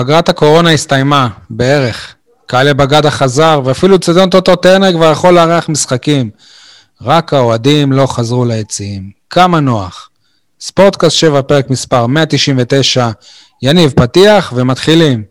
פגרת הקורונה הסתיימה, בערך. קהלי בגדה חזר, ואפילו צדון טוטו טרנר כבר יכול לארח משחקים. רק האוהדים לא חזרו ליציעים. כמה נוח. ספורטקאסט 7, פרק מספר 199, יניב פתיח ומתחילים.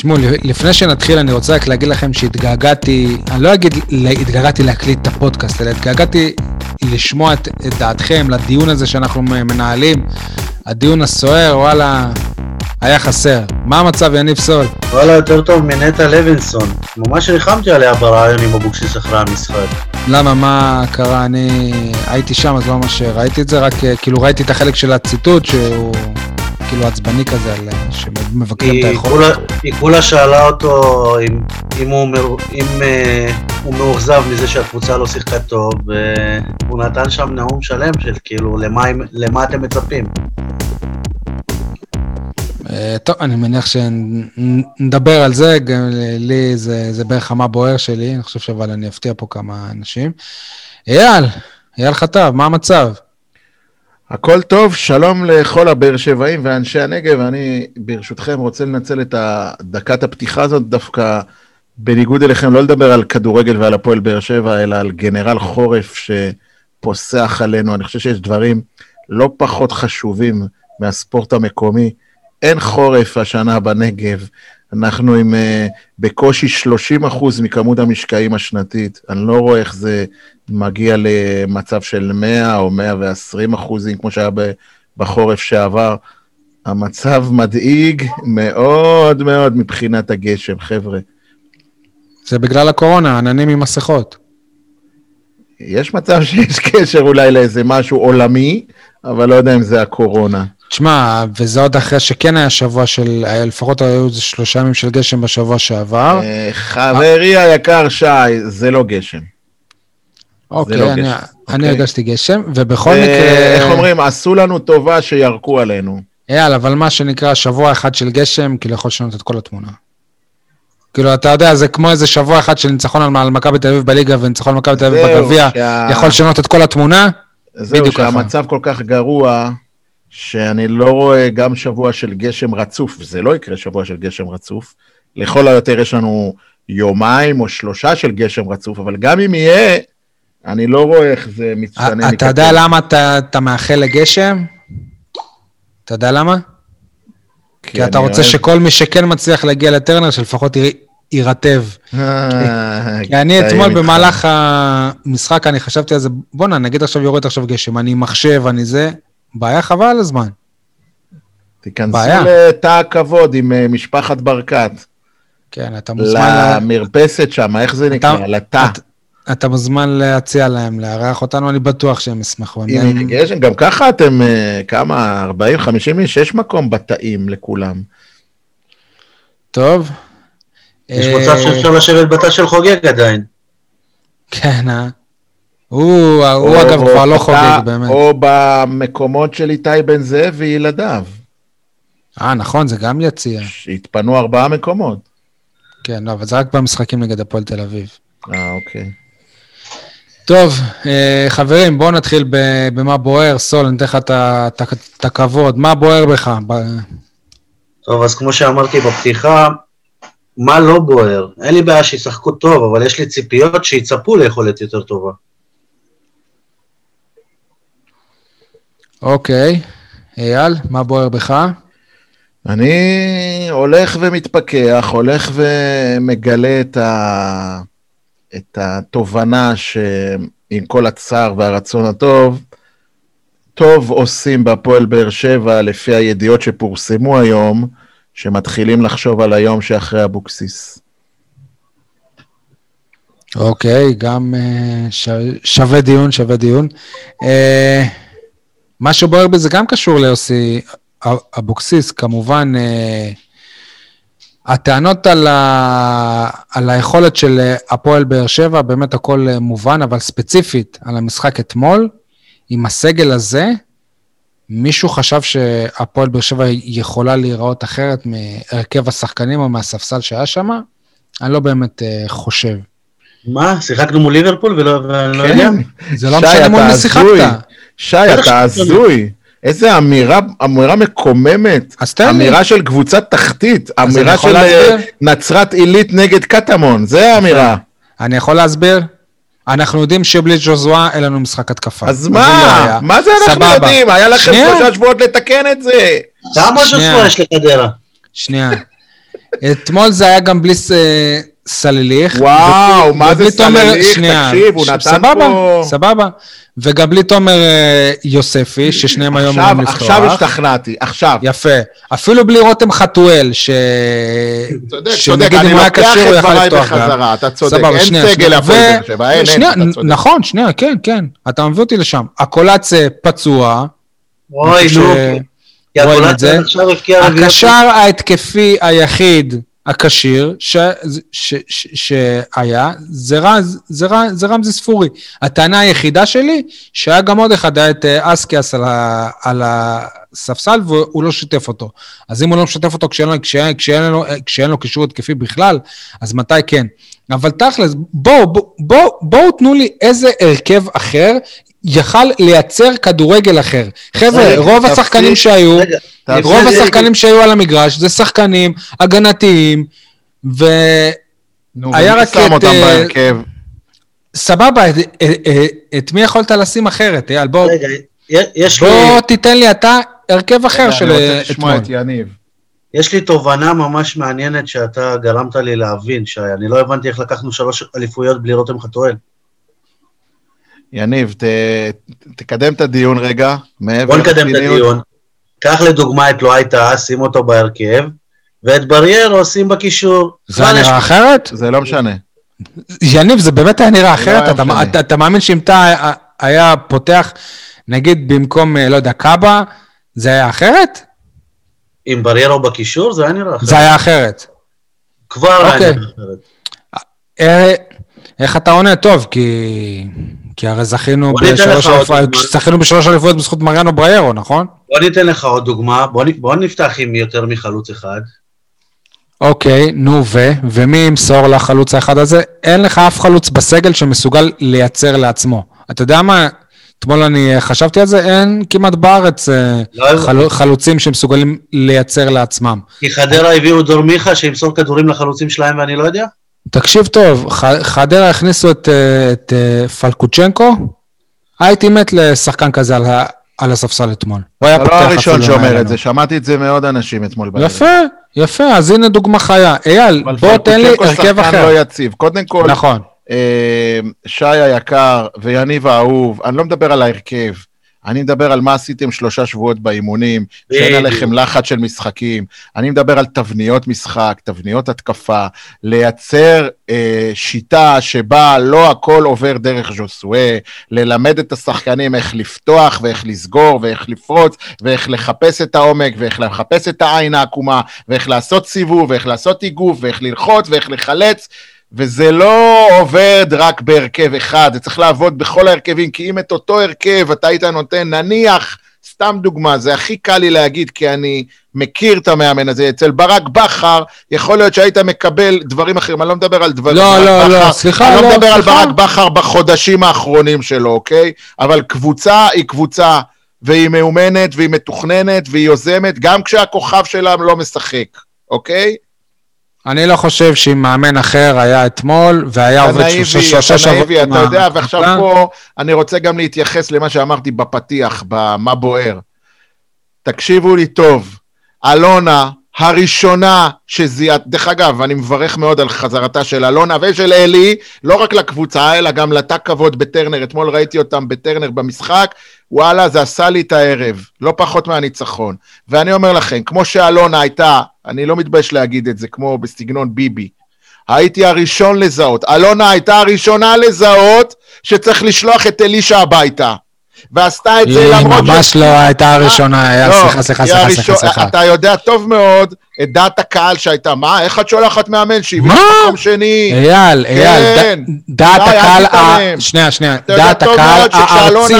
תשמעו, לפני שנתחיל, אני רוצה רק להגיד לכם שהתגעגעתי, אני לא אגיד התגעגעתי להקליט את הפודקאסט, אלא התגעגעתי לשמוע את, את דעתכם לדיון הזה שאנחנו מנהלים, הדיון הסוער, וואלה, היה חסר. מה המצב, יניב סול? וואלה, יותר טוב מנטע לוינסון. ממש ריחמתי עליה ברעיון עם אבוקסיס אחרי המשחק. למה, מה קרה? אני הייתי שם, אז לא ממש ראיתי את זה, רק כאילו ראיתי את החלק של הציטוט שהוא... כאילו עצבני כזה, על שמבקרים את היכולת. היא כולה שאלה אותו אם, אם, הוא, אם uh, הוא מאוכזב מזה שהקבוצה לא שיחקה טוב, והוא נתן שם נאום שלם של כאילו, למה, למה אתם מצפים? Uh, טוב, אני מניח שנדבר על זה, גם לי זה, זה בערך המה בוער שלי, אני חושב שאבל אני אפתיע פה כמה אנשים. אייל, אייל חטב, מה המצב? הכל טוב, שלום לכל הבאר שבעים ואנשי הנגב, אני ברשותכם רוצה לנצל את דקת הפתיחה הזאת דווקא בניגוד אליכם, לא לדבר על כדורגל ועל הפועל באר שבע, אלא על גנרל חורף שפוסח עלינו. אני חושב שיש דברים לא פחות חשובים מהספורט המקומי. אין חורף השנה בנגב, אנחנו עם uh, בקושי 30 אחוז מכמות המשקעים השנתית. אני לא רואה איך זה מגיע למצב של 100 או 120 אחוזים, כמו שהיה בחורף שעבר. המצב מדאיג מאוד מאוד מבחינת הגשם, חבר'ה. זה בגלל הקורונה, עננים עם מסכות. יש מצב שיש קשר אולי לאיזה משהו עולמי, אבל לא יודע אם זה הקורונה. תשמע, וזה עוד אחרי שכן היה שבוע של, לפחות היו איזה שלושה ימים של גשם בשבוע שעבר. אה, חברי היקר שי, זה לא גשם. אוקיי, לא אני, אני אוקיי. הרגשתי גשם, ובכל אה, מקרה... איך אומרים, עשו לנו טובה שירקו עלינו. אייל, אבל מה שנקרא שבוע אחד של גשם, כאילו יכול לשנות את כל התמונה. כאילו, אתה יודע, זה כמו איזה שבוע אחד של ניצחון על מכבי תל אביב בליגה וניצחון על מכבי תל אביב בגביע. יכול לשנות את כל התמונה. זהו, שהמצב כל כך גרוע, שאני לא רואה גם שבוע של גשם רצוף, זה לא יקרה שבוע של גשם רצוף. לכל היותר יש לנו יומיים או שלושה של גשם רצוף, אבל גם אם יהיה, אני לא רואה איך זה מצטנן. אתה יודע למה אתה, אתה מאחל לגשם? אתה יודע למה? כי, כי אתה רוצה אוהב... שכל מי שכן מצליח להגיע לטרנר, שלפחות יירטב. אה, כי אני אתמול במהלך המשחק, אני חשבתי על זה, בואנה, נגיד עכשיו יורד עכשיו גשם, אני מחשב, אני זה, בעיה חבל על הזמן. תיכנסו לתא הכבוד עם אה, משפחת ברקת. כן, אתה מוזמן... למרפסת שם, איך זה נקרא? לתא. אתה מוזמן להציע להם, לארח אותנו, אני בטוח שהם ישמחו. אם גשם, גם ככה אתם, אה, כמה, 40, 50 איש, יש מקום בתאים לכולם. טוב. יש מצב שאפשר לשבת בתא של חוגג עדיין. כן, אה? הוא, הוא אגב כבר לא חוגג, באמת. או במקומות של איתי בן זאב וילדיו. אה, נכון, זה גם יציע. התפנו ארבעה מקומות. כן, לא, אבל זה רק במשחקים נגד הפועל תל אביב. אה, אוקיי. טוב, אה, חברים, בואו נתחיל במה בוער. סול, אני אתן לך את הכבוד. מה בוער בך? טוב, אז כמו שאמרתי בפתיחה, מה לא בוער? אין לי בעיה שישחקו טוב, אבל יש לי ציפיות שיצפו ליכולת יותר טובה. אוקיי. אייל, מה בוער בך? אני הולך ומתפכח, הולך ומגלה את, ה... את התובנה שעם כל הצער והרצון הטוב, טוב עושים בהפועל באר שבע, לפי הידיעות שפורסמו היום, שמתחילים לחשוב על היום שאחרי אבוקסיס. אוקיי, גם uh, ש... שווה דיון, שווה דיון. מה שבוער בזה גם קשור ליוסי אבוקסיס, כמובן, uh, הטענות על, ה... על היכולת של הפועל באר שבע, באמת הכל מובן, אבל ספציפית על המשחק אתמול, עם הסגל הזה, מישהו חשב שהפועל באר שבע יכולה להיראות אחרת מהרכב השחקנים או מהספסל שהיה שם? אני לא באמת uh, חושב. מה? שיחקנו מול ליברפול ולא ואני לא יודע? כן, זה לא משנה מול מי שיחקת. שי, אתה הזוי. איזה אמירה, אמירה מקוממת. אז תן לי. אמירה של קבוצת תחתית. אמירה של אה, להסביר? נצרת עילית נגד קטמון. זה האמירה. אני יכול להסביר? אנחנו יודעים שבלי ג'וזווה אין לנו משחק התקפה. אז מה? לא. מה זה אנחנו סבבה. יודעים? היה לכם. שלושה שבועות לתקן את זה. שנייה. שספור יש לחדרה? שנייה. אתמול זה היה גם בלי ס- סליליך. וואו, מה זה? שנייה, תקשיב, הוא נתן סבבה, פה- סבבה. וגם בלי תומר אה, יוספי, ששניהם היום אמורים לפתוח. עכשיו השתכנעתי, עכשיו. יפה. אפילו בלי רותם חתואל, ש... צודק, צודק, אני לוקח את דבריי. בחזרה, אתה צודק, סבבה, אין שנייה, סגל שנייה. להפועל ו- באר שבע, אין, אין, אתה צודק. נכון, שנייה, כן, כן. אתה מביא אותי לשם. הקולציה פצוע, אוי, ש- נו. הקשר ההתקפי היחיד הכשיר ש- ש- ש- שהיה, זה רז- זה רז- זה רמזי ספורי. הטענה היחידה שלי, שהיה גם עוד אחד, היה את אה, אסקיאס על ה- על הספסל והוא לא שיתף אותו. אז אם הוא לא משתף אותו כשאין כשאין כשאין לו- כשאין לו קישור התקפי בכלל, אז מתי כן? אבל תכלס, בואו, בואו, בואו, בואו תנו לי איזה הרכב אחר יכל לייצר כדורגל אחר. חבר'ה, רוב תפסיק. השחקנים שהיו, רגע, תפסיק. רוב השחקנים שהיו על המגרש זה שחקנים הגנתיים, וסבבה, נו, היה ומי רק שם את, אותם אה, בהרכב? את, את, את מי יכולת לשים אחרת, אייל? בוא, רגע, יש לי... בוא תיתן לי אתה הרכב אחר רגע, של אני רוצה אה, לשמוע אתמול. את יניב. יש לי תובנה ממש מעניינת שאתה גרמת לי להבין, שי. אני לא הבנתי איך לקחנו שלוש אליפויות בלי רותם חתואל. יניב, ת- תקדם את הדיון רגע. בוא נקדם את. הדיון. קח לדוגמה את לואייטה, שים אותו בהרכב, ואת בריירו שים בקישור. זה היה כבר יש- נראה אחרת? זה לא משנה. יניב, זה באמת היה נראה לא אחרת? היה אתה-. אתה- אתה מאמין שאם אתה היה פותח, נגיד במקום, אה, לא יודע, קאבה, זה היה אחרת? עם בריירו בקישור זה היה נראה אחרת. זה היה אחרת. כבר היה אוקיי. נראה אחרת. אה, איך אתה עונה? טוב, כי... כי הרי זכינו בשלוש אליפויות. זכינו בשלוש אליפויות בזכות מריאנו בריירו, נכון? בוא ניתן לך עוד דוגמה, בוא, נ- בוא נפתח עם יותר מחלוץ אחד. אוקיי, נו ו? ומי ימסור לחלוץ האחד הזה? אין לך אף חלוץ בסגל שמסוגל לייצר לעצמו. אתה יודע מה? אתמול אני אה, חשבתי על זה, אין כמעט בארץ אה, לא, חלו- חלוצים שמסוגלים לייצר לעצמם. כי חדרה הביאו דור מיכה שימסור כדורים לחלוצים שלהם ואני לא יודע? תקשיב טוב, ח- חדרה הכניסו את, אה, את אה, פלקוצ'נקו, הייתי מת לשחקן כזה על, ה- על הספסל אתמול. הוא היה אתה לא פותח הראשון אפילו שאומר. את זה, שמעתי את זה מעוד אנשים אתמול בערב. יפה, יפה, אז הנה דוגמה חיה. אייל, בוא תן לי הרכב שחקן אחר. לא יציב. קודם כל, נכון. אה, שי היקר ויניב האהוב, אני לא מדבר על ההרכב, אני מדבר על מה עשיתם שלושה שבועות באימונים, שאין. עליכם לחץ של משחקים, אני מדבר על תבניות משחק, תבניות התקפה, לייצר אה, שיטה שבה לא הכל עובר דרך ז'וסואה, ללמד את השחקנים איך לפתוח ואיך לסגור ואיך לפרוץ ואיך לחפש את העומק ואיך לחפש את העין העקומה ואיך לעשות סיבוב ואיך לעשות איגוף ואיך ללחוץ ואיך לחלץ. וזה לא עובד רק בהרכב אחד, זה צריך לעבוד בכל ההרכבים, כי אם את אותו הרכב אתה היית נותן, נניח, סתם דוגמה, זה הכי קל לי להגיד, כי אני מכיר את המאמן הזה, אצל ברק בכר, יכול להיות שהיית מקבל דברים אחרים, אני לא מדבר על דברים... לא, לא, לא, בכר, סליחה, אני לא לא, מדבר על סליחה. ברק בכר בחודשים האחרונים שלו, אוקיי? אבל קבוצה היא קבוצה, והיא מאומנת, והיא מתוכננת, והיא יוזמת, גם כשהכוכב שלה לא משחק, אוקיי? אני לא חושב שאם מאמן אחר היה אתמול, והיה עובד שלושה שלושה אתה שבועות... נאיבי, אתה יודע. ועכשיו פה אני רוצה גם להתייחס למה שאמרתי בפתיח, במה בוער. תקשיבו לי טוב, אלונה הראשונה שזיהת, דרך אגב, אני מברך מאוד על חזרתה של אלונה ושל אלי, לא רק לקבוצה, אלא גם לתא כבוד בטרנר, אתמול ראיתי אותם בטרנר במשחק, וואלה, זה עשה לי את הערב, לא פחות מהניצחון. ואני אומר לכם, כמו שאלונה הייתה, אני לא מתבייש להגיד את זה, כמו בסגנון ביבי, הייתי הראשון לזהות. אלונה הייתה הראשונה לזהות שצריך לשלוח את אלישע הביתה. ועשתה את זה היא למרות... ממש לא הייתה הראשונה, אייל, לא, סליחה, סליחה, היא סליחה, סליחה, סליחה. אתה יודע טוב מאוד את דעת הקהל שהייתה, מה, איך את שולחת מאמן שהביא מה? מקום שני? אייל, אייל, כן. דעת הקהל. ה- שנייה, שנייה, דעת הקהל הארצית,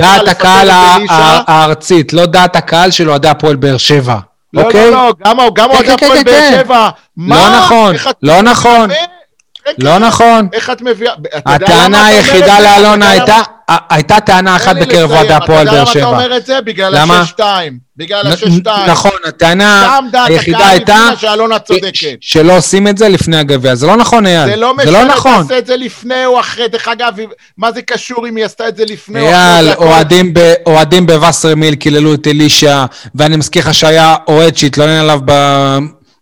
דעת הקהל הארצית, לא דעת הקהל של אוהדי הפועל באר שבע, לא, אוקיי? לא, לא, גם גם אוהדי כן, הפועל כן, באר כן. שבע. לא נכון, לא נכון, כן, לא כן. נכון. איך את מביאה... הטענה היחידה? לאלונה הייתה, הייתה טענה אחת בקרב. אוהדי הפועל באר אתה יודע שבע. למה אתה אומר את זה? בגלל? השש-שתיים. בגלל השש-שתיים. נכון, הטענה שם דעת היחידה הקהל הייתה שאלונה צודקת. שלא עושים את זה לפני הגביע. זה לא נכון, אייל. זה לא זה לא משנה, נכון. תעשה את זה לפני או אחרי. דרך אגב, מה זה קשור אם היא עשתה את זה לפני או אחרי? אייל, אוהדים בווסרמיל קיללו את אלישע, ואני מזכיר לך שהיה אוהד שהתלונן עליו ב-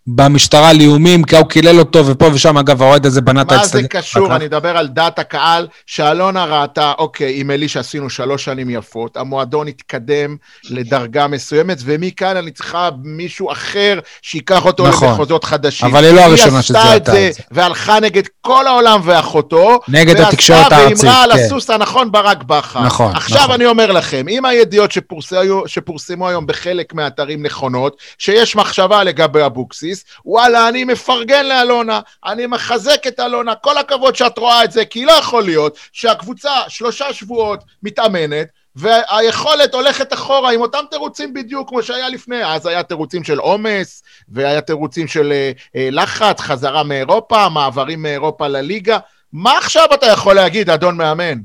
במשטרה על איומים, כי הוא קילל אותו, ופה ושם, אגב, האוהד הזה בנה את מה האצטדיון. זה קשור? אני מדבר על דעת הקהל, שאלונה ראתה, אוקיי, עם אלישע עשינו שלוש שנים יפות, המועדון התקדם לדרגה מסוימת, ומכאן אני צריכה מישהו אחר שייקח אותו נכון. למחוזות חדשים. אבל היא לא הראשונה שזיהתה היא את זה. והלכה נגד כל העולם ואחותו. נגד התקשורת הארצית, ועשתה והימרה על כן. הסוס הנכון ברק בכר. נכון, עכשיו נכון. אני אומר לכם, אם הידיעות שפורסמו, שפורסמו היום בחלק מהאתרים נכונות, שיש מחשבה לגבי אבוקסיס, וואלה, אני מפרגן לאלונה, אני מחזק את אלונה, כל הכבוד שאת רואה את זה, כי לא יכול להיות שהקבוצה שלושה שבועות מתאמנת, והיכולת הולכת אחורה עם אותם תירוצים בדיוק כמו שהיה לפני, אז היה תירוצים של עומס, והיה תירוצים של אה, אה, לחץ, חזרה מאירופה, מעברים מאירופה לליגה. מה עכשיו אתה יכול להגיד, אדון מאמן?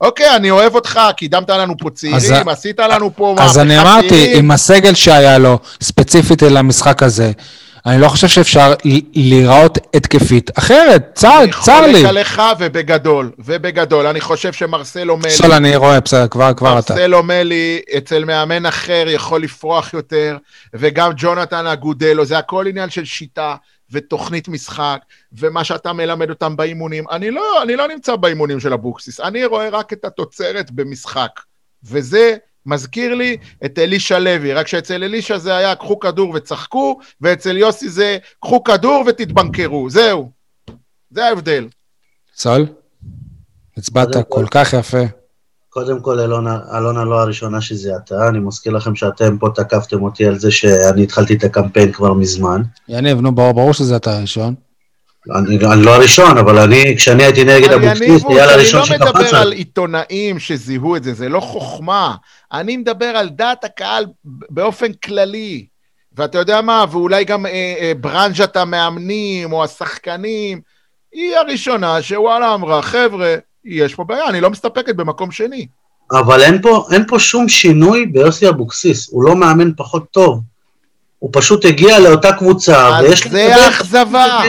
אוקיי, אני אוהב אותך, קידמת לנו פה צעירים, אז- עשית לנו פה אז אני אמרתי. עם הסגל שהיה לו, ספציפית למשחק הזה, אני לא חושב שאפשר להיראות התקפית אחרת. צר, אני צר לי. חולק עליך ובגדול, ובגדול. אני חושב שמרסלו מלי, סול, אני רואה, בסדר, כבר, כבר אתה. מרסלו מלי אצל מאמן אחר יכול לפרוח יותר, וגם ג'ונתן אגודלו, זה הכל עניין של שיטה ותוכנית משחק, ומה שאתה מלמד אותם באימונים. אני לא, אני לא נמצא באימונים של אבוקסיס, אני רואה רק את התוצרת במשחק, וזה מזכיר לי את אלישע לוי, רק שאצל אלישע זה היה קחו כדור וצחקו, ואצל יוסי זה קחו כדור ותתבנקרו, זהו. זה ההבדל. סול? הצבעת כל כל- כך יפה. קודם כל, אלונה, אלונה לא הראשונה שזיהתה, אני מזכיר לכם שאתם פה תקפתם אותי על זה שאני התחלתי את הקמפיין כבר מזמן. יניב, נו, ברור שזה אתה הראשון. אני, אני לא הראשון, אבל אני, כשאני הייתי נגד אבוקסיס, אייל אני הראשון לא שקפץ מדבר על... על עיתונאים שזיהו את זה, זה לא חוכמה. אני מדבר על דעת הקהל באופן כללי. ואתה יודע מה, ואולי גם אה, אה, ברנז'ת המאמנים או השחקנים, היא הראשונה שוואלה אמרה, חבר'ה, יש פה בעיה, אני לא מסתפקת במקום שני. אבל אין פה, אין פה שום שינוי ביוסי אבוקסיס, הוא לא מאמן פחות טוב. הוא פשוט הגיע לאותה קבוצה, אז ויש לו... זה האכזבה.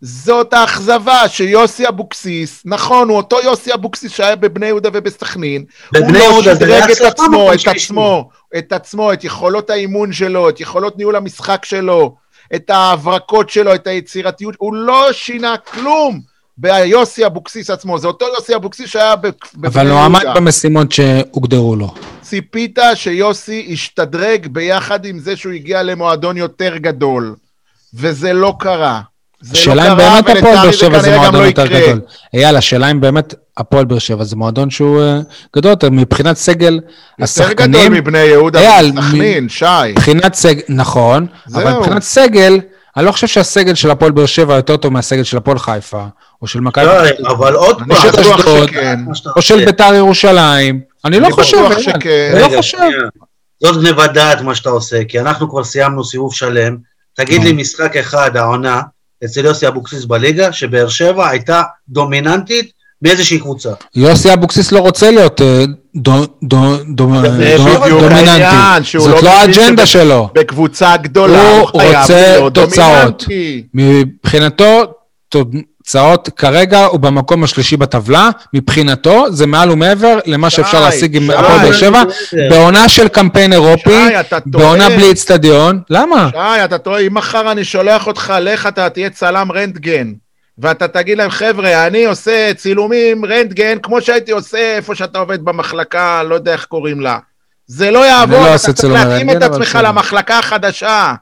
זאת האכזבה שיוסי אבוקסיס, נכון, הוא אותו יוסי אבוקסיס שהיה בבני יהודה ובסכנין, הוא לא שדרג את עצמו, את. עצמו, את עצמו, את יכולות האימון שלו, את יכולות ניהול המשחק שלו, את ההברקות שלו, את היצירתיות, הוא לא שינה כלום ביוסי אבוקסיס עצמו, זה אותו יוסי אבוקסיס שהיה בבני יהודה. אבל הוא עמד במשימות שהוגדרו לו. ציפית שיוסי ישתדרג ביחד עם זה שהוא הגיע למועדון יותר גדול, וזה לא קרה. זה השאלה לא אם באמת הפועל באר שבע זה מועדון לא יותר יקרה. גדול. אייל, השאלה אם באמת הפועל באר שבע זה מועדון שהוא אה, גדול יותר מבחינת סגל יותר גדול השחקנים. מבני יהודה וסכנין, שי. מבחינת סגל, נכון, אבל. מבחינת סגל, אני לא חושב שהסגל של הפועל באר שבע יותר טוב מהסגל של הפועל חיפה, או של מכבי, לא, אבל עוד פעם, או של עושה. ביתר ירושלים. אני לא חושב. אני לא חושב. זאת גניבת דעת מה שאתה עושה, כי אנחנו כבר סיימנו סיבוב שלם. תגיד. לי משחק אחד, העונה, אצל יוסי אבוקסיס בליגה, שבאר שבע הייתה דומיננטית מאיזושהי קבוצה. יוסי אבוקסיס לא רוצה להיות אה, דומיננטי. זאת לא לא האג'נדה שלו. בקבוצה גדולה, הוא הוא חייב רוצה להיות תוצאות. דומיננטי. מבחינתו, תוצאות כרגע הוא במקום השלישי בטבלה, מבחינתו זה מעל ומעבר למה שי, שאפשר להשיג עם. הפועל באר שבע, בעונה של קמפיין אירופי, שי. בעונה בלי אצטדיון, למה? שי, אתה טועה, אם מחר אני שולח אותך, לך אתה תהיה צלם רנטגן. ואתה תגיד להם, חבר'ה, אני עושה צילומים רנטגן, כמו שהייתי עושה איפה שאתה עובד במחלקה, לא יודע איך קוראים לה. זה לא יעבוד, לא אתה צריך להתאים רנטגן, את אבל עצמך בסדר. למחלקה החדשה.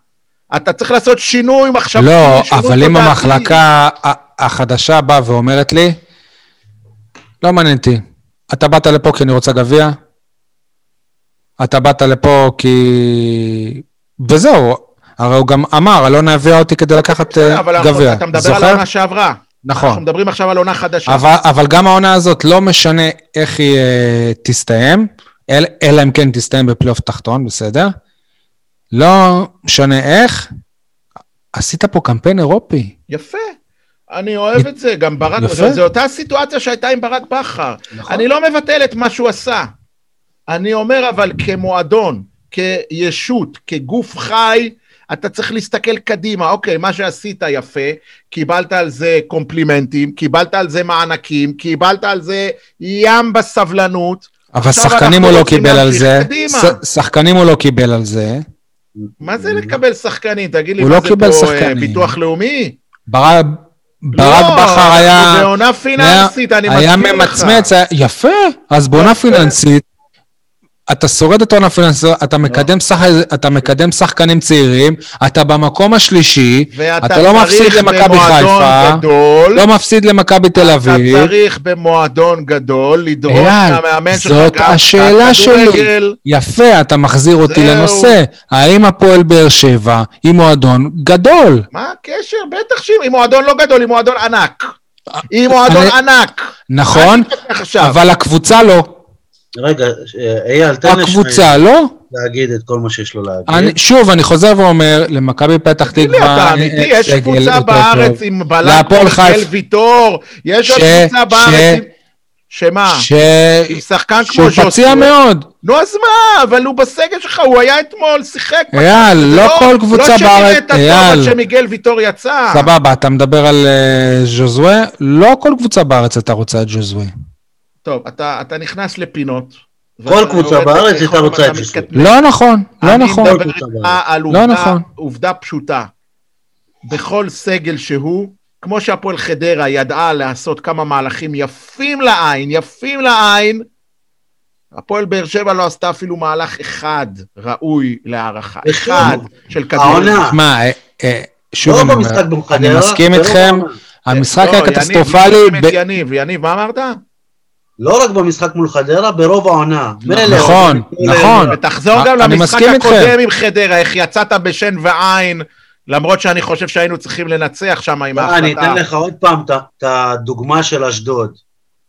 אתה צריך לעשות שינוי מחשבתי, לא, שינוי אבל אם. המחלקה החדשה באה ואומרת לי, לא מעניין אותי, אתה באת לפה כי אני רוצה גביע, אתה באת לפה כי... וזהו, הרי הוא גם אמר, אלונה הביאה אותי כדי לקחת אה, גביע. אתה מדבר על זוכר? העונה שעברה. נכון. אנחנו מדברים עכשיו על עונה חדשה. אבל, אבל גם העונה הזאת, לא משנה איך היא אה, תסתיים, אל, אלא אם כן תסתיים בפלייאוף תחתון, בסדר? לא משנה איך, עשית פה קמפיין אירופי. יפה. אני אוהב את זה, גם ברק. זו, אותה סיטואציה שהייתה עם ברק בכר. נכון. אני לא מבטל את מה שהוא עשה. אני אומר אבל כמועדון, כישות, כגוף חי, אתה צריך להסתכל קדימה. אוקיי, מה שעשית יפה, קיבלת על זה קומפלימנטים, קיבלת על זה מענקים, קיבלת על זה ים בסבלנות. אבל שחקנים הוא לא קיבל על זה. ש- שחקנים הוא לא קיבל על זה. מה זה לקבל שחקנים? תגיד לי, הוא מה לא זה קיבל פה, אה, שחקנים. ביטוח לאומי? ברק לא, בכר היה... בעונה פיננסית, אני היה מזכיר לך. ממצמץ, היה- יפה, אז בעונה. פיננסית, אתה שורד את העונה פיננסית, אתה לא. מקדם, שח... אתה מקדם שחקנים צעירים, אתה במקום השלישי, אתה לא מפסיד למכבי חיפה, גדול, לא מפסיד למכבי תל אתה אביב. צריך במועדון גדול לדרוש מהמאמן שלך זאת גם השאלה קצת שלי. כדורגל. יפה, אתה מחזיר אותי. לנושא. האם הפועל באר שבע היא מועדון גדול? מה הקשר? בטח שהיא היא מועדון לא גדול, היא מועדון ענק. היא מועדון ענק. נכון? אבל הקבוצה לא. רגע, אה, אייל, תן הקבוצה לא. להגיד את כל מה שיש לו להגיד. אני, שוב, אני חוזר ואומר, למכבי פתח תגיד לי, תקווה... אתה אה, אמיתי? אה, יש קבוצה בארץ. עם בלם. מיגל ויטור, יש עוד קבוצה בארץ עם... שמה? ש... עם שחקן כמו שהוא ז'וסווה. פציע מאוד. נו אז מה, אבל הוא בסגל שלך, הוא היה אתמול, שיחק. אייל, זה לא כל קבוצה לא בארץ... שנראית טוב אייל, עד שמיגל ויטור יצא. סבבה, אתה מדבר על ז'וזווה? לא כל קבוצה בארץ אתה רוצה את ז'וזווה. טוב, אתה, אתה נכנס לפינות. כל קבוצה בארץ הייתה רוצה את זה. לא נכון, לא נכון. אני מדבר איתך. על לא עובדה, נכון. עובדה פשוטה. בכל סגל שהוא, כמו שהפועל חדרה ידעה לעשות כמה מהלכים יפים לעין, יפים לעין, הפועל באר שבע לא עשתה אפילו מהלך אחד ראוי להערכה. ושוב, אחד של כדורגל. העונה. מה, אה, אה, שוב לא אני אומר. אני מסכים איתכם. המשחק לא, היה קטסטרופלי. לא יניב, יניב, מה אמרת? לא רק במשחק מול חדרה, ברוב העונה. נכון, מילא- נכון. ותחזור גם למשחק. הקודם עם חדרה, איך יצאת בשן ועין, למרות שאני חושב שהיינו צריכים לנצח שם עם אה, אני אתן ההחלטה. לך עוד פעם את הדוגמה של אשדוד.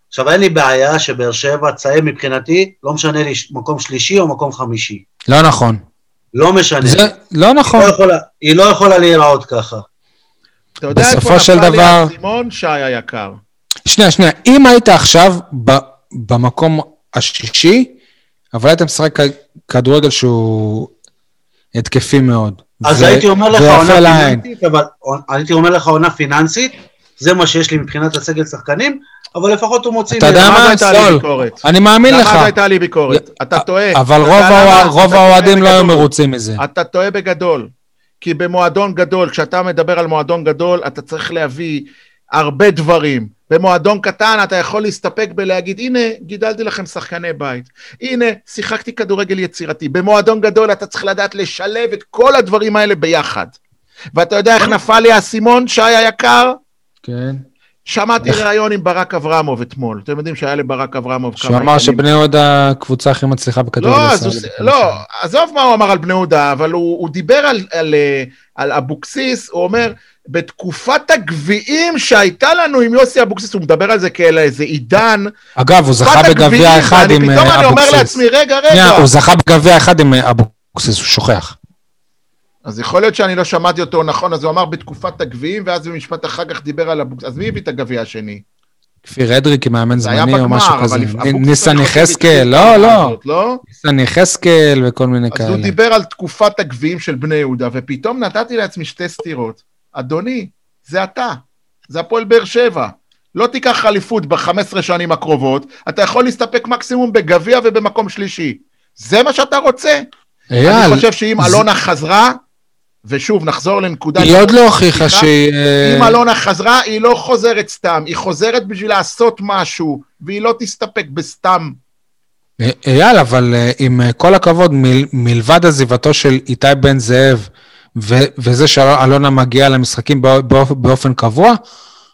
עכשיו, אין לי בעיה שבאר שבע תסיים מבחינתי, לא משנה לי מקום שלישי או מקום חמישי. לא נכון. לא משנה. זה לא נכון. לא יכולה- היא לא יכולה להיראות ככה. אתה יודע בסופו איפה של נפל לי דבר- האסימון, שי היקר? שנייה, שנייה. אם היית עכשיו ב- במקום השישי, אבל היית משחק כדורגל שהוא התקפי מאוד. אז ו- הייתי אומר לך עונה לעין. פיננסית, אבל הייתי אומר לך עונה פיננסית, זה מה שיש לי מבחינת הסגל שחקנים, אבל לפחות הוא מוציא... אתה יודע מה? סול. אני מאמין לך. אז הייתה לי ביקורת. אתה טועה. אבל רוב למה? האוהדים לא היו. מרוצים מזה. אתה טועה בגדול. כי במועדון גדול, כשאתה מדבר על מועדון גדול, אתה צריך להביא הרבה דברים. במועדון קטן אתה יכול להסתפק בלהגיד, הנה, גידלתי לכם שחקני בית. הנה, שיחקתי כדורגל יצירתי. במועדון גדול אתה צריך לדעת לשלב את כל הדברים האלה ביחד. ואתה יודע איך נפל לי האסימון, שי היקר? כן. שמעתי ראיון עם ברק אברמוב אתמול. אתם יודעים שהיה לברק אברמוב שהוא אמר. שבני יהודה הקבוצה הכי מצליחה בכדורגל. לא, אז לא. עזוב מה הוא אמר על בני יהודה, אבל הוא, הוא דיבר על, על, אה, על אבוקסיס, הוא אומר, בתקופת הגביעים שהייתה לנו עם יוסי אבוקסיס, הוא מדבר על זה כאל איזה עידן. אגב, הוא זכה בגביע אחד עם פתאום אה, אני אומר אבוקסיס. לעצמי, רגע, רגע. הוא זכה בגביע אחד עם אה, אבוקסיס, הוא שוכח. אז יכול להיות שאני לא שמעתי אותו נכון, אז הוא אמר בתקופת הגביעים, ואז במשפט אחר כך דיבר על אבוקסיס. אז מי הביא את הגביע השני? כפיר אדרי כמאמן היה זמני או משהו כזה. אבוקסיס ניסן חושב יחזקאל, לא, לא. לא? ניסן יחזקאל וכל מיני אז הוא כאלה. דיבר על תקופת הגביעים של בני יהודה, ופתאום נתתי לעצמי שתי סטירות. אדוני, זה אתה, זה הפועל באר שבע. לא תיקח אליפות ב-15 שנים הקרובות, אתה יכול להסתפק מקסימום בגביע ובמקום שלישי. זה מה שאתה רוצה? אייל, אני חושב שאם זה- אלונה חזרה, ושוב, נחזור לנקודה... היא עוד לא הוכיחה שהיא... אה, אם אלונה חזרה, היא לא חוזרת סתם, היא חוזרת בשביל לעשות משהו, והיא לא תסתפק בסתם. אה, אייל, אבל אה, עם כל הכבוד, מל- מלבד עזיבתו של איתי בן זאב, ו- וזה שאלונה מגיעה למשחקים בא- באופ- באופן קבוע,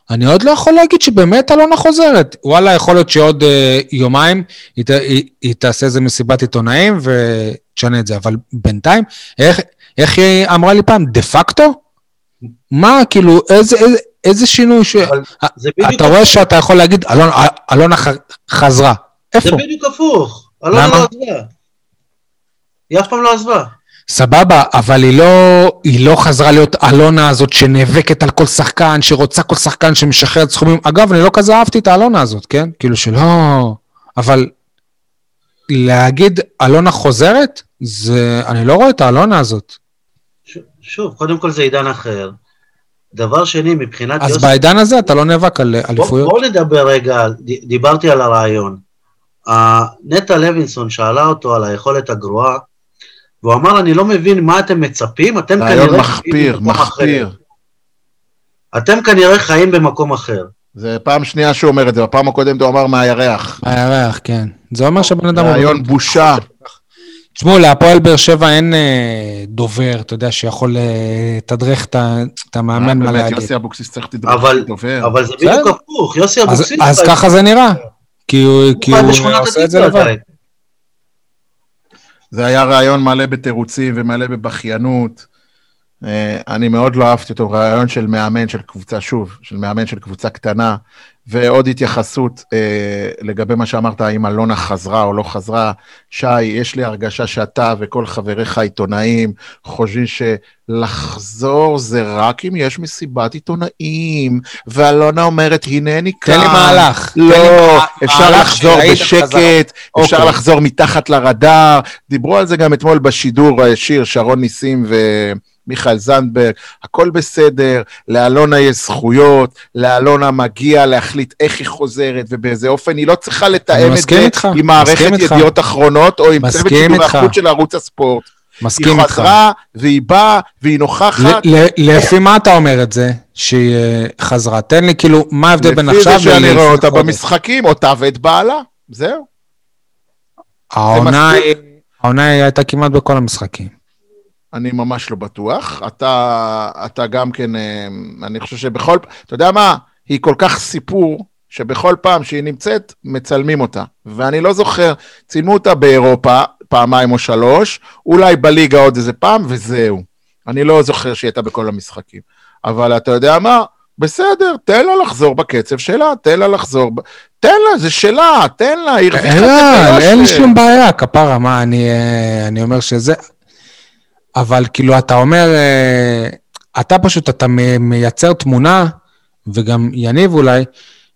אני עוד לא יכול להגיד שבאמת אלונה חוזרת. וואלה, יכול להיות שעוד אה, יומיים היא, ת- היא, היא תעשה איזה מסיבת עיתונאים ותשנה את זה, אבל בינתיים, איך, איך היא אמרה לי פעם, דה פקטו? מה, כאילו, איזה, איזה, איזה שינוי ש... זה אתה רואה שאתה יכול להגיד, אלונה, אלונה ח- חזרה. זה איפה? בדיוק הפוך. אלונה? לא עזבה. היא אף פעם לא עזבה. סבבה, אבל היא לא, היא לא חזרה להיות אלונה הזאת שנאבקת על כל שחקן, שרוצה כל שחקן שמשחררת סכומים. אגב, אני לא כזה אהבתי את האלונה הזאת, כן? כאילו שלא... אבל להגיד אלונה חוזרת, זה... אני לא רואה את האלונה הזאת. ש- שוב, קודם כל זה עידן אחר. דבר שני, מבחינת אז יוסי... בעידן הזה אתה לא נאבק על אליפויות? בואו נדבר רגע, דיברתי על הרעיון. נטע לוינסון שאלה אותו על היכולת הגרועה, והוא אמר, אני לא מבין מה אתם מצפים, אתם כנראה... רעיון חיים מחפיר, במקום מחפיר. אחר. אתם כנראה חיים במקום אחר. זה פעם שנייה שהוא אומר את זה, בפעם הקודמת הוא אמר מהירח. הירח, כן. זה אומר שהבן אדם... רעיון בושה. תשמעו, להפועל באר שבע אין אה, דובר, אתה יודע, שיכול אה, לתדרך את את המאמן מה באמת, להגיד. יוסי אבוקסיס צריך תדרך אבל- דובר. אבל זה. בדיוק הפוך, יוסי אבוקסיס... אז ככה זה נראה. כי הוא כי עושה את זה לבד. זה היה רעיון מלא בתירוצים ומלא בבכיינות. אה, אני מאוד לא אהבתי אותו, רעיון של מאמן של קבוצה, שוב, של מאמן של קבוצה קטנה. ועוד התייחסות אה, לגבי מה שאמרת, האם אלונה חזרה או לא חזרה. שי, יש לי הרגשה שאתה וכל חבריך העיתונאים חושבים שלחזור זה רק אם יש מסיבת עיתונאים, ואלונה אומרת, הנני כאן. תן לי מהלך. לי לא, מה- אפשר מהלך לחזור שראית חזרה. בשקט, אפשר אוקיי. לחזור מתחת לרדאר. דיברו על זה גם אתמול בשידור, אה, שיר, שרון ניסים ומיכאל זנדברג, הכל בסדר, לאלונה יש זכויות, לאלונה מגיע להחליט איך היא חוזרת ובאיזה אופן, היא לא צריכה לתאם את זה איתך, עם מערכת איתך. ידיעות אחרונות או עם צוות שידור איתך. החוץ של ערוץ הספורט. מסכים היא איתך. חזרה והיא באה והיא נוכחת. לפי מה אתה אומר את זה, שהיא אה, חזרה? תן לי כאילו, מה ההבדל בין לפי עכשיו זה שאני רואה אותה חודש? במשחקים, אותה ואת בעלה, זהו. העונה. היא- היא הייתה כמעט בכל המשחקים. אני ממש לא בטוח. אתה, אתה גם כן, אה, אני חושב שבכל, אתה יודע מה? היא כל כך סיפור, שבכל פעם שהיא נמצאת, מצלמים אותה. ואני לא זוכר, צילמו אותה באירופה פעמיים או שלוש, אולי בליגה עוד איזה פעם, וזהו. אני לא זוכר שהיא הייתה בכל המשחקים. אבל אתה יודע מה? בסדר, תן לה לחזור בקצב שלה, תן לה לחזור. תן לה, זה שלה, תן לה, היא הרוויחה את אין זה לה, אין לי. שום בעיה, כפרה, מה, אני, אה, אני אומר שזה... אבל כאילו, אתה אומר, אה, אתה פשוט, אתה מייצר תמונה, וגם יניב אולי,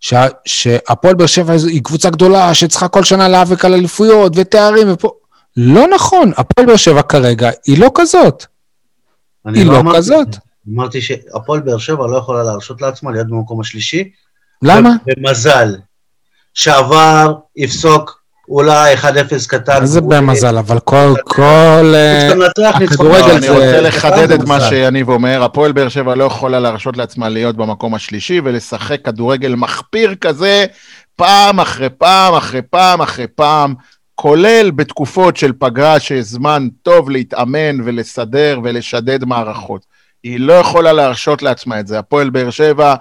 שה- שהפועל באר שבע היא קבוצה גדולה, שצריכה כל שנה להיאבק על אליפויות ותארים ופה... לא נכון, הפועל באר שבע כרגע היא לא כזאת. היא לא אמרתי את כזאת. אמרתי שהפועל באר שבע לא יכולה להרשות לעצמה להיות במקום השלישי. למה? במזל. שעבר, יפסוק אולי 1-0 קטן. מה זה הוא- במזל? אבל כל, כל... אה. הכדורגל לא, זה- אני רוצה לחדד את מה. שיניב אומר, הפועל באר שבע לא יכולה להרשות לעצמה להיות במקום השלישי ולשחק כדורגל מחפיר כזה פעם אחרי פעם אחרי פעם אחרי פעם, כולל בתקופות של פגרה שיש זמן טוב להתאמן ולסדר ולשדד מערכות. היא לא יכולה להרשות לעצמה את זה. הפועל באר שבע,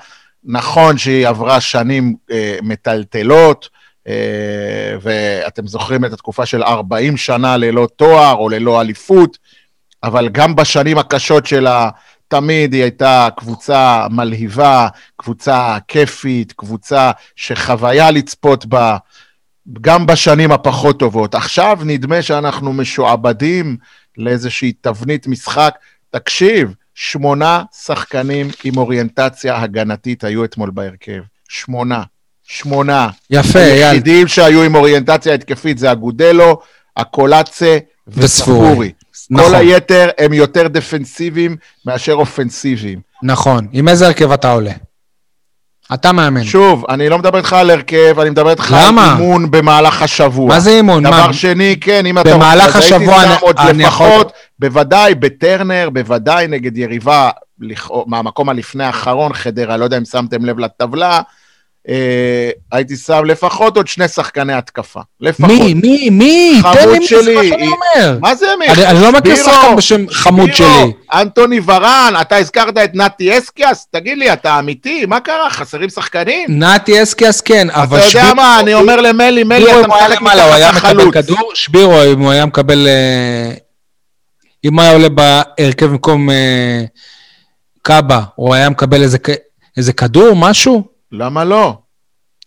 נכון שהיא עברה שנים אה, מטלטלות, אה, ואתם זוכרים את התקופה של 40 שנה ללא תואר או ללא אליפות, אבל גם בשנים הקשות שלה, תמיד היא הייתה קבוצה מלהיבה, קבוצה כיפית, קבוצה שחוויה לצפות בה, גם בשנים הפחות טובות. עכשיו נדמה שאנחנו משועבדים לאיזושהי תבנית משחק. תקשיב, שמונה שחקנים עם אוריינטציה הגנתית היו אתמול בהרכב. שמונה. שמונה. יפה, אייל. היחידים שהיו עם אוריינטציה התקפית זה אגודלו, הקולאצה וספורי. נכון. כל היתר הם יותר דפנסיביים מאשר אופנסיביים. נכון. עם איזה הרכב אתה עולה? אתה מאמן. שוב, אני לא מדבר איתך על הרכב, אני מדבר איתך? על אימון במהלך השבוע. מה זה אימון? מה? דבר שני, כן, אם אתה במהלך אז הייתי השבוע אני- עוד אני יכול- לפחות, בוודאי בטרנר, בוודאי נגד יריבה מהמקום הלפני האחרון, חדרה, לא יודע אם שמתם לב לטבלה, אה, הייתי שם לפחות עוד שני שחקני התקפה. לפחות. מי, מי, מי? חמוד תן לי מי, זה שלי, מה שאני היא- אומר. מה זה מי? אני אני לא מכיר שחקן בשם חמוד שבירו, שלי. אנטוני ורן, אתה הזכרת את נתי אסקיאס? תגיד לי, אתה אמיתי? מה קרה? חסרים שחקנים? נתי אסקיאס כן, אתה אבל יודע שבירו... מה, אני אומר למלי, מלי, אתה משחק למעלה, הוא היה מתחת מקבל. כדור? שבירו, אם הוא היה מקבל... אה, אם היה עולה בהרכב במקום אה, קאבה, הוא היה מקבל איזה איזה כדור, משהו? למה לא?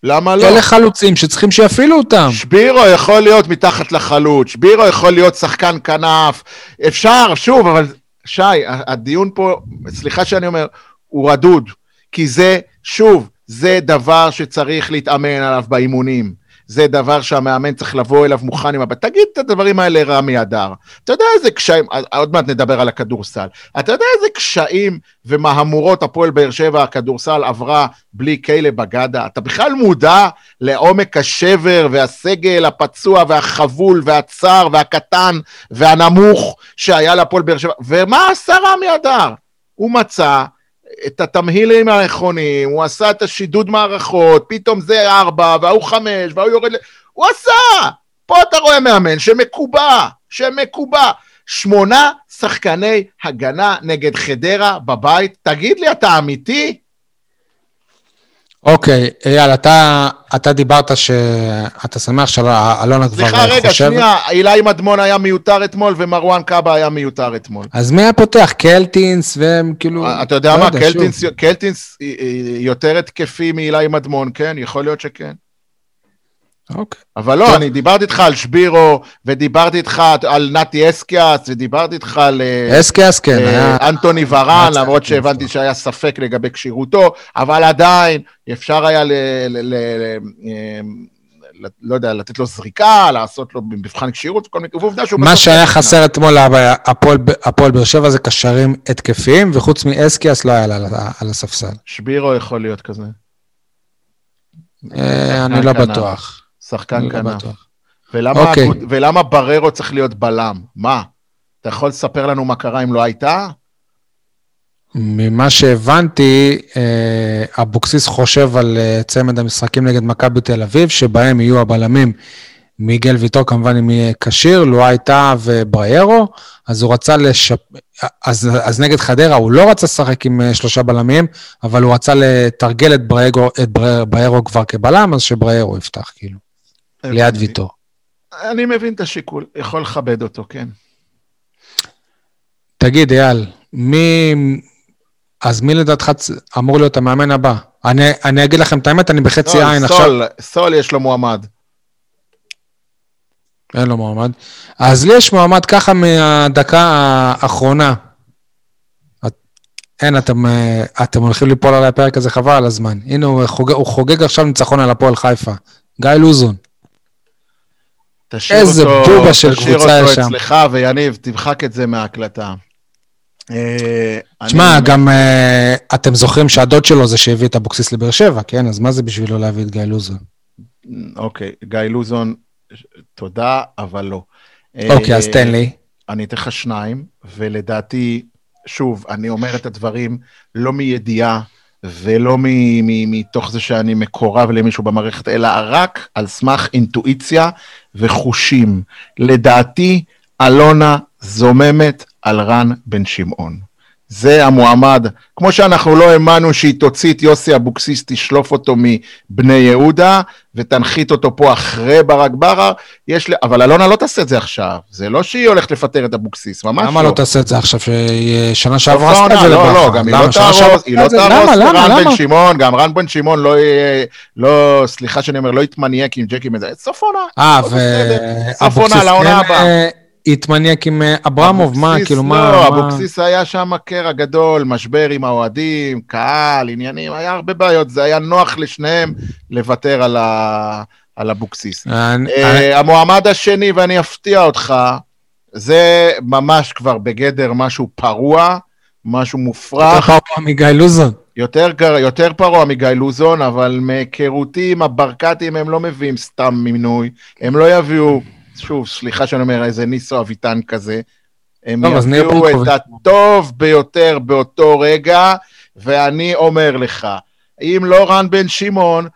למה לא? אלה חלוצים שצריכים שיפעילו אותם. שבירו יכול להיות מתחת לחלוץ, שבירו יכול להיות שחקן כנף, אפשר, שוב, אבל שי, הדיון פה, סליחה שאני אומר, הוא רדוד, כי זה, שוב, זה דבר שצריך להתאמן עליו באימונים. זה דבר שהמאמן צריך לבוא אליו מוכן עם הבא. תגיד את הדברים האלה, רמי אדר. אתה יודע איזה קשיים, עוד מעט נדבר על הכדורסל. אתה יודע איזה קשיים ומהמורות הפועל באר שבע, הכדורסל עברה בלי כלא בגדה? אתה בכלל מודע לעומק השבר והסגל הפצוע והחבול והצר והקטן והנמוך שהיה להפועל באר שבע? ומה עשה רמי אדר? הוא מצא את התמהילים הנכונים, הוא עשה את השידוד מערכות, פתאום זה ארבע, וההוא חמש, וההוא יורד ל... הוא עשה! פה אתה רואה מאמן שמקובע, שמקובע. שמונה שחקני הגנה נגד חדרה בבית. תגיד לי, אתה אמיתי? אוקיי, אייל, אתה, אתה דיברת שאתה שמח שאלונה כבר סליחה, רגע, חושב... שנייה, אילי מדמון היה מיותר אתמול ומרואן קאבה היה מיותר אתמול. אז מי היה פותח? קלטינס והם כאילו... אתה יודע לא מה, שוב. קלטינס, קלטינס אה, אה, יותר התקפי מאילי מדמון, כן? יכול להיות שכן. אוקיי. אבל לא, אני דיברתי איתך על שבירו, ודיברתי איתך על נתי אסקיאס, ודיברתי איתך על אה, אסקיאס, כן, אה, היה... אנטוני ורן, למרות שהבנתי. שהיה ספק לגבי כשירותו, אבל עדיין אפשר היה, ל- ל- ל- ל- אה, ל- לא יודע, לתת לו זריקה, לעשות לו מבחן כשירות, וכל מיני, ועובדה שהוא... מה שהיה. חסר אתמול הפועל- באר שבע זה קשרים התקפיים, וחוץ מאסקיאס לא היה לה על הספסל. שבירו יכול להיות כזה, אני לא. בטוח. שחקן אני לא כנף. ולמה, אוקיי. אגוד- ולמה בררו צריך להיות בלם? מה? אתה יכול לספר לנו מה קרה אם לא הייתה? ממה שהבנתי, אה, אבוקסיס חושב על אה, צמד המשחקים נגד מכבי תל אביב, שבהם יהיו הבלמים מיגל ויטור, כמובן אם יהיה כשיר, לואי טאה ובריירו, אז הוא רצה לשפ... אז, אז נגד חדרה הוא לא רצה לשחק עם אה, שלושה בלמים, אבל הוא רצה לתרגל את בריירו, את בריירו כבר כבלם, אז שבריירו יפתח, כאילו, ליד. ויטור. אני מבין את השיקול, יכול לכבד אותו, כן. תגיד, אייל, מי... אז מי לדעתך אמור להיות המאמן הבא? אני, אני אגיד לכם את האמת, אני בחצי לא, עין עכשיו. סול, סול יש לו מועמד. אין לו מועמד. אז לי יש מועמד ככה מהדקה האחרונה. את- אין, אתם, אתם הולכים ליפול על הפרק הזה, חבל על הזמן. הנה, הוא חוגג, הוא חוגג עכשיו ניצחון על הפועל חיפה. גיא לוזון. תשאיר איזה אותו, בובה של תשאיר קבוצה אותו יש שם. אצלך, ויניב, תמחק את זה מההקלטה. אה, תשמע, אני- גם אה, אתם זוכרים שהדוד שלו זה שהביא את אבוקסיס לבאר שבע, כן? אז מה זה בשבילו להביא את גיא לוזון? אוקיי, גיא לוזון, תודה, אבל לא. אוקיי, אז אה, תן לי. אני אתן לך שניים, ולדעתי, שוב, אני אומר את הדברים לא מידיעה ולא מתוך זה שאני מקורב למישהו במערכת, אלא רק על סמך אינטואיציה וחושים. לדעתי, אלונה זוממת על רן בן שמעון. זה המועמד. כמו שאנחנו לא האמנו שהיא תוציא את יוסי אבוקסיס, תשלוף אותו מבני יהודה, ותנחית אותו פה אחרי ברק בכר, יש ל... אבל אלונה לא תעשה את זה עכשיו. זה לא שהיא הולכת לפטר את אבוקסיס, ממש למה לא תעשה את זה עכשיו, סוף שעברה עשתה את זה לא, לבכר? לא, גם היא? לא שנה תהרוס, היא לא? תהרוס למה? בן שמעון, גם רן בן שמעון לא יהיה, לא, סליחה שאני אומר, לא יתמניאק עם ג'קי מזה, סוף עונה. אה, ואבוקסיס אה, התמניאק עם אה, אברמוב, מה, כאילו, לא, מה... מה- אבוקסיס היה שם קרע גדול, משבר עם האוהדים, קהל, עניינים, היה הרבה בעיות, זה היה נוח לשניהם לוותר על, ה... על אבוקסיס. אני- אני- אה, המועמד השני, ואני אפתיע אותך, זה ממש כבר בגדר משהו פרוע, משהו מופרך. יותר פעם מגיא לוזון. יותר, יותר פרוע מגיא לוזון, אבל מהיכרותי עם הברקתים הם לא מביאים סתם מינוי, הם לא יביאו, שוב, סליחה שאני אומר, איזה ניסו אביטן כזה, הם יביאו. את הטוב ביותר באותו רגע, ואני אומר לך, אם לא רן בן שמעון,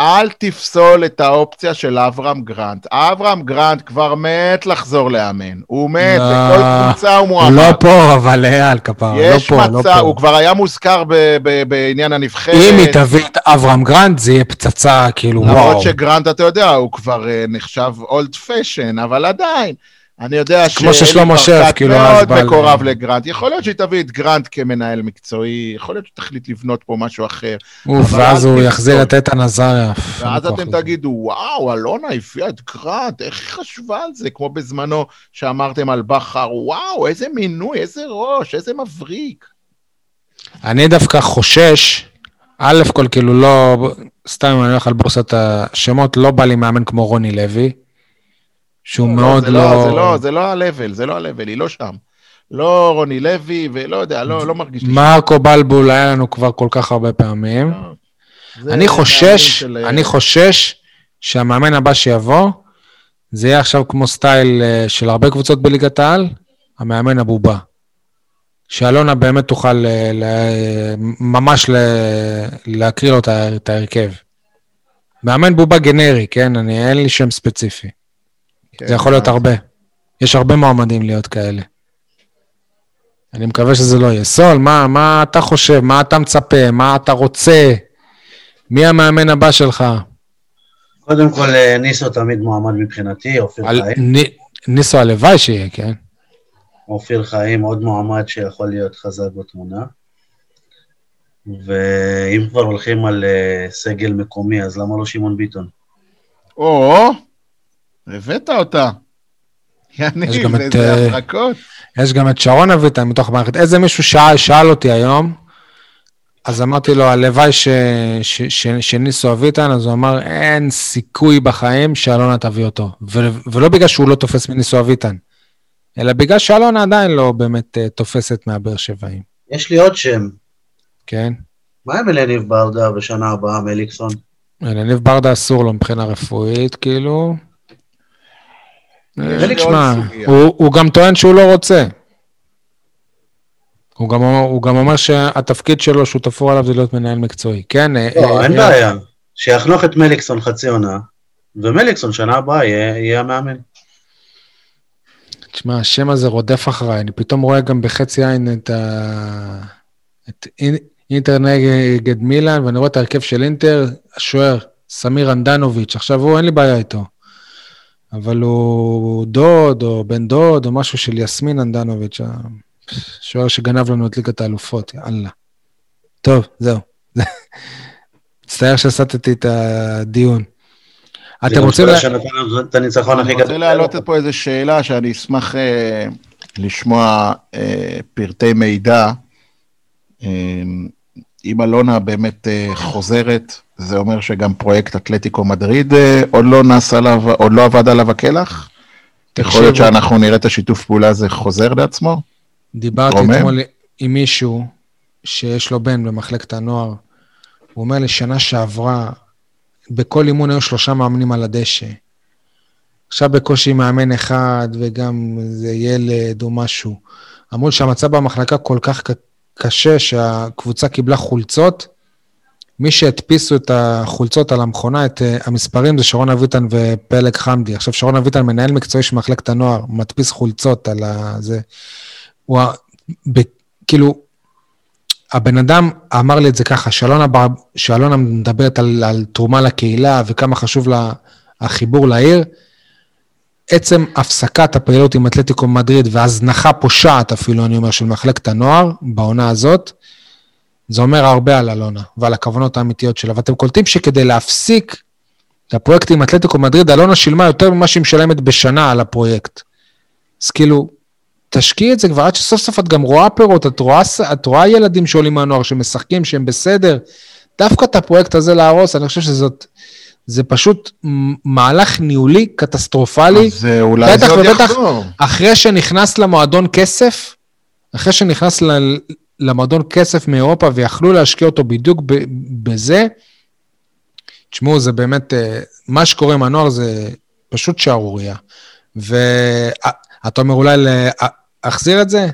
אל תפסול את האופציה של אברהם גרנט. אברהם גרנט כבר מת לחזור לאמן. הוא מת, לא, בכל קבוצה הוא מועמד. הוא לא פה, אבל אייל כפרה, לא פה, לא מצב, פה. הוא כבר היה מוזכר ב- ב- בעניין הנבחרת. אם היא תביא את אברהם גרנט, זה יהיה פצצה, כאילו, וואו. למרות שגרנט, אתה יודע, הוא כבר אה, נחשב old fashioned, אבל עדיין, אני יודע שרף, ברקת כאילו, מאוד מקורב לגרנט. יכול להיות שהיא תביא את גרנט כמנהל מקצועי, יכול להיות שתחליט לבנות פה משהו אחר. אוף, ואז הוא. יחזיר את איתן עזריה. ואז אין כוח אתם. תגידו, וואו, אלונה הביאה את גרנט, איך היא חשבה על זה? כמו בזמנו שאמרתם על בכר, וואו, איזה מינוי, איזה ראש, איזה מבריק. אני דווקא חושש, א' כל כאילו לא, סתם אם אני הולך על בורסת השמות, לא בא לי מאמן כמו רוני לוי, שהוא מאוד זה לא... זה לא, זה לא ה-level, זה לא ה-level, היא לא שם. לא רוני לוי, ולא יודע, לא, לא מרגיש לי... מרקו בלבול היה לנו כבר כל כך הרבה פעמים. לא. אני חושש, של- אני חושש שהמאמן הבא שיבוא, זה יהיה עכשיו כמו סטייל אה, של הרבה קבוצות בליגת העל, המאמן הבובה. שאלונה באמת תוכל אה, ל- ממש ל- להקריא לו את ההרכב. מאמן בובה גנרי, כן? אני, אין לי שם ספציפי. כן, זה יכול להיות אה, הרבה. יש הרבה מועמדים להיות כאלה. אני מקווה שזה לא יהיה. סול, מה, מה אתה חושב? מה אתה מצפה? מה אתה רוצה? מי המאמן הבא שלך? קודם כל, אה, ניסו תמיד מועמד מבחינתי, אופיר על, חיים. נ, ניסו הלוואי שיהיה, כן? אופיר חיים עוד מועמד שיכול להיות חזק בתמונה. ואם כבר הולכים על אה, סגל מקומי, אז למה לא שמעון ביטון? או, הבאת אותה. יש גם יניב, את, איזה אה, הברקות. יש גם את שרון אביטן מתוך המערכת. איזה מישהו שאל, שאל אותי היום, אז אמרתי לו, הלוואי ש, ש, ש, שניסו אביטן, אז הוא אמר, אין סיכוי בחיים שאלונה תביא אותו. ו, ולא בגלל שהוא לא תופס מניסו אביטן, אלא בגלל שאלונה עדיין לא באמת אה, תופסת מהבאר שבעים, יש לי עוד שם. כן? מה עם אלניב ברדה בשנה הבאה מליקסון? לניב ברדה אסור לו מבחינה רפואית, כאילו. אה, תשמע, סוגיה. הוא, הוא גם טוען שהוא לא רוצה. הוא גם, אומר- הוא גם אומר שהתפקיד שלו, שהוא תפור עליו, זה להיות מנהל מקצועי. כן? אה, לא, אה, אין אה, בעיה. שיחנוך את מליקסון חצי עונה, ומליקסון שנה הבאה יהיה יהיה המאמן. תשמע, השם הזה רודף אחריי, אני פתאום רואה גם בחצי עין את ה... את אינ- אינטר נגד מילאן, ואני רואה את ההרכב של אינטר, השוער, סמיר אנדנוביץ', עכשיו הוא, אין לי בעיה איתו. אבל הוא דוד, או בן דוד, או משהו של יסמין אנדנוביץ', השוער שגנב לנו את ליגת האלופות, יאללה. טוב, זהו. מצטער שהסטתי את הדיון. אתם רוצים... זה לה- אני. רוצה להעלות פה איזו שאלה שאני אשמח אה, לשמוע אה, פרטי מידע. אה, אם אלונה באמת אה, חוזרת, זה אומר שגם פרויקט אתלטיקו מדריד אה, עוד לא נעשה עליו, עוד לא עבד עליו הקלח? יכול להיות. שאנחנו נראה את השיתוף פעולה הזה חוזר לעצמו? דיברתי רומם? אתמול עם מישהו שיש לו בן במחלקת הנוער. הוא אומר לי, שנה שעברה, בכל אימון היו שלושה מאמנים על הדשא. עכשיו בקושי מאמן אחד, וגם איזה ילד או משהו. אמרו שהמצב במחלקה כל כך קשה, שהקבוצה קיבלה חולצות. מי שהדפיסו את החולצות על המכונה, את uh, המספרים, זה שרון אביטן ופלג חמדי. עכשיו, שרון אביטן, מנהל מקצועי של מחלקת הנוער, מדפיס חולצות על הזה. הוא, ה- ב, כאילו, הבן אדם אמר לי את זה ככה, שאלונה, בר- שאלונה מדברת על, על תרומה לקהילה וכמה חשוב לה החיבור לעיר. עצם הפסקת הפעילות עם אתלטיקו מדריד והזנחה פושעת אפילו, אני אומר, של מחלקת הנוער בעונה הזאת, זה אומר הרבה על אלונה ועל הכוונות האמיתיות שלה. ואתם קולטים שכדי להפסיק את הפרויקט עם אתלטיקו מדריד, אלונה שילמה יותר ממה שהיא משלמת בשנה על הפרויקט. אז כאילו, תשקיעי את זה כבר עד שסוף סוף את גם רואה פירות, את רואה, את רואה ילדים שעולים מהנוער, שמשחקים, שהם בסדר. דווקא את הפרויקט הזה להרוס, אני חושב שזאת, זה פשוט מהלך ניהולי קטסטרופלי. אז אה, אולי בטח זה עוד ובטח. יחזור. אחרי שנכנס למועדון כסף, אחרי שנכנס ל- למועדון כסף מאירופה ויכלו להשקיע אותו בדיוק ב- בזה, תשמעו, זה באמת, אה, מה שקורה עם הנוער זה פשוט שערורייה. ואתה אומר אולי להחזיר את זה?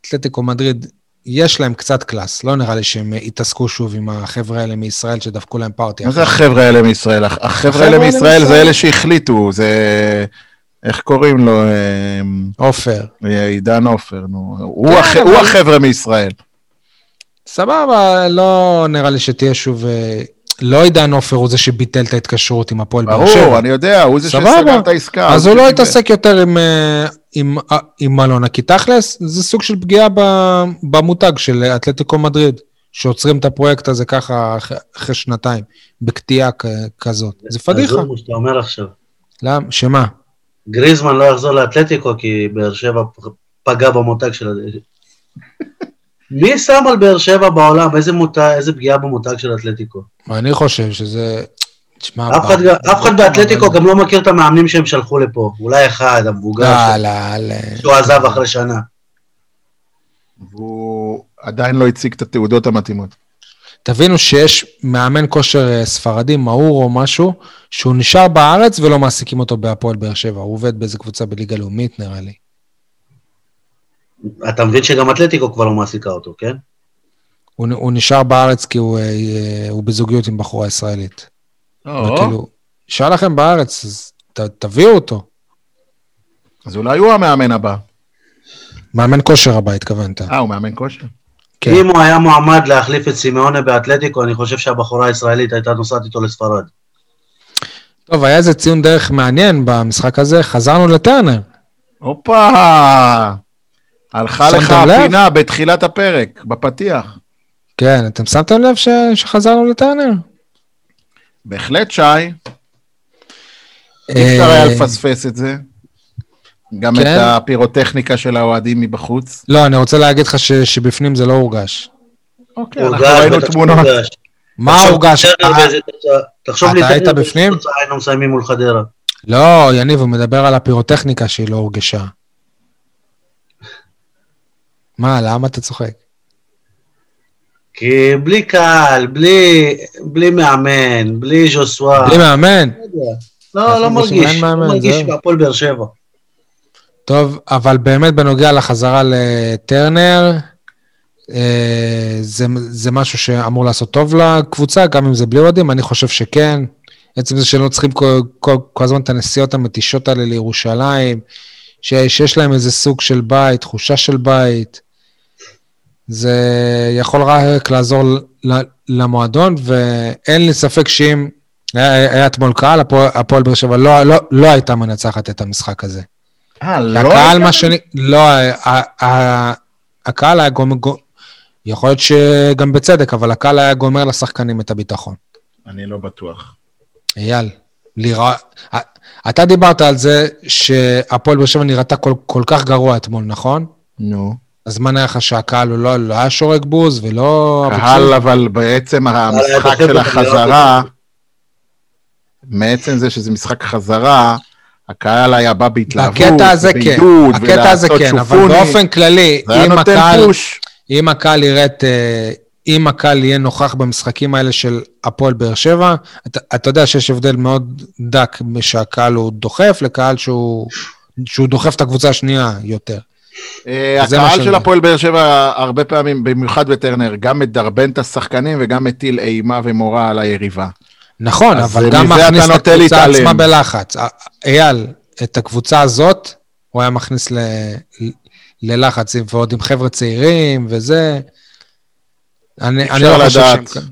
אתלטיקו מדריד יש להם קצת קלאס. לא נראה לי שהם יתעסקו שוב עם החבר'ה האלה מישראל שדפקו להם פארטי. מה זה החבר'ה האלה מישראל? הח- החבר'ה האלה מישראל זה. אלה שהחליטו, זה... איך קוראים לו? אה, עופר. עידן עופר, נו. הוא כן, החבר'ה מישראל. סבבה, לא נראה לי שתהיה שוב... אה, לא עידן עופר הוא זה שביטל את ההתקשרות עם הפועל באר שבע. ברור, אני יודע, הוא זה. שסגר את העסקה. אז הוא לא. יתעסק יותר עם, אה, עם, אה, עם אלונה, כי תכלס זה סוג של פגיעה במותג של אתלטיקו מדריד, שעוצרים את הפרויקט הזה ככה אחרי, שנתיים, בקטיעה כזאת. זה פדיחה. עזוב מה שאתה אומר עכשיו. למה? שמה? גריזמן לא יחזור לאתלטיקו כי באר שבע פגע במותג של... מי שם על באר שבע בעולם? איזה, מותג, איזה פגיעה במותג של אתלטיקו? אני חושב שזה... תשמע, אף אחד, ב- אף אחד באתלטיקו גם לא מכיר את המאמנים שהם שלחו לפה. אולי אחד, המבוגר, לא, ש- לא, לא. שהוא עזב אחרי שנה. והוא עדיין לא הציג את התעודות המתאימות. תבינו שיש מאמן כושר אה, ספרדי, מאור או משהו, שהוא נשאר בארץ ולא מעסיקים אותו בהפועל באר שבע. הוא עובד באיזה קבוצה בליגה לאומית, נראה לי. אתה מבין שגם אתלטיקו כבר לא מעסיקה אותו, כן? הוא, הוא נשאר בארץ כי הוא, אה, אה, הוא בזוגיות עם בחורה ישראלית. וכאילו, נשאר לכם בארץ, אז ת, תביאו אותו. אז אולי הוא המאמן הבא. מאמן כושר הבא, התכוונת. אה, הוא מאמן כושר? כן. אם הוא היה מועמד להחליף את סימאונה באתלטיקו, אני חושב שהבחורה הישראלית הייתה נוסעת איתו לספרד. טוב, היה איזה ציון דרך מעניין במשחק הזה, חזרנו לטרנר. הופה! הלכה לך לב? הפינה בתחילת הפרק, בפתיח. כן, אתם שמתם לב ש, שחזרנו לטרנר? בהחלט, שי. אי אפשר היה לפספס את זה. גם כן. את הפירוטכניקה של האוהדים מבחוץ. לא, אני רוצה להגיד לך ש, שבפנים זה לא הורגש. אוקיי, אנחנו הורגש, ראינו תמונות. מה תחשוב הורגש? אה, תחשוב לי, אתה היית בפנים? היינו מסיימים מול חדרה. לא, יניב, הוא מדבר על הפירוטכניקה שהיא לא הורגשה. מה, למה אתה צוחק? כי בלי קהל, בלי, בלי מאמן, בלי ז'וסווה. בלי מאמן. לא, לא אין מרגיש, לא מרגיש. בהפועל באר שבע. טוב, אבל באמת בנוגע לחזרה לטרנר, אה, זה, זה משהו שאמור לעשות טוב לקבוצה, גם אם זה בלי אוהדים, אני חושב שכן. עצם זה שלא צריכים כל, כל, כל הזמן את הנסיעות המתישות האלה לירושלים, ש, שיש להם איזה סוג של בית, תחושה של בית, זה יכול רק לעזור ל- למועדון, ואין לי ספק שאם היה, אתמול קהל, הפועל באר שבע לא, לא, לא הייתה מנצחת את המשחק הזה. אה, לא? הקהל, היה? מה שאני... לא, ה- ה- הקהל היה גומר... יכול להיות שגם בצדק, אבל הקהל היה גומר לשחקנים את הביטחון. אני לא בטוח. אייל, לרא... אתה דיברת על זה שהפועל באר שבע נראתה כל, כל כך גרוע אתמול, נכון? נו. אז מה נראה לך שהקהל לא, לא היה שורק בוז ולא... קהל, אבל בעצם המשחק של החזרה, מעצם זה שזה משחק חזרה, הקהל היה בא בהתלהבות, הקטע הזה כן, בעידוד, הקטע הזה ולעשות כן, אבל. באופן כללי, היה אם הקהל... אם הקהל יראה את... אה, אם הקהל יהיה נוכח במשחקים האלה של הפועל באר שבע, אתה, אתה יודע שיש הבדל מאוד דק שהקהל הוא דוחף לקהל שהוא, שהוא דוחף את הקבוצה השנייה יותר. אה, הקהל של הפועל באר שבע, הרבה פעמים, במיוחד בטרנר, גם מדרבן את השחקנים וגם מטיל אימה ומורא על היריבה. נכון, אבל גם מזה אתה מכניס את הקבוצה. עצמה בלחץ. אה, אייל, את הקבוצה הזאת, הוא היה מכניס ל, ללחץ, ועוד עם חבר'ה צעירים וזה. אני, אני לא חושב שהם... לדעת.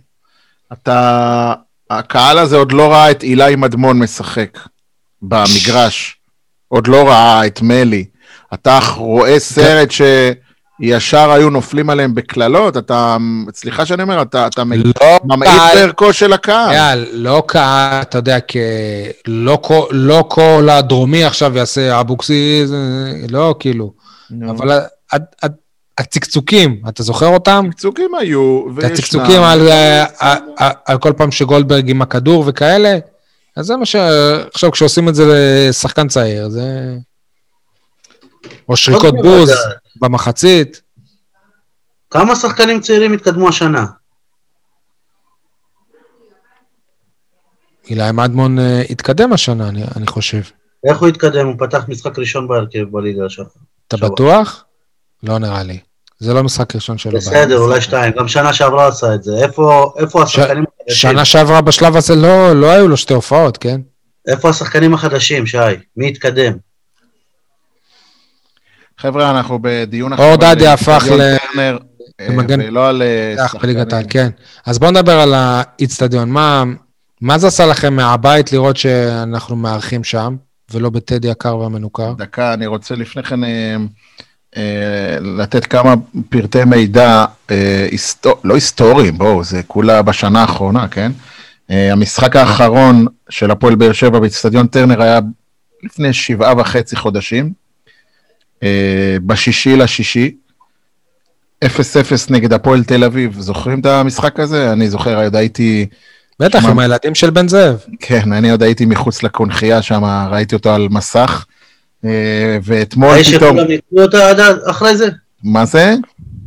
אתה... הקהל הזה עוד לא ראה את אילי מדמון משחק במגרש. עוד לא ראה את מלי. אתה רואה סרט שישר היו נופלים עליהם בקללות, אתה... סליחה שאני אומר, אתה, אתה לא ממעיט בערכו של הקהל. אייל, לא קהל, אתה יודע, כ... לא, לא כל הדרומי עכשיו יעשה אבוקסיס, לא כאילו. נו. אבל הצקצוקים, אתה זוכר אותם? צקצוקים היו, וישנם. הצקצוקים על, אה, על, על, על כל פעם שגולדברג עם הכדור וכאלה? אז זה מה ש... עכשיו, כשעושים את זה לשחקן צעיר, זה... או שריקות לא בוז. במחצית. כמה שחקנים צעירים התקדמו השנה? אילי מדמון אה, התקדם השנה, אני, אני חושב. איך הוא התקדם? הוא פתח משחק ראשון בהרכב בליגה השנה. אתה. בטוח? לא נראה לי. זה לא משחק ראשון שלו. בסדר, אולי שתיים. גם שנה שעברה עשה את זה. איפה, איפה השחקנים החדשים? שנה שעברה בשלב הזה לא, לא היו לו שתי הופעות, כן? איפה השחקנים החדשים, שי? מי התקדם? חבר'ה, אנחנו בדיון אור על דדיה הפך ל- טרנר, אה, למגן- ולא על אה, העל, שחקנים. כן. אז בואו נדבר על האיצטדיון. מה, מה זה עשה לכם מהבית לראות שאנחנו מארחים שם, ולא בטדי הקר והמנוכר? דקה, אני רוצה לפני כן אה, אה, לתת כמה פרטי מידע, אה, היסטור... לא היסטוריים, בואו, זה כולה בשנה האחרונה, כן? אה, המשחק האחרון של הפועל באר שבע באיצטדיון טרנר היה לפני שבעה וחצי חודשים, אה, בשישי לשישי, 0-0 נגד הפועל תל אביב. זוכרים את המשחק הזה? אני זוכר, עוד הייתי... בטח, שמע- עם הילדים של בן זאב. כן, אני עוד הייתי מחוץ לקונכייה שם, ראיתי אותו על מסך. אה, ואתמול האיש פתאום, שכולם ניצחו אותה עד אחרי זה? מה זה?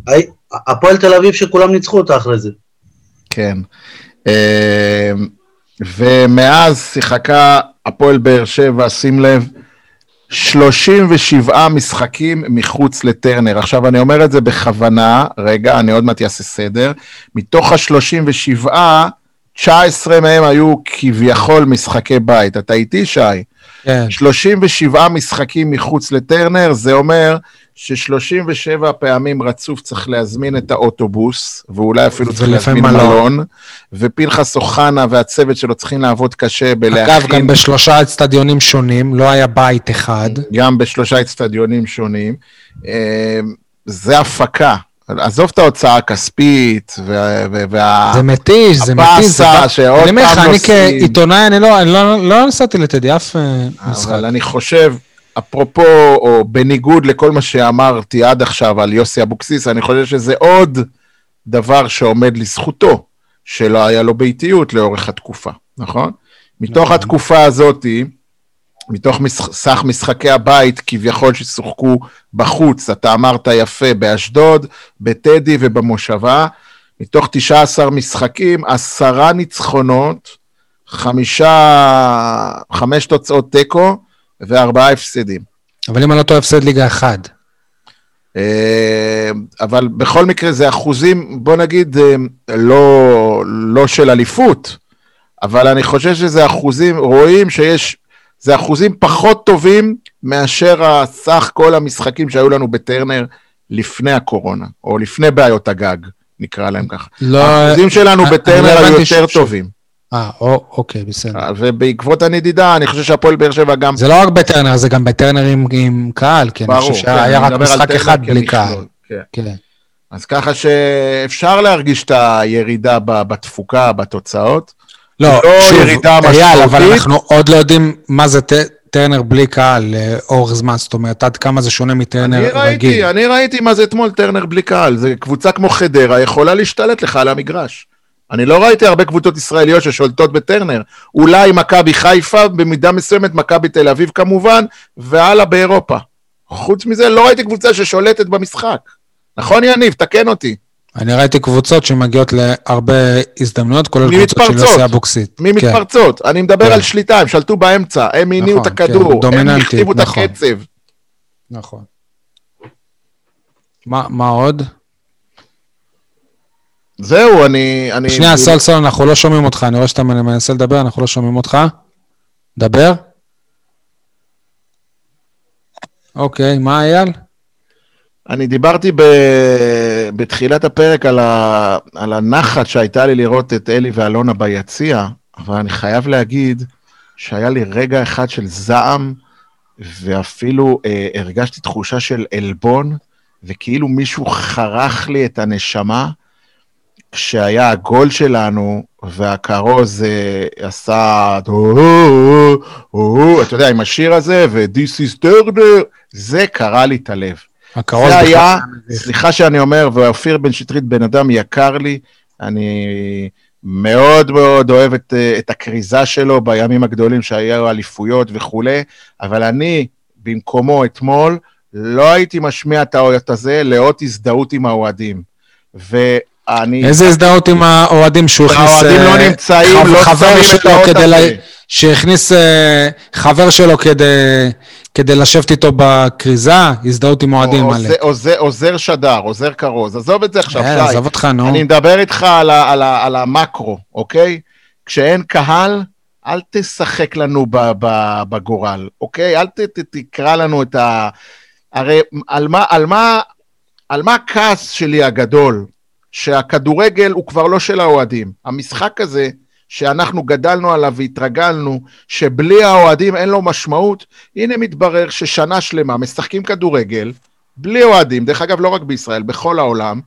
האי- הפועל תל אביב שכולם ניצחו אותה אחרי זה. כן. אה, ומאז שיחקה הפועל באר שבע, שים לב, 37 משחקים מחוץ לטרנר. עכשיו, אני אומר את זה בכוונה, רגע, אני עוד מעט אעשה סדר. מתוך ה-37, 19 מהם היו כביכול משחקי בית. אתה איתי, שי? כן. 37 משחקים מחוץ לטרנר, זה אומר ש-37 פעמים רצוף צריך להזמין את האוטובוס, ואולי אפילו צריך להזמין מלון. מלון, ופנחס אוחנה והצוות שלו צריכים לעבוד קשה אגב, בלהכין, גם בשלושה אצטדיונים שונים, לא היה בית אחד. גם בשלושה אצטדיונים שונים. אה, זה הפקה. עזוב את ההוצאה הכספית, וה... זה מתיש, זה מתיש. זה הבאסה בא- שעוד אני אומר לך, פעם אני נוסעים. כעיתונאי, אני לא- לא- לא נסעתי לטדי אף אה, משחק. אבל אני חושב, אפרופו, או בניגוד לכל מה שאמרתי עד עכשיו על יוסי אבוקסיס, אני חושב שזה עוד דבר שעומד לזכותו, שלא היה לו ביתיות לאורך התקופה, נכון? מתוך נכון. התקופה הזאתי, מתוך מש- סך משחקי הבית כביכול ששוחקו בחוץ, אתה אמרת יפה, באשדוד, בטדי ובמושבה, מתוך 19 משחקים, עשרה ניצחונות, חמישה, חמש תוצאות תיקו וארבעה הפסדים. אבל אם אני לא טועה, הפסד ליגה אחד. אה, אבל בכל מקרה זה אחוזים, בוא נגיד, אה, לא, לא של אליפות, אבל אני חושב שזה אחוזים, רואים שיש, זה אחוזים פחות טובים מאשר הסך כל המשחקים שהיו לנו בטרנר לפני הקורונה, או לפני בעיות הגג, נקרא להם ככה. לא... האחוזים שלנו אני בטרנר היו יותר ש- טובים. אה, או- אוקיי, בסדר. ובעקבות הנדידה, אני חושב שהפועל באר שבע גם... זה לא רק בטרנר, זה גם בטרנר עם- עם קהל, כי אני ברור, חושב כן, שהיה אני רק מדבר על משחק טרנר אחד בלי קהל. כן. כן. אז ככה שאפשר להרגיש את הירידה בתפוקה, בתוצאות. לא, לא שוב, ירידה אייל, אבל. אנחנו עוד לא יודעים מה זה ט- טרנר בלי קהל לאורך זמן, זאת אומרת, עד כמה זה שונה מטרנר אני רגיל. ראיתי, אני ראיתי מה זה אתמול טרנר בלי קהל. זה קבוצה כמו חדרה יכולה להשתלט לך על המגרש. אני לא ראיתי הרבה קבוצות ישראליות ששולטות בטרנר. אולי מכבי חיפה, במידה מסוימת מכבי תל אביב כמובן, והלאה באירופה. חוץ מזה, לא ראיתי קבוצה ששולטת במשחק. נכון, יניב? תקן אותי. אני ראיתי קבוצות שמגיעות להרבה הזדמנויות, כולל קבוצות של? יוסי אבוקסיס. מי כן. מתפרצות? אני מדבר כן. על שליטה, הם שלטו באמצע, הם הניעו את נכון, הכדור, כן, הם הכתיבו את נכון. הקצב. נכון. מה מה עוד? זהו, אני... אני שנייה, סול סול, אנחנו לא שומעים אותך, אני רואה שאתה מנסה לדבר, אנחנו לא שומעים אותך. דבר. אוקיי, מה אייל? אני דיברתי ב... בתחילת הפרק על, ה... על הנחת שהייתה לי לראות את אלי ואלונה ביציע, אבל אני חייב להגיד שהיה לי רגע אחד של זעם, ואפילו אה, הרגשתי תחושה של עלבון, וכאילו מישהו חרך לי את הנשמה, כשהיה הגול שלנו, והכרוז אה, עשה, אתה יודע, עם השיר הזה, ו-This is Turner, זה קרע לי את הלב. הכרוז זה היה. סליחה שאני אומר, ואופיר בן שטרית בן אדם יקר לי, אני מאוד מאוד אוהב את, אה, את הכריזה שלו בימים הגדולים שהיו אליפויות וכולי, אבל אני במקומו אתמול לא הייתי משמיע את האות הזה לאות הזדהות עם האוהדים. ואני... איזה הזדהות עם האוהדים שהוא הכניס... האוהדים אה, לא נמצאים, חב- לא חבר שלו כדי. לה- שהכניס אה, חבר שלו כדי, כדי לשבת איתו בכריזה, הזדהות עם אוהדים או- מלא. עוזר- עוזר- שדר, עוזר כרוז, עזוב את זה עכשיו, אה, שי. עזוב אותך, נו. אני מדבר איתך על, ה, על, ה, על המקרו, אוקיי? כשאין קהל, אל תשחק לנו בגורל, אוקיי? אל ת, ת, תקרא לנו את ה... הרי על מה, על מה, על מה הכעס שלי הגדול? שהכדורגל הוא כבר לא של האוהדים. המשחק הזה, שאנחנו גדלנו עליו והתרגלנו, שבלי האוהדים אין לו משמעות, הנה מתברר ששנה שלמה משחקים כדורגל, בלי אוהדים, דרך אגב, לא רק בישראל, בכל העולם,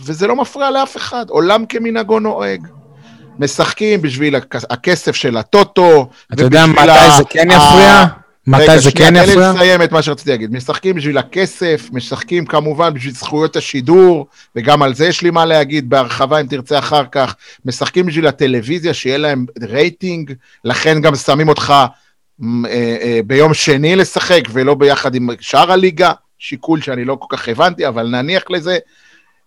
וזה לא מפריע לאף אחד, עולם כמנהגו נוהג. משחקים בשביל הכ- הכסף של הטוטו. אתה יודע מתי ה- זה כן יפריע? מתי רגע, זה שנייה, כן תן לי יפריע? לסיים את מה שרציתי להגיד. משחקים בשביל הכסף, משחקים כמובן בשביל זכויות השידור, וגם על זה יש לי מה להגיד בהרחבה אם תרצה אחר כך. משחקים בשביל הטלוויזיה, שיהיה להם רייטינג, לכן גם שמים אותך אה, אה, ביום שני לשחק, ולא ביחד עם שאר הליגה, שיקול שאני לא כל כך הבנתי, אבל נניח לזה.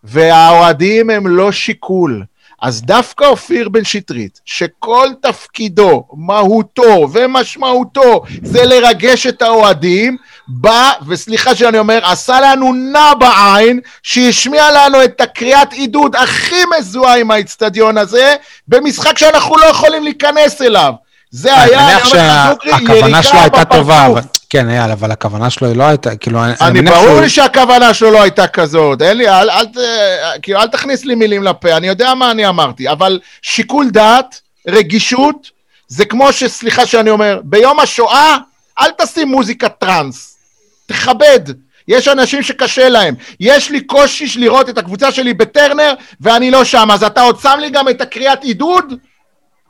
והאוהדים הם לא שיקול. אז דווקא אופיר בן שטרית, שכל תפקידו, מהותו ומשמעותו זה לרגש את האוהדים, בא, וסליחה שאני אומר, עשה לנו נע בעין, שהשמיע לנו את הקריאת עידוד הכי מזוהה עם האיצטדיון הזה, במשחק שאנחנו לא יכולים להיכנס אליו. זה אני היה, מניח אני אומר לך, דוגרי, שהכוונה יריקה שלו הייתה טובה, אבל... כן, אייל, אבל הכוונה שלו היא לא הייתה, כאילו, אני אני ברור שהוא... לי שהכוונה שלו לא הייתה כזאת, אין לי, אל, אל, ת- כאילו, אל תכניס לי מילים לפה, אני יודע מה אני אמרתי, אבל שיקול דעת, רגישות, זה כמו שסליחה שאני אומר, ביום השואה, אל תשים מוזיקת טראנס, תכבד. יש אנשים שקשה להם. יש לי קושי לראות את הקבוצה שלי בטרנר, ואני לא שם, אז אתה עוד שם לי גם את הקריאת עידוד?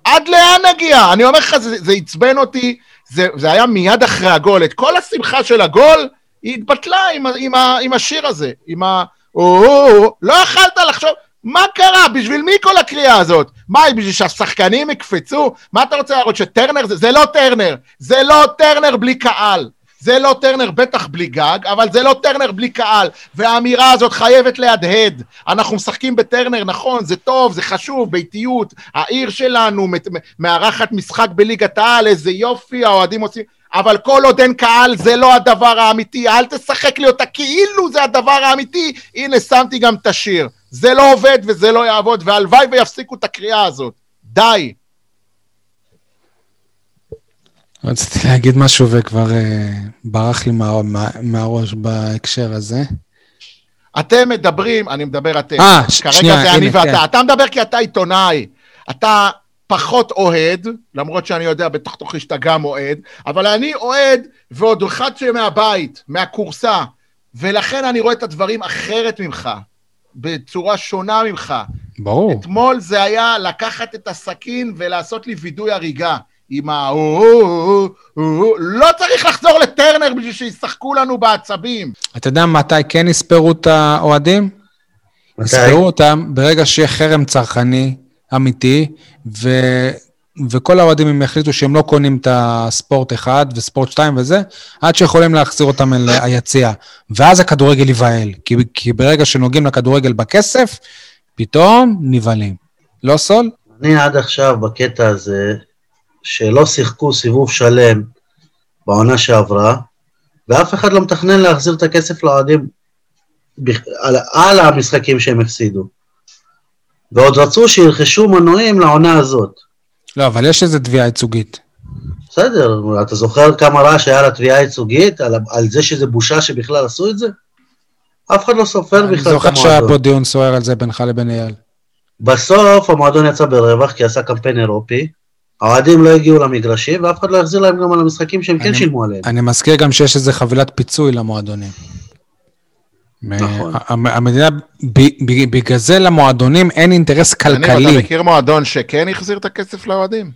עד לאן נגיע? אני אומר לך, זה, זה עצבן אותי, זה, זה היה מיד אחרי הגול. את כל השמחה של הגול, היא התבטלה עם, עם, עם השיר הזה, עם ה... או-הו-הו, לא יכלת לחשוב, מה קרה? בשביל מי כל הקריאה הזאת? מה, בשביל שהשחקנים יקפצו? מה אתה רוצה להראות, שטרנר זה... זה לא טרנר, זה לא טרנר בלי קהל. זה לא טרנר בטח בלי גג, אבל זה לא טרנר בלי קהל, והאמירה הזאת חייבת להדהד. אנחנו משחקים בטרנר, נכון, זה טוב, זה חשוב, ביתיות, העיר שלנו מארחת משחק בליגת העל, איזה יופי, האוהדים עושים... אבל כל עוד אין קהל זה לא הדבר האמיתי, אל תשחק לי אותה כאילו זה הדבר האמיתי, הנה שמתי גם את השיר. זה לא עובד וזה לא יעבוד, והלוואי ויפסיקו את הקריאה הזאת. די. רציתי להגיד משהו וכבר אה, ברח לי מה- מה- מהראש בהקשר הזה. אתם מדברים, אני מדבר אתם. אה, כרגע שנייה, זה אני הנה, ואתה. כן. אתה מדבר כי אתה עיתונאי. אתה פחות אוהד, למרות שאני יודע בתוך תוכי שאתה גם אוהד, אבל אני אוהד ועוד אחד שמהבית, מהכורסה, ולכן אני רואה את הדברים אחרת ממך, בצורה שונה ממך. ברור. אתמול זה היה לקחת את הסכין ולעשות לי וידוי הריגה. עם ה... לא צריך לחזור לטרנר בשביל שישחקו לנו בעצבים. אתה יודע מתי כן יספרו את האוהדים? מתי? יספרו אותם ברגע שיהיה חרם צרכני אמיתי, ו... וכל האוהדים הם יחליטו שהם לא קונים את הספורט 1 וספורט 2 וזה, עד שיכולים להחזיר אותם אל היציע. ואז הכדורגל ייבהל, כי, כי ברגע שנוגעים לכדורגל בכסף, פתאום נבהלים. לא סול? אני עד עכשיו בקטע הזה, שלא שיחקו סיבוב שלם בעונה שעברה, ואף אחד לא מתכנן להחזיר את הכסף לאוהדים על, על המשחקים שהם הפסידו. ועוד רצו שירכשו מנועים לעונה הזאת. לא, אבל יש איזו תביעה ייצוגית. בסדר, אתה זוכר כמה רעש היה לתביעה הייצוגית, על, על זה שזה בושה שבכלל עשו את זה? אף אחד לא סופר אני בכלל את זוכר שהיה המועדון. פה דיון סוער על זה בינך לבין אייל. בסוף המועדון יצא ברווח כי עשה קמפיין אירופי, האוהדים לא הגיעו למגרשים ואף אחד לא החזיר להם גם על המשחקים שהם כן אני- שילמו עליהם. אני מזכיר גם שיש איזו חבילת פיצוי למועדונים. נכון. המדינה, בגלל זה למועדונים אין אינטרס אני, אתה כלכלי. מכיר מועדון שכן החזיר את הכסף לאוהדים?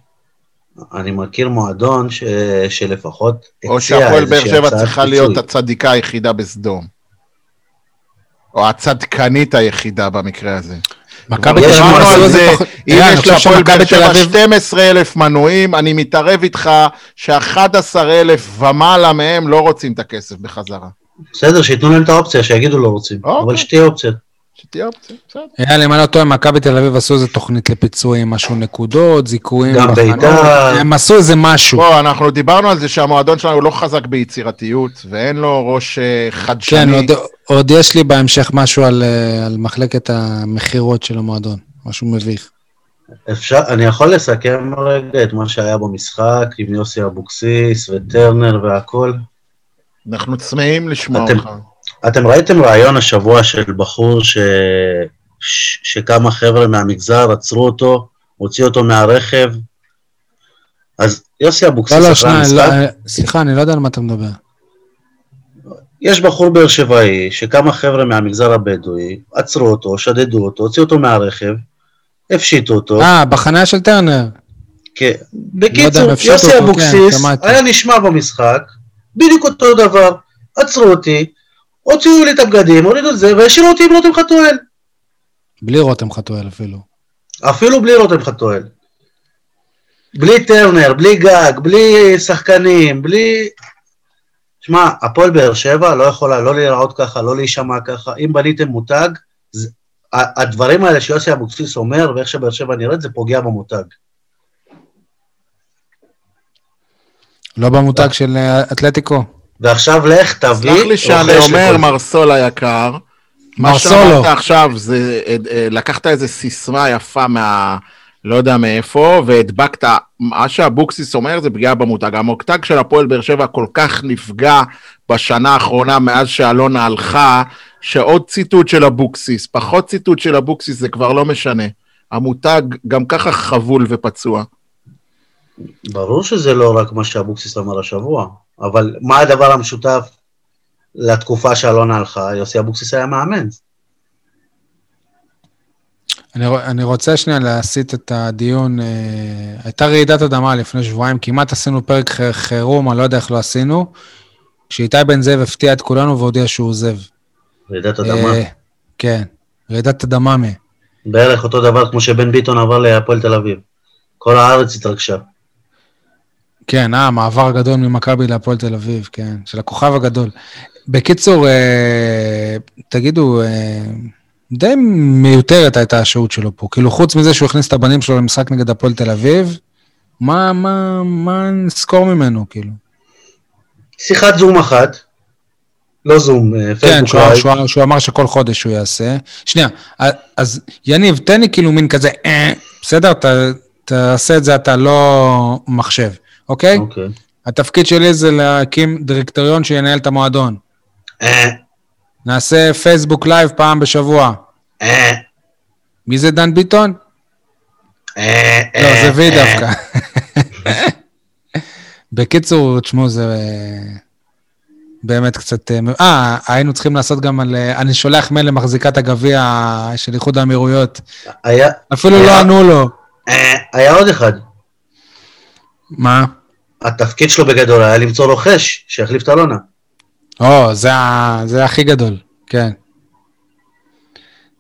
אני מכיר מועדון ש... שלפחות או הציע שהפועל באר שבע צריכה פיצוי. להיות הצדיקה היחידה בסדום. או הצדקנית היחידה במקרה הזה. מכבי תל אביב עשו את זה. אם אני יש להפועל באר שבע אביב... 12,000 מנויים, אני מתערב איתך ש-11,000 ומעלה מהם לא רוצים את הכסף בחזרה. בסדר, שייתנו להם את האופציה, שיגידו לא רוצים. אוקיי. אבל שתהיה אופציה. שתהיה אופציה, בסדר. אייל, אם אני לא טועה, מכבי תל אביב עשו איזה תוכנית לפיצויים, משהו נקודות, זיכויים. גם. בית"ר. הם עשו איזה משהו. בוא, אנחנו דיברנו על זה שהמועדון שלנו לא חזק ביצירתיות, ואין לו ראש אה, חדשני. כן, עוד, עוד יש לי בהמשך משהו על, אה, על מחלקת המכירות של המועדון, משהו מביך. אפשר, אני יכול לסכם רגע את מה שהיה במשחק עם יוסי אבוקסיס וטרנר והכל? אנחנו צמאים לשמוע אתם- אותך. אתם ראיתם רעיון השבוע של בחור ש... ש... שכמה חבר'ה מהמגזר עצרו אותו, הוציאו אותו מהרכב? אז יוסי אבוקסיס לא, לא, שנייה, לא, סליחה, אני לא יודע על מה אתה מדבר. יש בחור באר שבעי שכמה חבר'ה מהמגזר הבדואי עצרו אותו, שדדו אותו, הוציאו אותו מהרכב, הפשיטו אותו. אה, בחניה של טרנר. כן. לא בקיצור, הפשיטו יוסי אותו, אבוקסיס כן. היה נשמע במשחק, בדיוק אותו דבר, עצרו אותי, הוציאו לי את הבגדים, הורידו את זה, והשאירו אותי עם רותם חתואל. בלי רותם חתואל אפילו. אפילו בלי רותם חתואל. בלי טרנר, בלי גג, בלי שחקנים, בלי... שמע, הפועל באר שבע לא יכולה לא להיראות ככה, לא להישמע ככה. אם בניתם מותג, זה, הדברים האלה שיוסי אבוקסיס אומר, ואיך שבאר שבע נראית, זה פוגע במותג. לא במותג של אה, אתלטיקו. ועכשיו לך תביא... סלח לי שאני אומר, לכל. מרסול היקר. מה מרסולו. שאמרת עכשיו זה, אה, אה, לקחת איזה סיסמה יפה מה... לא יודע מאיפה, והדבקת, מה שאבוקסיס אומר זה פגיעה במותג. המותג של הפועל באר שבע כל כך נפגע בשנה האחרונה מאז שאלונה הלכה, שעוד ציטוט של אבוקסיס, פחות ציטוט של אבוקסיס, זה כבר לא משנה. המותג גם ככה חבול ופצוע. ברור שזה לא רק מה שאבוקסיס אמר השבוע, אבל מה הדבר המשותף לתקופה שאלונה הלכה? יוסי אבוקסיס היה מאמן. אני, אני רוצה שנייה להסיט את הדיון. אה, הייתה רעידת אדמה לפני שבועיים, כמעט עשינו פרק חירום, אני לא יודע איך לא עשינו, כשאיתי בן זאב הפתיע את כולנו והודיע שהוא עוזב. רעידת אדמה. אה, כן, רעידת אדמה. מ- בערך אותו דבר כמו שבן ביטון עבר להפועל תל אביב. כל הארץ התרגשה. כן, אה, מעבר גדול ממכבי להפועל תל אביב, כן, של הכוכב הגדול. בקיצור, אה, תגידו, אה, די מיותרת הייתה השהות שלו פה. כאילו, חוץ מזה שהוא הכניס את הבנים שלו למשחק נגד הפועל תל אביב, מה, מה, מה נזכור ממנו, כאילו? שיחת זום אחת, לא זום, אה, כן, שהוא. שהוא, שהוא אמר שכל חודש הוא יעשה. שנייה, אז יניב, תן לי כאילו מין כזה, אה, בסדר? ת, תעשה את זה, אתה לא מחשב, אוקיי? אוקיי. התפקיד שלי זה להקים דירקטוריון שינהל את המועדון. אה, נעשה פייסבוק live פעם בשבוע. אה, מי זה דן ביטון? אה, לא, זה וי. דווקא. בקיצור, תשמעו, זה באמת קצת... אה, היינו צריכים לעשות גם על... אני שולח מייל למחזיקת הגביע של איחוד האמירויות. היה, אפילו היה- לא ענו לו. היה עוד אחד. מה? התפקיד שלו בגדול היה למצוא רוכש שיחליף את אלונה. או, זה, זה הכי גדול, כן.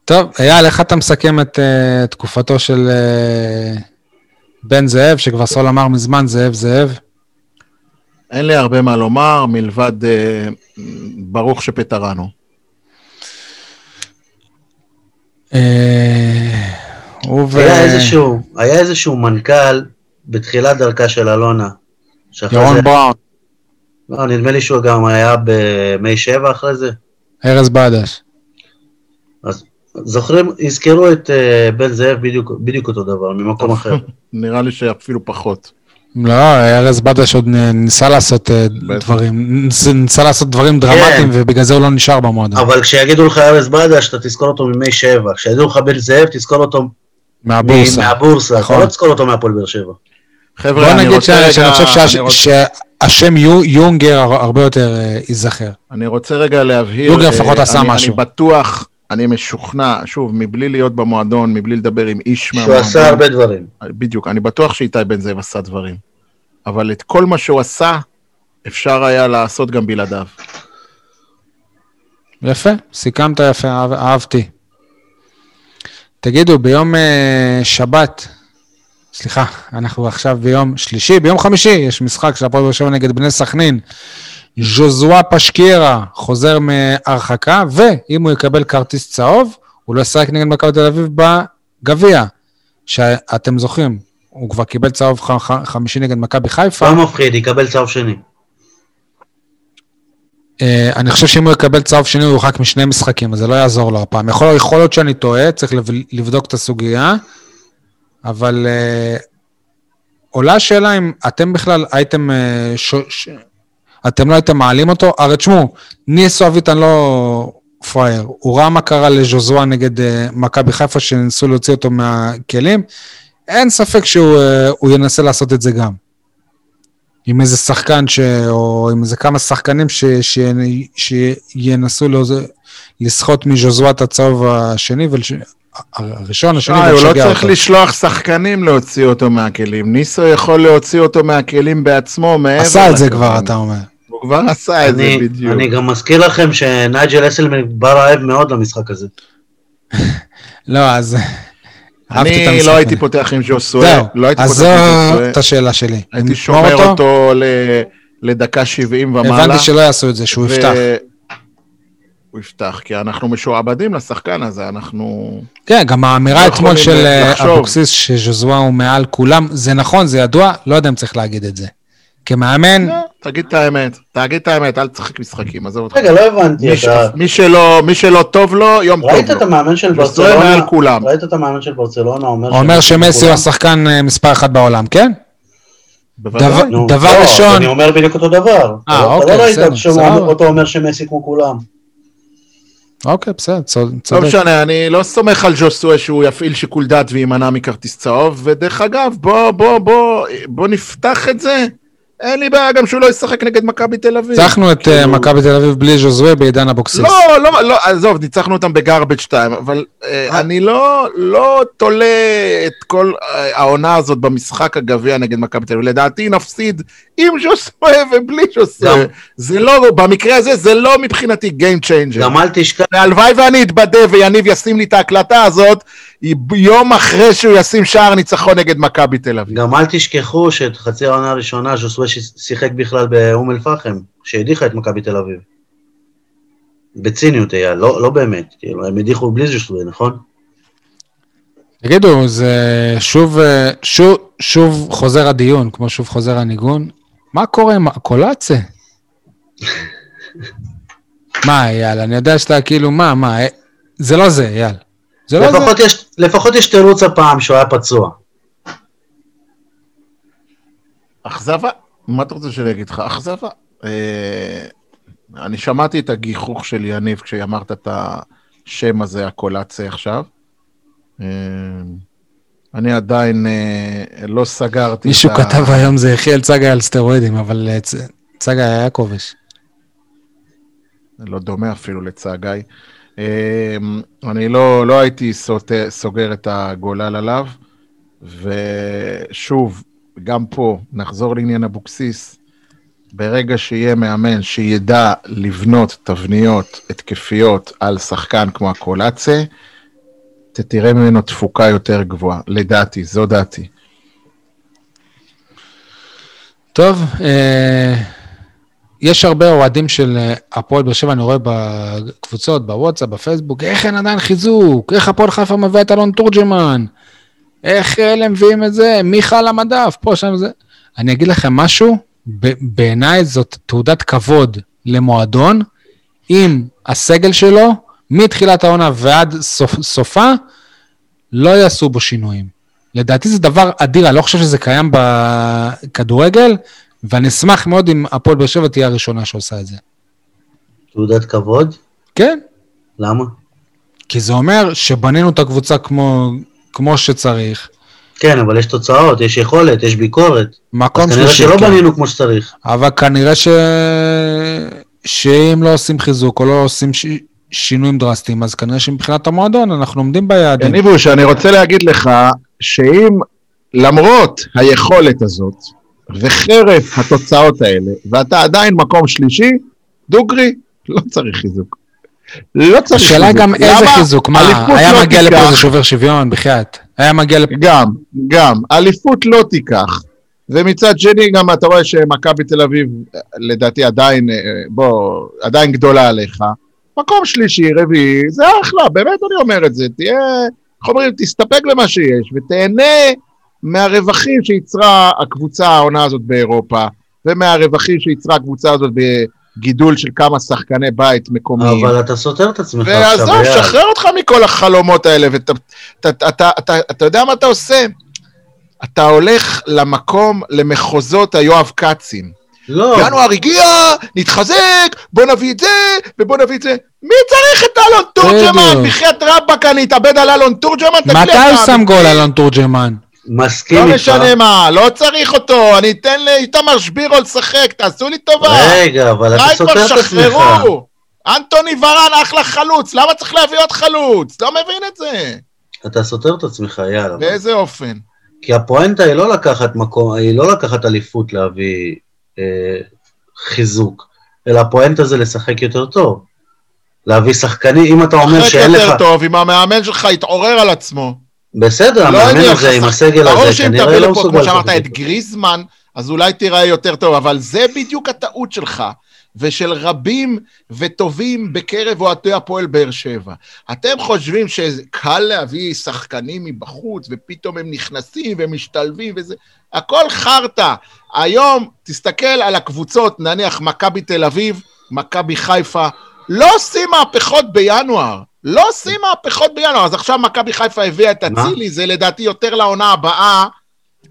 טוב, אייל, איך אתה מסכם את uh, תקופתו של uh, בן זאב, שכבר סול אמר מזמן זאב זאב? אין לי הרבה מה לומר, מלבד אה, ברוך שפטרנו. אה, ו... היה איזשהו, היה איזשהו מנכ"ל בתחילת דרכה של אלונה. ירון זה- בראון, לא, נדמה לי שהוא גם היה במי שבע אחרי זה. ארז בדש. אז זוכרים, יזכרו את אה, בן זאב בדיוק, בדיוק אותו דבר, ממקום אחר. נראה לי שאפילו פחות. לא, ארז בדש עוד ניסה לעשות אה. דברים, ניס- ניסה לעשות דברים דרמטיים, ובגלל זה הוא לא נשאר במועדון. אבל כשיגידו לך ארז בדש, אתה תזכור אותו ממי שבע. כשיגידו לך בן זאב, תזכור אותו. מהבורסה. אתה נכון. לא תזכור אותו מהפועל באר שבע. חבר'ה, בוא אני נגיד רוצה רגע- שהש- רוצה- שהשם יו- יונגר הר- הרבה יותר אה, ייזכר. אני רוצה רגע להבהיר. יוגר אה, לפחות עשה משהו. אני בטוח, אני משוכנע, שוב, מבלי להיות במועדון, מבלי לדבר עם איש שהוא מהמועדון. עשה הרבה דברים. בדיוק, אני בטוח שאיתי בן זאב עשה דברים. אבל את כל מה שהוא עשה, אפשר היה לעשות גם בלעדיו. יפה, סיכמת יפה, אהב- אהבתי. תגידו, ביום אה, שבת, סליחה, אנחנו עכשיו ביום שלישי, ביום חמישי יש משחק של הפועל באר שבע נגד בני סכנין. ז'וזואה פשקיירה חוזר מהרחקה, ואם הוא יקבל כרטיס צהוב, הוא לא ישחק נגד מכבי תל אביב בגביע, שאתם זוכרים, הוא כבר קיבל צהוב ח- ח- חמישי נגד מכבי חיפה. לא מפחיד, יקבל צהוב שני. אה, אני חושב שאם הוא יקבל צהוב שני, הוא יורחק משני משחקים, אז זה לא יעזור לו הפעם. יכול, יכול להיות שאני טועה, צריך לב- לבדוק את הסוגיה, אבל uh, עולה השאלה אם אתם בכלל הייתם, uh, ש, ש, אתם לא הייתם מעלים אותו, הרי תשמעו, ניסו אביטן לא פראייר, הוא ראה מה קרה לז'וזואה נגד uh, מכבי חיפה, שניסו להוציא אותו מהכלים, אין ספק שהוא uh, ינסה לעשות את זה גם. עם איזה שחקן, ש... או עם איזה כמה שחקנים ש... ש... שינסו. לסחוט מז'וזואה את הצהוב השני, ולש... הראשון, השני, שי, הוא לא ולשגע צריך אותו. לשלוח שחקנים להוציא אותו מהכלים. ניסו יכול להוציא אותו מהכלים בעצמו, מעבר עשה את זה לכלים. כבר, אתה אומר. הוא כבר עשה את זה אני, בדיוק. אני גם מזכיר לכם שנייג'ל אסלמן בא רעב מאוד למשחק הזה. לא, אז... אני לא הייתי. פותח עם ז'וסואל. זהו, לא הייתי אז פותח עם זו. את השאלה שלי. הייתי שומר אותו ל- לדקה 70 ומעלה. הבנתי שלא יעשו את זה, שהוא יפתח. הוא יפתח, כי אנחנו משועבדים לשחקן הזה, אנחנו... כן, גם האמירה אתמול של אה. אבוקסיס שז'וזואה הוא מעל כולם, זה נכון, זה ידוע, לא יודע אם צריך להגיד את זה. כמאמן, לא, תגיד את האמת, תגיד את האמת, אל תשחק משחקים, עזוב אותך. רגע, לא הבנתי, מי ש- אתה... מי שלא- מי שלא טוב לו, יום טוב ראית את לו. המאמן של ברצלונה? ראית את המאמן של ברצלונה אומר... שמסי הוא? השחקן אה, מספר אחת בעולם, כן? דבר- לא, ראשון- אני אומר בדיוק אותו דבר. אה, אוקיי, אתה לא ראית בסדר, שהוא סבבה. אומר- אותו אומר שמסי כמו כולם. אוקיי, בסדר, צוד- לא צודק. משנה, אני לא סומך על ז'וסואה שהוא יפעיל שיקול דעת ויימנע מכרטיס צהוב, ודרך אגב, בוא, בוא, בוא, בוא נפתח את זה. אין לי בעיה גם שהוא לא ישחק נגד מכבי תל אביב. ניצחנו את אה, כאילו- מכבי תל אביב בלי ז'וזואה בעידן אבוקסיס. לא, לא, לא, עזוב, ניצחנו אותם בגארבג' 2, אבל אה, אני לא, לא תולה את כל אה, העונה הזאת במשחק הגביע נגד מכבי תל אביב. לדעתי נפסיד עם ז'וסואה ובלי ז'וסואה. גם- זה לא, במקרה הזה זה לא מבחינתי Game Changer. גם אל תשכח, והלוואי ואני אתבדה ויניב ישים לי את ההקלטה הזאת יום אחרי שהוא ישים שער ניצחון נגד מכבי תל אביב. גם אל תשכחו שאת חצי העונה הראשונה ז'וסווה שיחק בכלל באום אל-פחם, שהדיחה את מכבי תל אביב. בציניות אייל, לא, לא באמת, כאילו, הם הדיחו בלי ז'וסווה, נכון? תגידו, זה שוב, אה, שוב, שוב חוזר הדיון, כמו שוב חוזר הניגון. מה קורה עם הקולאצה? מה, אייל, אני יודע שאתה כאילו, מה, מה, אה, זה לא זה, אייל. זה לא זה. לפחות יש, לפחות יש תירוץ הפעם שהוא היה פצוע. אכזבה? מה אתה רוצה שאני אגיד לך? אכזבה. אה, אני שמעתי את הגיחוך של יניב כשאמרת את השם הזה, הקולציה עכשיו. אה, אני עדיין אה, לא סגרתי מישהו את ה... כתב היום זה יחיאל צגה על סטרואידים, אבל אה, צ- צגה היה כובש. לא דומה אפילו לצגי. אה, אני לא, לא הייתי סוט, סוגר את הגולל עליו, ושוב, גם פה, נחזור לעניין אבוקסיס, ברגע שיהיה מאמן שידע לבנות תבניות התקפיות על שחקן כמו הקולאצה, תראה ממנו תפוקה יותר גבוהה, לדעתי, זו דעתי. טוב, אה, יש הרבה אוהדים של אה, הפועל באר שבע, אני רואה בקבוצות, בוואטסאפ, בפייסבוק, איך אין עדיין חיזוק? איך הפועל חיפה מביא את אלון תורג'מן? איך אלה מביאים את זה? מיכה על המדף, פה, שם, זה. אני אגיד לכם משהו, בעיניי זאת תעודת כבוד למועדון, אם הסגל שלו, מתחילת העונה ועד סוף, סופה, לא יעשו בו שינויים. לדעתי זה דבר אדיר, אני לא חושב שזה קיים בכדורגל, ואני אשמח מאוד אם הפועל באר שבע תהיה הראשונה שעושה את זה. תעודת כבוד? כן, למה? כי זה אומר שבנינו את הקבוצה כמו, כמו שצריך. כן, אבל יש תוצאות, יש יכולת, יש ביקורת. מקום אז כנראה שלישי, שלא כן. בנינו כמו שצריך. אבל כנראה ש... שאם לא עושים חיזוק או לא עושים ש... שינויים דרסטיים, אז כנראה שמבחינת המועדון אנחנו עומדים ביעדים. יניבוש, אני רוצה להגיד לך שאם למרות היכולת הזאת, וחרף התוצאות האלה, ואתה עדיין מקום שלישי, דוגרי, לא צריך חיזוק. לא צריך חיזוק. השאלה גם איזה למה? חיזוק, מה, היה לא מגיע לפה תיקח. איזה שובר שוויון, בחייאת. היה מגיע לפה... גם, גם. אליפות לא תיקח. ומצד שני, גם אתה רואה שמכבי תל אביב, לדעתי עדיין, אה, בוא, עדיין גדולה עליך. מקום שלישי, רביעי, זה אחלה, באמת אני אומר את זה. תהיה, איך אומרים, תסתפק במה שיש, ותהנה מהרווחים שיצרה הקבוצה העונה הזאת באירופה, ומהרווחים שיצרה הקבוצה הזאת בגידול של כמה שחקני בית מקומיים. אבל אתה סותר את עצמך ועזוב, אייל. שחרר אותך מכל החלומות האלה, ואתה אתה, אתה, אתה, אתה, אתה יודע מה אתה עושה? אתה הולך למקום, למחוזות היואב כצים. לא, ינואר הגיע, נתחזק, בוא נביא את זה, ובוא נביא את זה. מי צריך את אלון תורג'מן? בחייאת רבאק, אני אתאבד על אלון תורג'מן? מתי הוא שם? גול, אלון תורג'מן? מסכים לא איתך. משנה מה, לא צריך אותו, אני אתן לאיתמר שבירו לשחק, תעשו לי טובה. רגע, אבל אתה די סותר כבר את עצמך. שחררו. אנטוני ורן אחלה חלוץ, למה צריך להביא עוד חלוץ? לא מבין את זה. אתה סותר את עצמך, יאללה. באיזה אופן? כי הפואנטה היא לא לקחת מקום, היא לא לקחת אליפות להביא אה, חיזוק, אלא הפואנטה זה לשחק יותר טוב. להביא שחקנים, אם אתה אומר שאין לך... יותר טוב, אם המאמן שלך יתעורר על עצמו. בסדר, לא המאמן הזה עם. הסגל ברור הזה, שאם כנראה תביא לא לפה, מסוגל כמו שאמרת, את. גריזמן, אז אולי תיראה יותר טוב, אבל זה בדיוק הטעות שלך, ושל רבים וטובים בקרב אוהדי הפועל באר שבע. אתם חושבים שקל להביא שחקנים מבחוץ, ופתאום הם נכנסים ומשתלבים וזה... הכל חרטא. היום, תסתכל על הקבוצות, נניח מכבי תל אביב, מכבי חיפה, לא עושים מהפכות בינואר. לא עושים מהפכות בינואר. אז עכשיו מכבי חיפה הביאה את? אצילי, זה לדעתי יותר לעונה הבאה,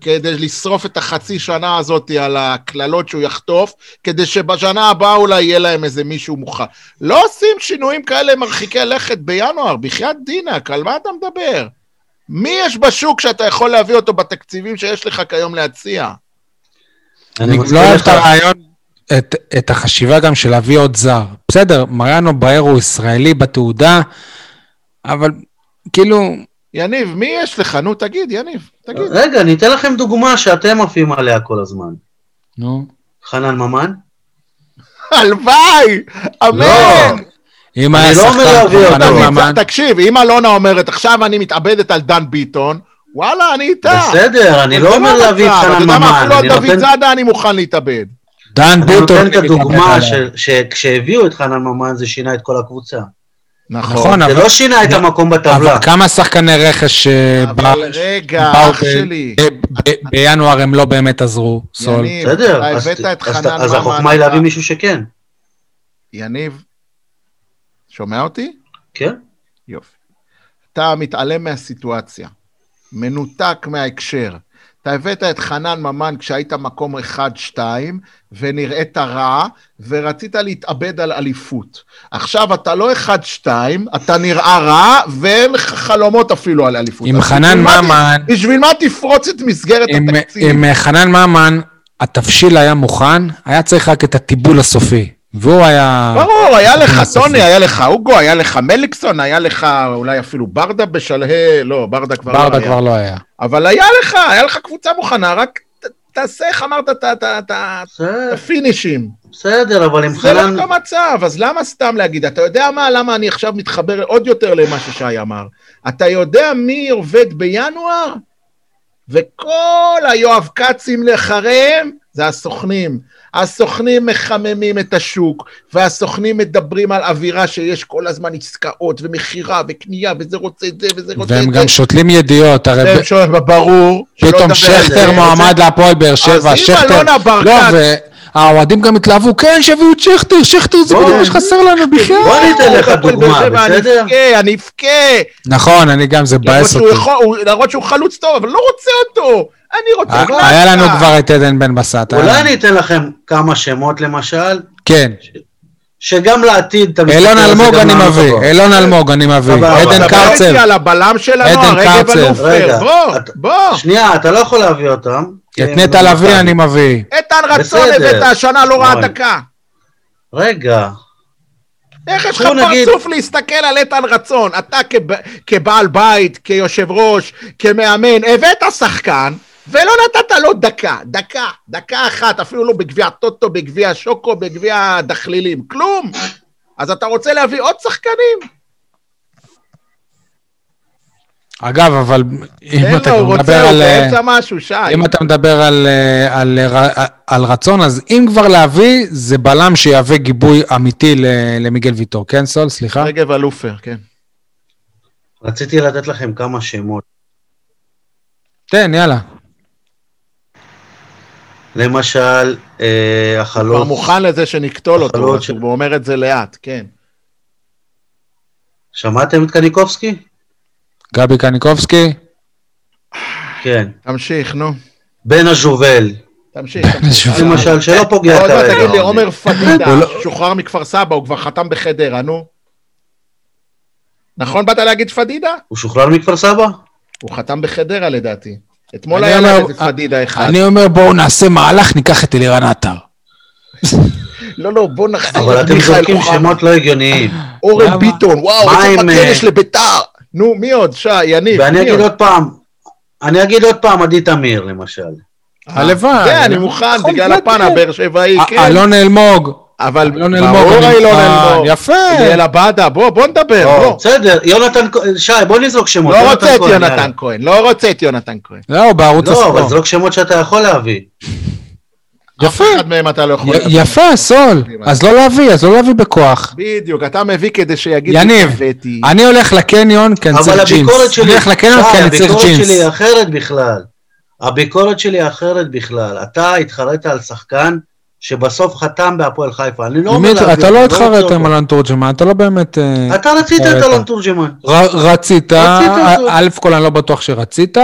כדי לשרוף את החצי שנה הזאת על הקללות שהוא יחטוף, כדי שבשנה הבאה אולי יהיה להם איזה מישהו מוכן. לא עושים שינויים כאלה מרחיקי לכת בינואר, בחייאת דינק, על מה אתה מדבר? מי יש בשוק שאתה יכול להביא אותו בתקציבים שיש לך כיום להציע? אני לא אוהב לך. את הרעיון, את, את החשיבה גם של להביא עוד זר. בסדר, מריאנו באר הוא ישראלי בתעודה, אבל כאילו, יניב, מי יש לך? נו, תגיד, יניב, תגיד. רגע, אני אתן לכם דוגמה שאתם עפים עליה כל הזמן. נו. חנן ממן? הלוואי! אמן! אם אני היה לא שחקן. כמו אתה חנן ממן, תקשיב, אם אלונה אומרת, עכשיו אני מתאבדת על דן ביטון, וואלה, אני איתה. בסדר, אני לא אומר להביא את המצב, אתה חנן יודע מה, ממן. אפילו על דוד זאדה אני מוכן להתאבד. דן אני ביטון, נותן את אני הדוגמה שכשהביאו את חנן ממן זה שינה את כל הקבוצה. נכון, זה אבל- לא שינה את המקום בטבלה. אבל כמה שחקני רכש אה, אבל באו- רגע, אח שלי. ב- ב- בינואר הם לא באמת עזרו, סול. יניב, בסדר, אז- החוכמה היא להביא מישהו שכן. יניב, שומע אותי? כן? יופי. אתה מתעלם מהסיטואציה, מנותק מההקשר. אתה הבאת את חנן ממן כשהיית מקום 1-2, ונראית רע, ורצית להתאבד על אליפות. עכשיו אתה לא 1-2, אתה נראה רע, ואין לך חלומות אפילו על אליפות. עם חנן בשביל מה ממן, בשביל מה תפרוץ את מסגרת עם- התקציב? עם חנן ממן, התבשיל היה מוכן, היה צריך רק את הטיבול הסופי. והוא היה... ברור, היה לך. טוני, היה לך אוגו, היה לך מליקסון, היה לך אולי אפילו ברדה בשלהי, לא, ברדה כבר לא ברדה היה. כבר לא היה. אבל היה לך, היה לך קבוצה מוכנה, רק תעשה, איך אמרת, את הפינישים. בסדר, אבל עם זה חנן... לא המצב, אז למה סתם להגיד? אתה יודע מה, למה אני עכשיו מתחבר עוד יותר למה ששי אמר? אתה יודע מי עובד בינואר? וכל היואב כצים לאחריהם זה הסוכנים. הסוכנים מחממים את השוק, והסוכנים מדברים על אווירה שיש כל הזמן עסקאות ומכירה וקנייה, וזה רוצה את זה וזה רוצה את והם זה. גם שותלים ידיעות, הרי והם שואלים, ברור. פתאום שכטר. מועמד להפועל באר אז שבע, אם שכטר... אלונה ברקת- לא, והאוהדים גם התלהבו, כן, שיביאו את שכטר, שכטר זה בדיוק מה שחסר לנו בכלל. בוא ניתן לך דוגמה, בסדר? אני אבכה, אני אבכה. נכון, אני גם, זה מבאס אותי. למרות שהוא חלוץ טוב, אבל לא רוצה אותו. אני רוצה... ה- היה לנו. כבר את עדן בן בסט. אולי. אני אתן לכם כמה שמות למשל, כן. שגם לעתיד אתה מסתכל אילון על זה אלמוג גם אני מביא. אילון אלמוג אני מביא, עדן קרצב. איתי על הבלם שלנו, הרגב. אלופר. רגע, בוא, אתה- בוא. שנייה, אתה לא יכול להביא אותם. את נטע. לביא אני מביא. איתן רצון. הבאת השנה לא ראה. דקה. רגע, איך יש לך פרצוף להסתכל על איתן רצון? אתה כב- כבעל בית, כיושב ראש, כמאמן, הבאת שחקן, ולא נתת לו דקה, דקה, דקה אחת, אפילו לא בגביע טוטו, בגביע שוקו, בגביע דחלילים, כלום. אז אתה רוצה להביא עוד שחקנים? אגב, אבל אם תן אתה הוא מדבר רוצה, על... אה, באמצע משהו, שי. אם אתה מדבר על, אה, על, ר- על רצון, אז אם כבר להביא, זה בלם שיהווה גיבוי אמיתי למיגל ויטור. כן, סול? סליחה? רגב אלופר, כן. רציתי לתת לכם כמה שמות. תן, יאללה. למשל, אה, כבר החלוץ, מוכן לזה שנקטול אותו, של- הוא אומר את זה לאט, כן. שמעתם את קניקובסקי? גבי קניקובסקי. כן. תמשיך, נו. בן הז'ובל, תמשיך. למשל, שלא פוגע עוד מעט כרגע. תגיד לי, עומר. עומר פדידה, הוא לא- שוחרר מכפר סבא, הוא כבר חתם בחדרה, נו. נכון באת להגיד פדידה? הוא שוחרר מכפר סבא? הוא חתם בחדרה לדעתי. אתמול אני היה אומר- להם איזה פדידה אחד. אני אומר, בואו נעשה מהלך, ניקח את אלירן עטר. לא, לא, בוא נחזיר אבל את אתם זורקים. שמות לא הגיוניים. אורן? ביטון, וואו, עם, בכנס אה, לביתר. נו, מי עוד? שי, יניב. ואני אגיד עוד? פעם, אני אגיד עוד פעם, עדי תמיר למשל. הלוואי. כן, אני מוכן, נכון, בגלל. הפן הבאר שבעי, כן. אלון אלמוג. אבל אלמוג. ברור אני- אילון אלמוג. יפה. אליאל עבדה, בוא, בוא נדבר, לא, בוא. בסדר, יונתן, כהן- שי, בוא נזרוק שמות. לא רוצה את יונתן. כהן, לא רוצה את יונתן כהן. לא, בערוץ לא, אבל הספורט. זרוק שמות שאתה יכול להביא. אף אחד מהם אתה לא יכול... יפה, סול. אז לא להביא, אז לא להביא בכוח. בדיוק, אתה מביא כדי שיגידו יניב. אני הולך לקניון כי אני אבל צריך ג'ינס. הביקורת אני שלי, הולך לקניון כי שי, אני צריך הביקורת ג'ינס. שלי היא אחרת בכלל. הביקורת שלי היא אחרת בכלל. אתה התחרית על שחקן שבסוף חתם בהפועל חיפה. אני לא אומר להביא אתה לא אותו, התחרט עם. אלון תורג'מן, אתה לא באמת... אה, אתה רצית את. אלון תורג'מן. ר- רצית. א' כל אני לא בטוח שרצית,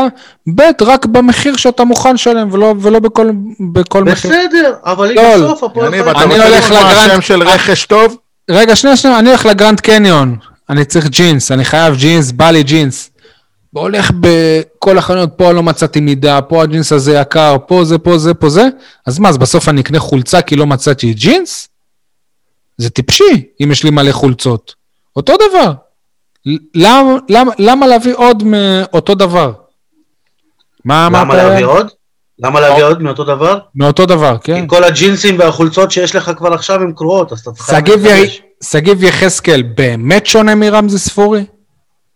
ב' רק במחיר שאתה מוכן לשלם ולא בכל בכל מחיר. בסדר, אבל היא לא, בסוף הפועל חיפה. אני הולך לגרנד- שם של רכש טוב? רגע, שנייה, שנייה, אני הולך לגרנד קניון, אני צריך ג'ינס, אני חייב ג'ינס, בא לי ג'ינס. הולך בכל החנויות, פה לא מצאתי מידה, פה הג'ינס הזה יקר, פה זה, פה זה, פה זה, אז מה, אז בסוף אני אקנה חולצה כי לא מצאתי ג'ינס? זה טיפשי, אם יש לי מלא חולצות. אותו דבר. למה, למה, למה להביא עוד מאותו דבר? מה אמרת? למה להביא עוד? למה להביא עוד מאותו דבר? מאותו דבר, כן. כי כל הג'ינסים והחולצות שיש לך כבר עכשיו הן קרועות, אז אתה צריך... שגיב יחזקאל באמת שונה מרמזי ספורי?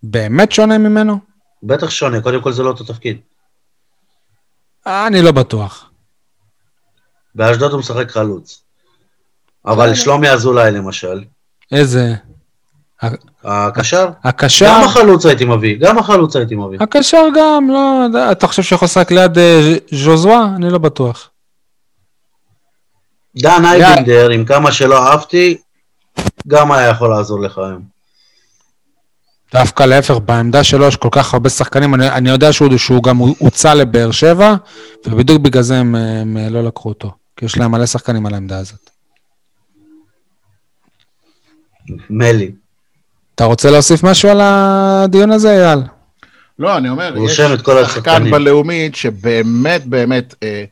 באמת שונה ממנו? בטח שונה, קודם כל זה לא אותו תפקיד. אני לא בטוח. באשדוד הוא משחק חלוץ. אבל שלומי אזולאי למשל, איזה... הקשר, הקשר, גם החלוץ הייתי מביא, גם החלוץ הייתי מביא. הקשר גם, לא, אתה חושב שיכול לשחק ליד אה, ז'וזואה? אני לא בטוח. דן אייבינדר, עם כמה שלא אהבתי, גם היה יכול לעזור לך היום. דווקא להפך, בעמדה שלו יש כל כך הרבה שחקנים, אני, אני יודע שהוא, שהוא גם הוצא לבאר שבע, ובדיוק בגלל זה הם, הם לא לקחו אותו, כי יש להם מלא שחקנים על העמדה הזאת. מלי. אתה רוצה להוסיף משהו על הדיון הזה, אייל? לא, אני אומר, יש שחקן. בלאומית שבאמת באמת אה,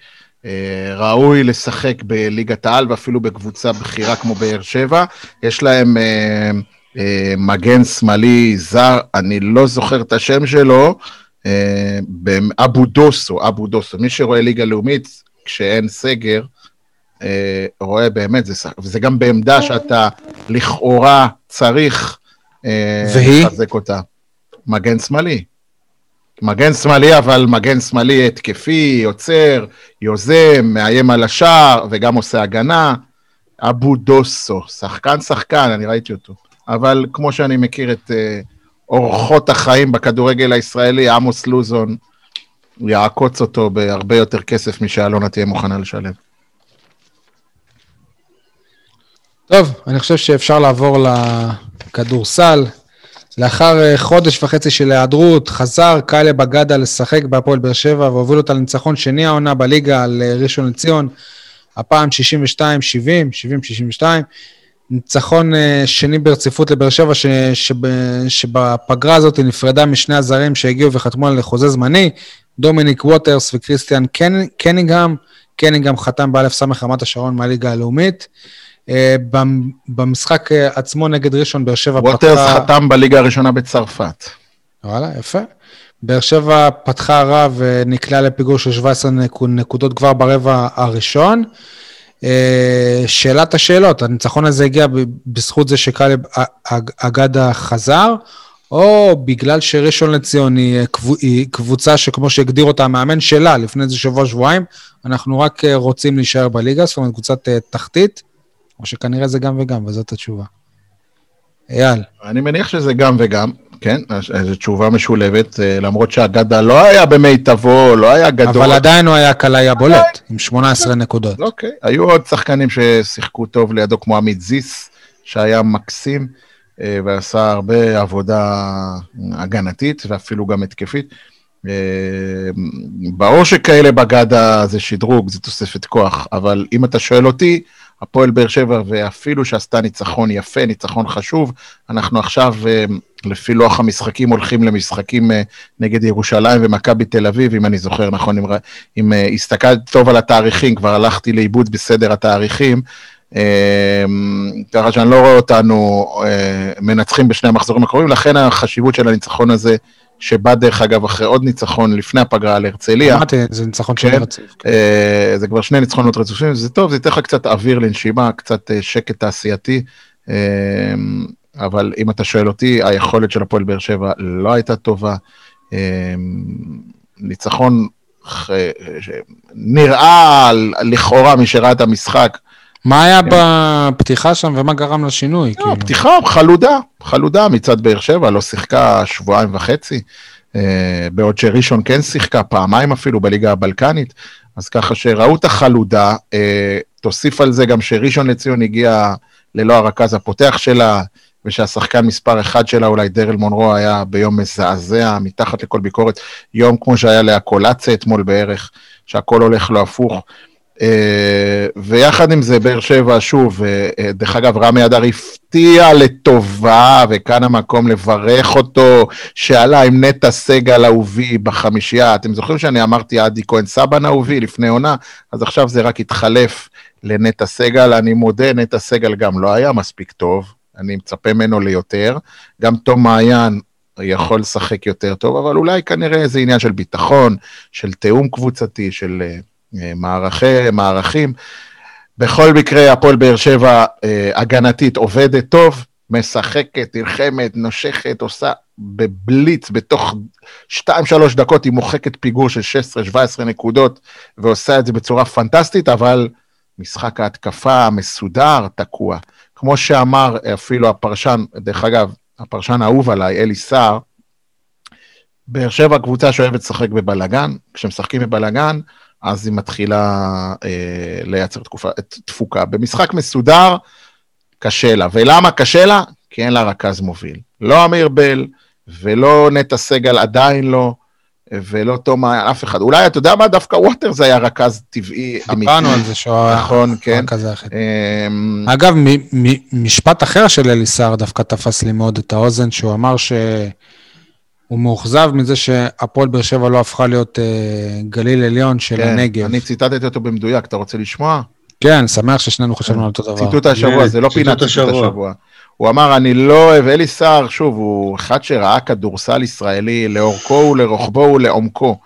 אה, ראוי לשחק בליגת העל ואפילו בקבוצה בכירה כמו באר שבע. יש להם אה, אה, מגן שמאלי זר, אני לא זוכר את השם שלו, אה, אבו דוסו, אבו דוסו. מי שרואה ליגה לאומית, כשאין סגר, אה, רואה באמת, זה, וזה גם בעמדה שאתה לכאורה צריך אה, והיא? לחזק אותה. מגן שמאלי. מגן שמאלי, אבל מגן שמאלי התקפי, יוצר, יוזם, מאיים על השער, וגם עושה הגנה. אבו דוסו, שחקן שחקן, אני ראיתי אותו. אבל כמו שאני מכיר את uh, אורחות החיים בכדורגל הישראלי, עמוס לוזון יעקוץ אותו בהרבה יותר כסף משאלונה תהיה מוכנה לשלם. טוב, אני חושב שאפשר לעבור לכדורסל. לאחר אה, חודש וחצי של היעדרות, חזר קאלה בגדה לשחק בהפועל באר שבע והוביל אותה לניצחון שני העונה בליגה על אה, ראשון לציון, הפעם 62-70, 70-62. ניצחון אה, שני ברציפות לבאר שבע, ש, שב, שבפגרה הזאת היא נפרדה משני הזרים שהגיעו וחתמו על חוזה זמני, דומיניק ווטרס וכריסטיאן קנ, קנינגהם. קנינגהם חתם באלף סמך רמת השרון מהליגה הלאומית. אה, במ- במשחק אה, עצמו נגד ראשון, באר שבע ווטרס חתם בליגה הראשונה בצרפת. וואלה, יפה. באר שבע פתחה רע ונקלעה לפיגור של 17 נקו- נקודות כבר ברבע הראשון. אה, שאלת השאלות, הניצחון הזה הגיע בזכות זה שקאלב אגדה חזר, או בגלל שראשון לציון אה, היא קבוצה שכמו שהגדיר אותה המאמן שלה לפני איזה שבוע-שבועיים, אנחנו רק אה, רוצים להישאר בליגה, זאת אומרת קבוצת תחתית, או שכנראה זה גם וגם, וזאת התשובה. אייל. אני מניח שזה גם וגם, כן, זו תשובה משולבת, למרות שהגדה לא היה במיטבו, לא היה גדול. אבל עדיין הוא היה קלעי הבולט, עם 18 נקודות. אוקיי, היו עוד שחקנים ששיחקו טוב לידו, כמו עמית זיס, שהיה מקסים. אה, ועשה הרבה עבודה הגנתית ואפילו גם התקפית. אה, ברור שכאלה בגדה זה שדרוג, זה תוספת כוח, אבל אם אתה שואל אותי, הפועל באר שבע, ואפילו שעשתה ניצחון יפה, ניצחון חשוב, אנחנו עכשיו, אה, לפי לוח המשחקים, הולכים למשחקים נגד ירושלים ומכבי תל אביב, אם אני זוכר נכון, אם, אם הסתכלתי טוב על התאריכים, כבר הלכתי לאיבוד בסדר התאריכים, אמ, ככה שאני לא רואה אותנו אה, מנצחים בשני המחזורים הקרובים, לכן החשיבות של הניצחון הזה, שבא דרך אגב אחרי עוד ניצחון לפני הפגרה על הרצליה. אמרתי, זה ניצחון כן, רציף. כן. אה, זה כבר שני ניצחונות רצופים, זה טוב, זה ייתן לך קצת אוויר לנשימה, קצת אה, שקט תעשייתי. אמ, אבל אם אתה שואל אותי, היכולת של הפועל באר שבע לא הייתה טובה. ניצחון נראה לכאורה, מי שראה את המשחק, מה היה כן. בפתיחה שם ומה גרם לשינוי? לא, כאילו? פתיחה חלודה, חלודה מצד באר שבע, לא שיחקה שבועיים וחצי, אה, בעוד שראשון כן שיחקה פעמיים אפילו בליגה הבלקנית, אז ככה שראו את החלודה, אה, תוסיף על זה גם שראשון לציון הגיע ללא הרכז הפותח שלה, ושהשחקן מספר אחד שלה, אולי דרל מונרו, היה ביום מזעזע, מתחת לכל ביקורת, יום כמו שהיה לאקולציה אתמול בערך, שהכל הולך לו הפוך. אה, ויחד עם זה, באר שבע, שוב, אה, דרך אגב, רמי אדר הפתיע לטובה, וכאן המקום לברך אותו, שעלה עם נטע סגל אהובי בחמישייה. אתם זוכרים שאני אמרתי עדי כהן סבן אהובי לפני עונה? אז עכשיו זה רק התחלף לנטע סגל. אני מודה, נטע סגל גם לא היה מספיק טוב, אני מצפה ממנו ליותר. גם תום מעיין יכול לשחק יותר טוב, אבל אולי כנראה זה עניין של ביטחון, של תיאום קבוצתי, של... אה, מערכי, מערכים. בכל מקרה, הפועל באר שבע אה, הגנתית עובדת טוב, משחקת, נלחמת, נושכת, עושה בבליץ, בתוך 2-3 דקות היא מוחקת פיגור של 16-17 נקודות, ועושה את זה בצורה פנטסטית, אבל משחק ההתקפה המסודר תקוע. כמו שאמר אפילו הפרשן, דרך אגב, הפרשן האהוב עליי, אלי סער, באר שבע קבוצה שאוהבת לשחק בבלגן, כשמשחקים בבלגן, אז היא מתחילה אה, לייצר תקופה, תפוקה. במשחק מסודר, קשה לה. ולמה קשה לה? כי אין לה רכז מוביל. לא אמיר בל, ולא נטע סגל, עדיין לא, ולא תומא, אף אחד. אולי, אתה יודע מה? דווקא ווטר זה היה רכז טבעי. דיברנו על זה שהוא נכון, כן. אמ, אגב, משפט אחר של אליסר דווקא תפס לי מאוד את האוזן, שהוא אמר ש... הוא מאוכזב מזה שהפועל באר שבע לא הפכה להיות אה, גליל עליון של כן, הנגב. אני ציטטתי אותו במדויק, אתה רוצה לשמוע? כן, שמח ששנינו חשבנו על אותו דבר. ציטוט השבוע, זה לא פינת ציטוט השבוע. הוא אמר, אני לא אוהב, אלי סער, שוב, הוא אחד שראה כדורסל ישראלי לאורכו ולרוחבו ולעומקו.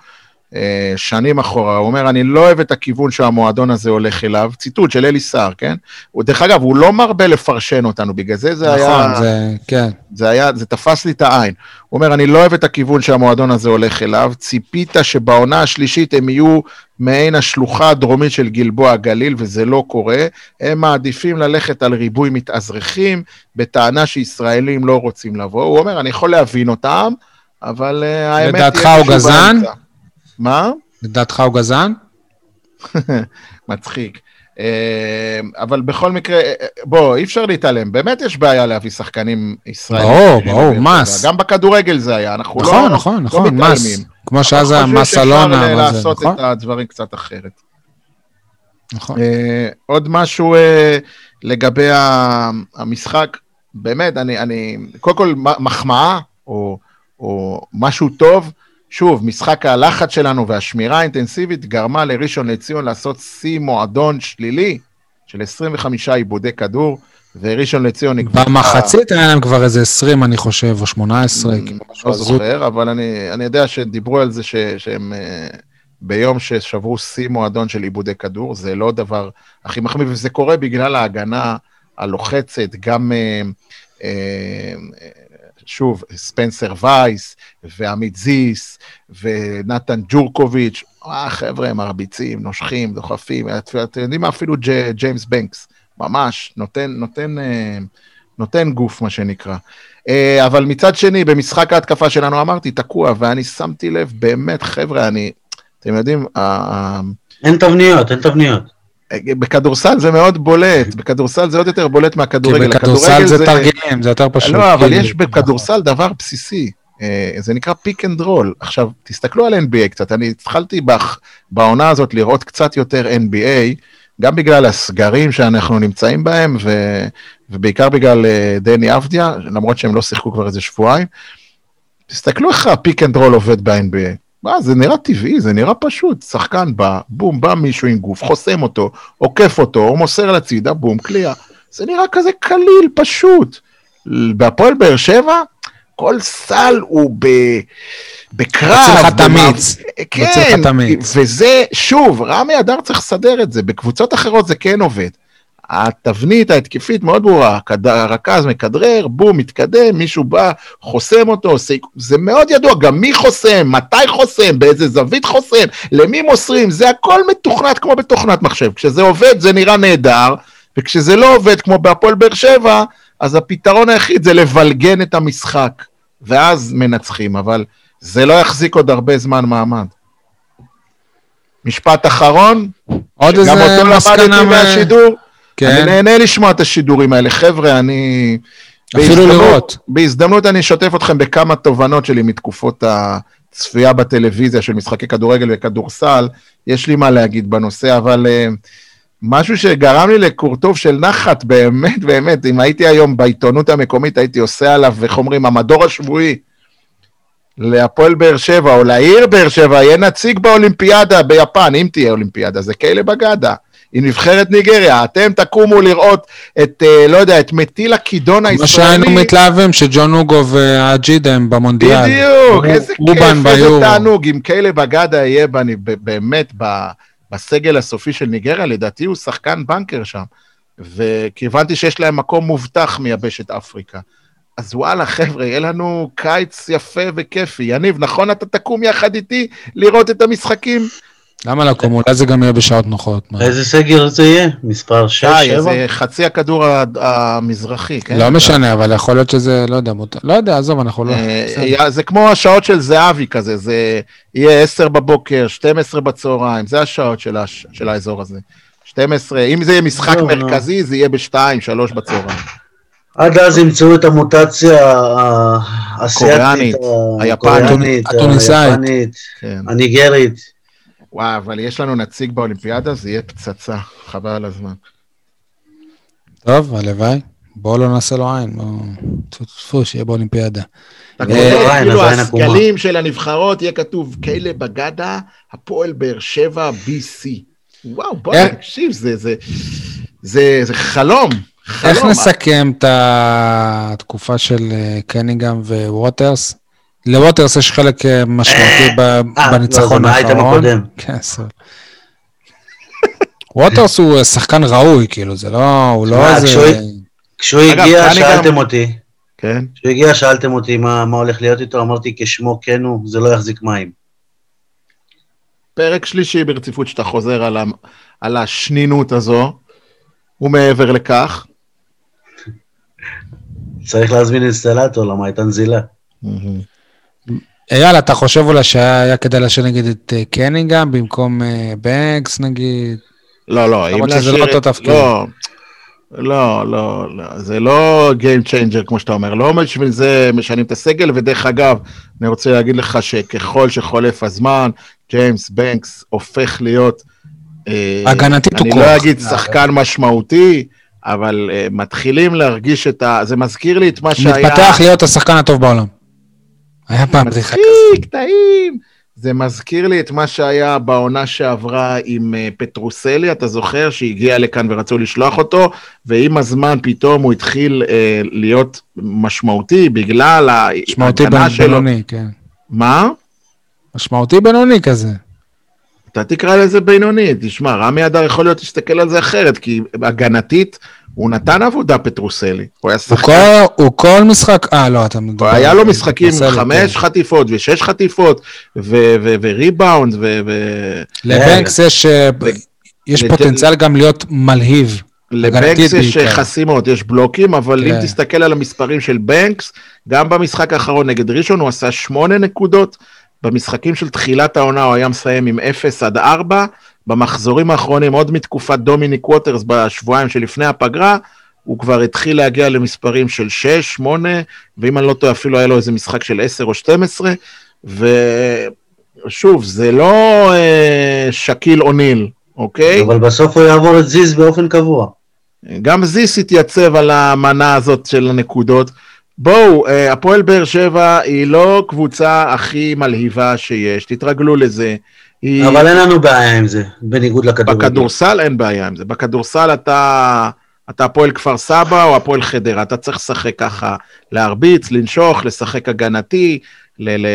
אה, שנים אחורה, הוא אומר, אני לא אוהב את הכיוון שהמועדון הזה הולך אליו, ציטוט של אלי סער, כן? הוא, דרך אגב, הוא לא מרבה לפרשן אותנו, בגלל זה זה נכון, היה... נכון, זה, כן. זה היה, זה תפס לי את העין. הוא אומר, אני לא אוהב את הכיוון שהמועדון הזה הולך אליו, ציפית שבעונה השלישית הם יהיו מעין השלוחה הדרומית של גלבוע הגליל, וזה לא קורה. הם מעדיפים ללכת על ריבוי מתאזרחים, בטענה שישראלים לא רוצים לבוא. הוא אומר, אני יכול להבין אותם, אבל uh, האמת... לדעתך הוא גזען? מה? לדעתך הוא גזען? מצחיק. אה, אבל בכל מקרה, אה, בוא, אי אפשר להתעלם, באמת יש בעיה להביא שחקנים ישראלים. ברור, ברור, מס. גם בכדורגל זה היה, אנחנו נכון, לא, נכון, לא נכון, מס. כמו שאז היה מס אלונה. אנחנו חושבים שאפשר לעשות נכון? את הדברים קצת אחרת. נכון. אה, עוד משהו לגבי המשחק, באמת, אני, אני, קודם כל מחמאה, או, או משהו טוב, שוב, משחק הלחץ שלנו והשמירה האינטנסיבית גרמה לראשון לציון לעשות שיא מועדון שלילי של 25 עיבודי כדור, וראשון לציון נקבע... במחצית היה להם כבר איזה 20, אני חושב, או 18. לא זוכר, אבל אני, אני יודע שדיברו על זה ש, שהם uh, ביום ששברו שיא מועדון של עיבודי כדור, זה לא דבר הכי מחמיא, וזה קורה בגלל ההגנה הלוחצת, גם... שוב, ספנסר וייס, ועמית זיס, ונתן ג'ורקוביץ', אה, חבר'ה, מרביצים, נושכים, דוחפים, אתם יודעים מה, אפילו ג'יימס בנקס, ממש, נותן, נותן, אה, נותן גוף, מה שנקרא. אה, אבל מצד שני, במשחק ההתקפה שלנו אמרתי, תקוע, ואני שמתי לב, באמת, חבר'ה, אני, אתם יודעים, אין תבניות, אין תבניות. בכדורסל זה מאוד בולט, בכדורסל זה עוד יותר בולט מהכדורגל. כי בכדורסל זה תרגילים, זה יותר פשוט. לא, אבל יש בכדורסל דבר בסיסי, אה, זה נקרא pick and roll. עכשיו, תסתכלו על NBA קצת, אני התחלתי בעונה הזאת לראות קצת יותר NBA, גם בגלל הסגרים שאנחנו נמצאים בהם, ו, ובעיקר בגלל אה, דני אבדיה, למרות שהם לא שיחקו כבר איזה שבועיים. תסתכלו איך ה pick and roll עובד ב-NBA. מה, זה נראה טבעי, זה נראה פשוט. שחקן בא, בום, בא מישהו עם גוף, חוסם אותו, עוקף אותו, או מוסר לצידה, בום, קליעה. זה נראה כזה קליל, פשוט. בהפועל באר שבע, כל סל הוא ב... בקרב. יוצא לך המיץ. כן, וזה, שוב, רמי אדר צריך לסדר את זה, בקבוצות אחרות זה כן עובד. התבנית ההתקפית מאוד ברורה, הרכז מכדרר, בום, מתקדם, מישהו בא, חוסם אותו, עושה, זה מאוד ידוע, גם מי חוסם, מתי חוסם, באיזה זווית חוסם, למי מוסרים, זה הכל מתוכנת כמו בתוכנת מחשב. כשזה עובד זה נראה נהדר, וכשזה לא עובד כמו בהפועל באר שבע, אז הפתרון היחיד זה לבלגן את המשחק, ואז מנצחים, אבל זה לא יחזיק עוד הרבה זמן מעמד. משפט אחרון, עוד איזה מסקנה... גם אותו למדתי מהשידור. כן. אני נהנה לשמוע את השידורים האלה. חבר'ה, אני... אפילו לראות. בהזדמנות אני אשתף אתכם בכמה תובנות שלי מתקופות הצפייה בטלוויזיה של משחקי כדורגל וכדורסל. יש לי מה להגיד בנושא, אבל uh, משהו שגרם לי לקורטוב של נחת, באמת, באמת, אם הייתי היום בעיתונות המקומית, הייתי עושה עליו, איך אומרים, המדור השבועי. להפועל באר שבע, או לעיר באר שבע, יהיה נציג באולימפיאדה ביפן, אם תהיה אולימפיאדה, זה כאלה בגדה. עם נבחרת ניגריה, אתם תקומו לראות את, אה, לא יודע, את מטיל הכידון הישראלי. מה שהיינו מתלהבים, שג'ון אוגו והג'ידה הם במונדיאל. בדיוק, איזה כיף, איזה תענוג, אם כאלה בגדה יהיה באמת בסגל הסופי של ניגריה, לדעתי הוא שחקן בנקר שם. וכי הבנתי שיש להם מקום מובטח מיבשת אפריקה. אז וואלה, חבר'ה, יהיה לנו קיץ יפה וכיפי. יניב, נכון אתה תקום יחד איתי לראות את המשחקים? למה לקום? אולי זה גם יהיה בשעות נוחות. איזה סגר זה יהיה? מספר 6, 7? זה חצי הכדור המזרחי, כן? לא משנה, אבל יכול להיות שזה, לא יודע, לא יודע, עזוב, אנחנו לא... אה, זה כמו השעות של זהבי כזה, זה יהיה 10 בבוקר, 12 בצהריים, זה השעות של האזור הזה. 12, אם זה יהיה משחק לא, לא. מרכזי, זה יהיה ב-2, 3 בצהריים. עד אז ימצאו את המוטציה האסייתית, היפנית, היפנית, כן. הניגרית. וואי, אבל יש לנו נציג באולימפיאדה, זה יהיה פצצה, חבל על הזמן. טוב, הלוואי. בואו לא נעשה לו עין, בואו תצפו שיהיה באולימפיאדה. כאילו הסגלים של הנבחרות יהיה כתוב, כאלה בגדה, הפועל באר שבע BC. וואו, בוא נקשיב, זה חלום. איך נסכם את התקופה של אה, קניגם וווטרס? לווטרס יש חלק אה, משמעותי אה, אה, בניצחון לא, האחרון. כן, ווטרס הוא שחקן ראוי, כאילו, זה לא, הוא לא איזה... כשהוא הגיע, שאלתם אותי. כן. כשהוא הגיע, שאלתם אותי מה הולך להיות איתו, אמרתי, כשמו כן הוא, זה לא יחזיק מים. פרק שלישי ברציפות שאתה חוזר על, ה, על השנינות הזו, ומעבר לכך. צריך להזמין אינסטלטור, למה הייתה נזילה. אייל, אתה חושב אולי שהיה כדאי להשאיר נגיד את אה, קנינגהם במקום אה, בנקס נגיד? לא, לא, אם להשאיר... למרות שזה לא אותו תפקיד. לא, לא, לא, לא, זה לא Game Changer כמו שאתה אומר, לא בשביל זה משנים את הסגל, ודרך אגב, אני רוצה להגיד לך שככל שחולף הזמן, ג'יימס בנקס הופך להיות... אה, הגנתית הוא כוח. אני לא אגיד שחקן משמעותי, אבל מתחילים להרגיש את ה... זה מזכיר לי את מה שהיה... מתפתח להיות השחקן הטוב בעולם. היה פעם בדיחה כזאת. מצחיק, טעים. זה מזכיר לי את מה שהיה בעונה שעברה עם אה, פטרוסלי, אתה זוכר? שהגיע לכאן ורצו לשלוח אותו, ועם הזמן פתאום הוא התחיל אה, להיות משמעותי בגלל ההגנה שלו. משמעותי בינוני, כן. מה? משמעותי בינוני כזה. אתה תקרא לזה בינוני, תשמע, רמי אדר יכול להיות להסתכל על זה אחרת, כי הגנתית, הוא נתן עבודה פטרוסלי. הוא היה שחקן. הוא כל, הוא כל משחק, אה, לא, אתה מדבר. היה לו משחקים עם חמש כן. חטיפות ושש חטיפות, וריבאונד, ו... לבנקס יש, אה, יש פוטנציאל גם להיות מלהיב. לבנקס יש בעיקר. חסימות, יש בלוקים, אבל כן. אם תסתכל על המספרים של בנקס, גם במשחק האחרון נגד ראשון הוא עשה שמונה נקודות, במשחקים של תחילת העונה הוא היה מסיים עם 0 עד 4, במחזורים האחרונים, עוד מתקופת דומיני קווטרס בשבועיים שלפני הפגרה, הוא כבר התחיל להגיע למספרים של 6, 8, ואם אני לא טועה, אפילו היה לו איזה משחק של 10 או 12, ושוב, זה לא אה, שקיל אוניל, אוקיי? אבל בסוף הוא יעבור את זיז באופן קבוע. גם זיס התייצב על המנה הזאת של הנקודות. בואו, אה, הפועל באר שבע היא לא קבוצה הכי מלהיבה שיש, תתרגלו לזה. היא... אבל אין לנו בעיה עם זה, בניגוד לכדורגל. בכדורסל אין בעיה עם זה. בכדורסל אתה, אתה הפועל כפר סבא או הפועל חדרה, אתה צריך לשחק ככה, להרביץ, לנשוך, לשחק הגנתי, ל, ל,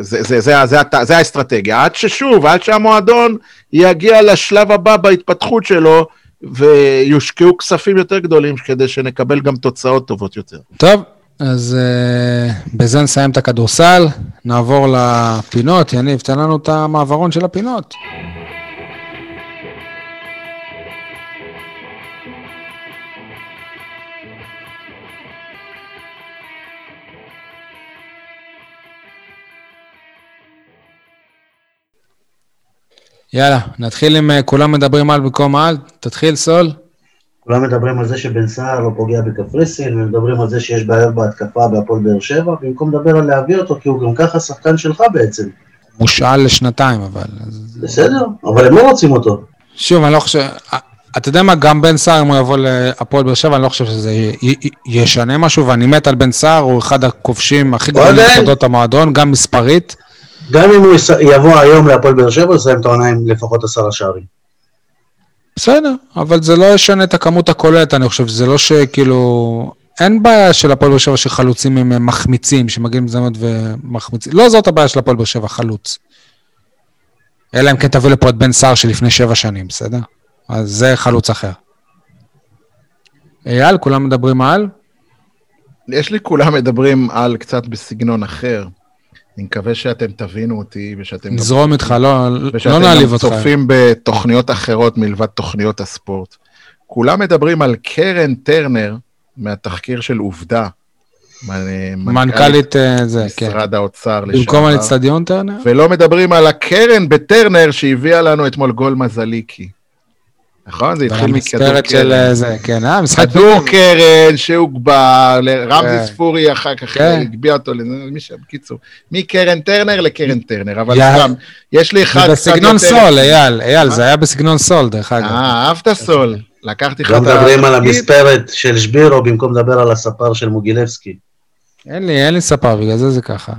זה, זה, זה, זה, זה, זה האסטרטגיה. עד ששוב, עד שהמועדון יגיע לשלב הבא בהתפתחות שלו, ויושקעו כספים יותר גדולים כדי שנקבל גם תוצאות טובות יותר. טוב, אז uh, בזה נסיים את הכדורסל, נעבור לפינות. יניב, תן לנו את המעברון של הפינות. יאללה, נתחיל עם uh, כולם מדברים על במקום על. תתחיל, סול. כולם מדברים על זה שבן סער לא פוגע בקפריסין, ומדברים על זה שיש בעיות בהתקפה בהפועל באר שבע, במקום לדבר על להביא אותו, כי הוא גם ככה שחקן שלך בעצם. מושאל לשנתיים, אבל... בסדר, אבל הם לא רוצים אותו. שוב, אני לא חושב... אתה יודע מה, גם בן סער, אם הוא יבוא להפועל באר שבע, אני לא חושב שזה ישנה משהו, ואני מת על בן סער, הוא אחד הכובשים הכי גדולים בתולדות המועדון, גם מספרית. גם אם הוא יבוא היום להפועל באר שבע, הוא יסיים את העונה עם לפחות עשרה שערים. בסדר, אבל זה לא ישנה את הכמות הכוללת, אני חושב, זה לא שכאילו... אין בעיה של הפועל באר שבע שחלוצים הם מחמיצים, שמגיעים לזמנות ומחמיצים. לא זאת הבעיה של הפועל באר שבע, חלוץ. אלא אם כן תביא לפה את בן סער שלפני שבע שנים, בסדר? אז זה חלוץ אחר. אייל, כולם מדברים על? יש לי כולם מדברים על קצת בסגנון אחר. אני מקווה שאתם תבינו אותי ושאתם... נזרום איתך, לא, לא נעליב אותך. ושאתם צופים בתוכניות אחרות מלבד תוכניות הספורט. כולם מדברים על קרן טרנר מהתחקיר של עובדה. מנכ"לית אה, זה, כן. משרד האוצר לשעבר. במקום על אצטדיון טרנר? ולא מדברים על הקרן בטרנר שהביאה לנו אתמול גול מזליקי. נכון? זה התחיל מכדור קרן. של אה, זה, כן, אה, משחק... כדור קרן שהוגבר, לרמזי כן. ספורי אחר כך כן. הגביה אותו, למי שם, בקיצור. מקרן טרנר לקרן טרנר, אבל סתם, יש לי אחד... זה בסגנון סול, אייל, אייל, זה היה בסגנון סול, דרך אגב. אה, אהבת סול. לקחתי לך את ה... לא מדברים על המספרת של שבירו במקום לדבר על הספר של מוגילבסקי. אין לי, אין לי ספר, בגלל זה זה ככה.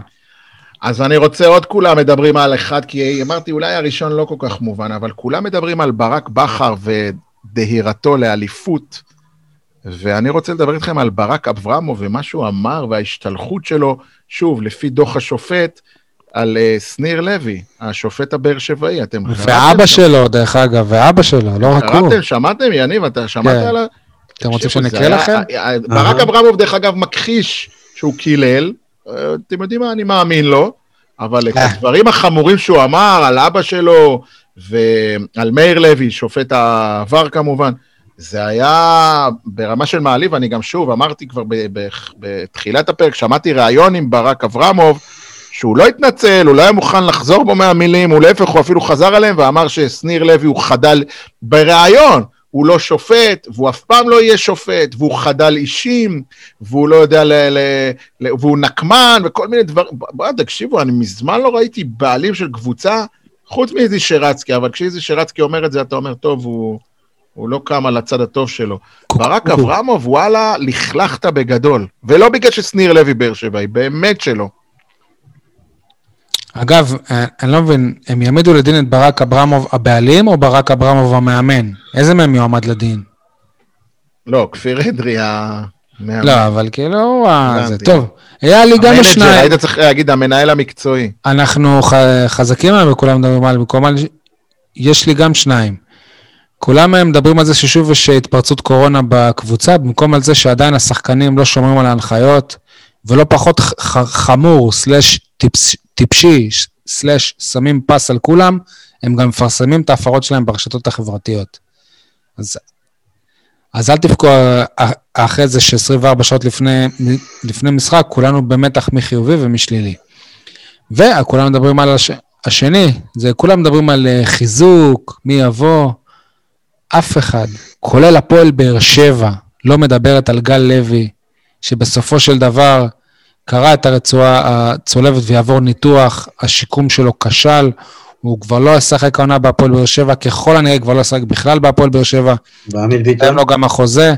אז אני רוצה עוד כולם מדברים על אחד, כי אמרתי אולי הראשון לא כל כך מובן, אבל כולם מדברים על ברק בכר ודהירתו לאליפות, ואני רוצה לדבר איתכם על ברק אברמוב ומה שהוא אמר וההשתלחות שלו, שוב, לפי דוח השופט, על uh, שניר לוי, השופט הבאר שבעי, אתם קראתם? ואבא שלו, דרך אגב, ואבא שלו, לא רק הוא. קראתם, שמעתם, יניב, אתה שמעת כן. על ה... אתם רוצים שאני אקריא לכם? ברק אברמוב, דרך אגב, מכחיש שהוא קילל, אתם יודעים מה, אני מאמין לו, אבל את אה. הדברים החמורים שהוא אמר על אבא שלו ועל מאיר לוי, שופט העבר כמובן, זה היה ברמה של מעליב, אני גם שוב אמרתי כבר בתחילת הפרק, שמעתי ראיון עם ברק אברמוב, שהוא לא התנצל, הוא לא היה מוכן לחזור בו מהמילים, הוא להפך, הוא אפילו חזר עליהם ואמר ששניר לוי הוא חדל בריאיון, הוא לא שופט, והוא אף פעם לא יהיה שופט, והוא חדל אישים, והוא לא יודע, ל, ל, ל, והוא נקמן, וכל מיני דברים. בואו, תקשיבו, אני מזמן לא ראיתי בעלים של קבוצה, חוץ מאיזי שרצקי, אבל כשאיזי שרצקי אומר את זה, אתה אומר, טוב, הוא, הוא לא קם על הצד הטוב שלו. ברק אברמוב, וואלה, לכלכת בגדול. ולא בגלל ששניר לוי באר שבעי, באמת שלא. אגב, אה, אני לא מבין, הם יעמידו לדין את ברק אברמוב הבעלים או ברק אברמוב המאמן? איזה מהם יועמד לדין? לא, כפיר אדרי המאמן. לא, אבל כאילו, זה טוב. היה לי גם שניים. היית צריך להגיד המנהל המקצועי. אנחנו חזקים עליהם וכולם מדברים על במקום על... יש לי גם שניים. כולם מדברים על זה ששוב יש התפרצות קורונה בקבוצה, במקום על זה שעדיין השחקנים לא שומרים על ההנחיות, ולא פחות חמור, סלאש טיפש, טיפשי, סלאש שמים פס על כולם, הם גם מפרסמים את ההפרות שלהם ברשתות החברתיות. אז, אז אל תבכו אחרי זה ש-24 שעות לפני, לפני משחק, כולנו במתח מחיובי ומשלילי. וכולם מדברים על הש... השני, זה כולם מדברים על אה, חיזוק, מי יבוא. אף אחד, כולל הפועל באר שבע, לא מדברת על גל לוי, שבסופו של דבר קרע את הרצועה הצולבת ויעבור ניתוח, השיקום שלו כשל, הוא כבר לא ישחק העונה בהפועל באר שבע, ככל הנראה כבר לא ישחק בכלל בהפועל באר שבע. ועמית ביטון? לו גם החוזה,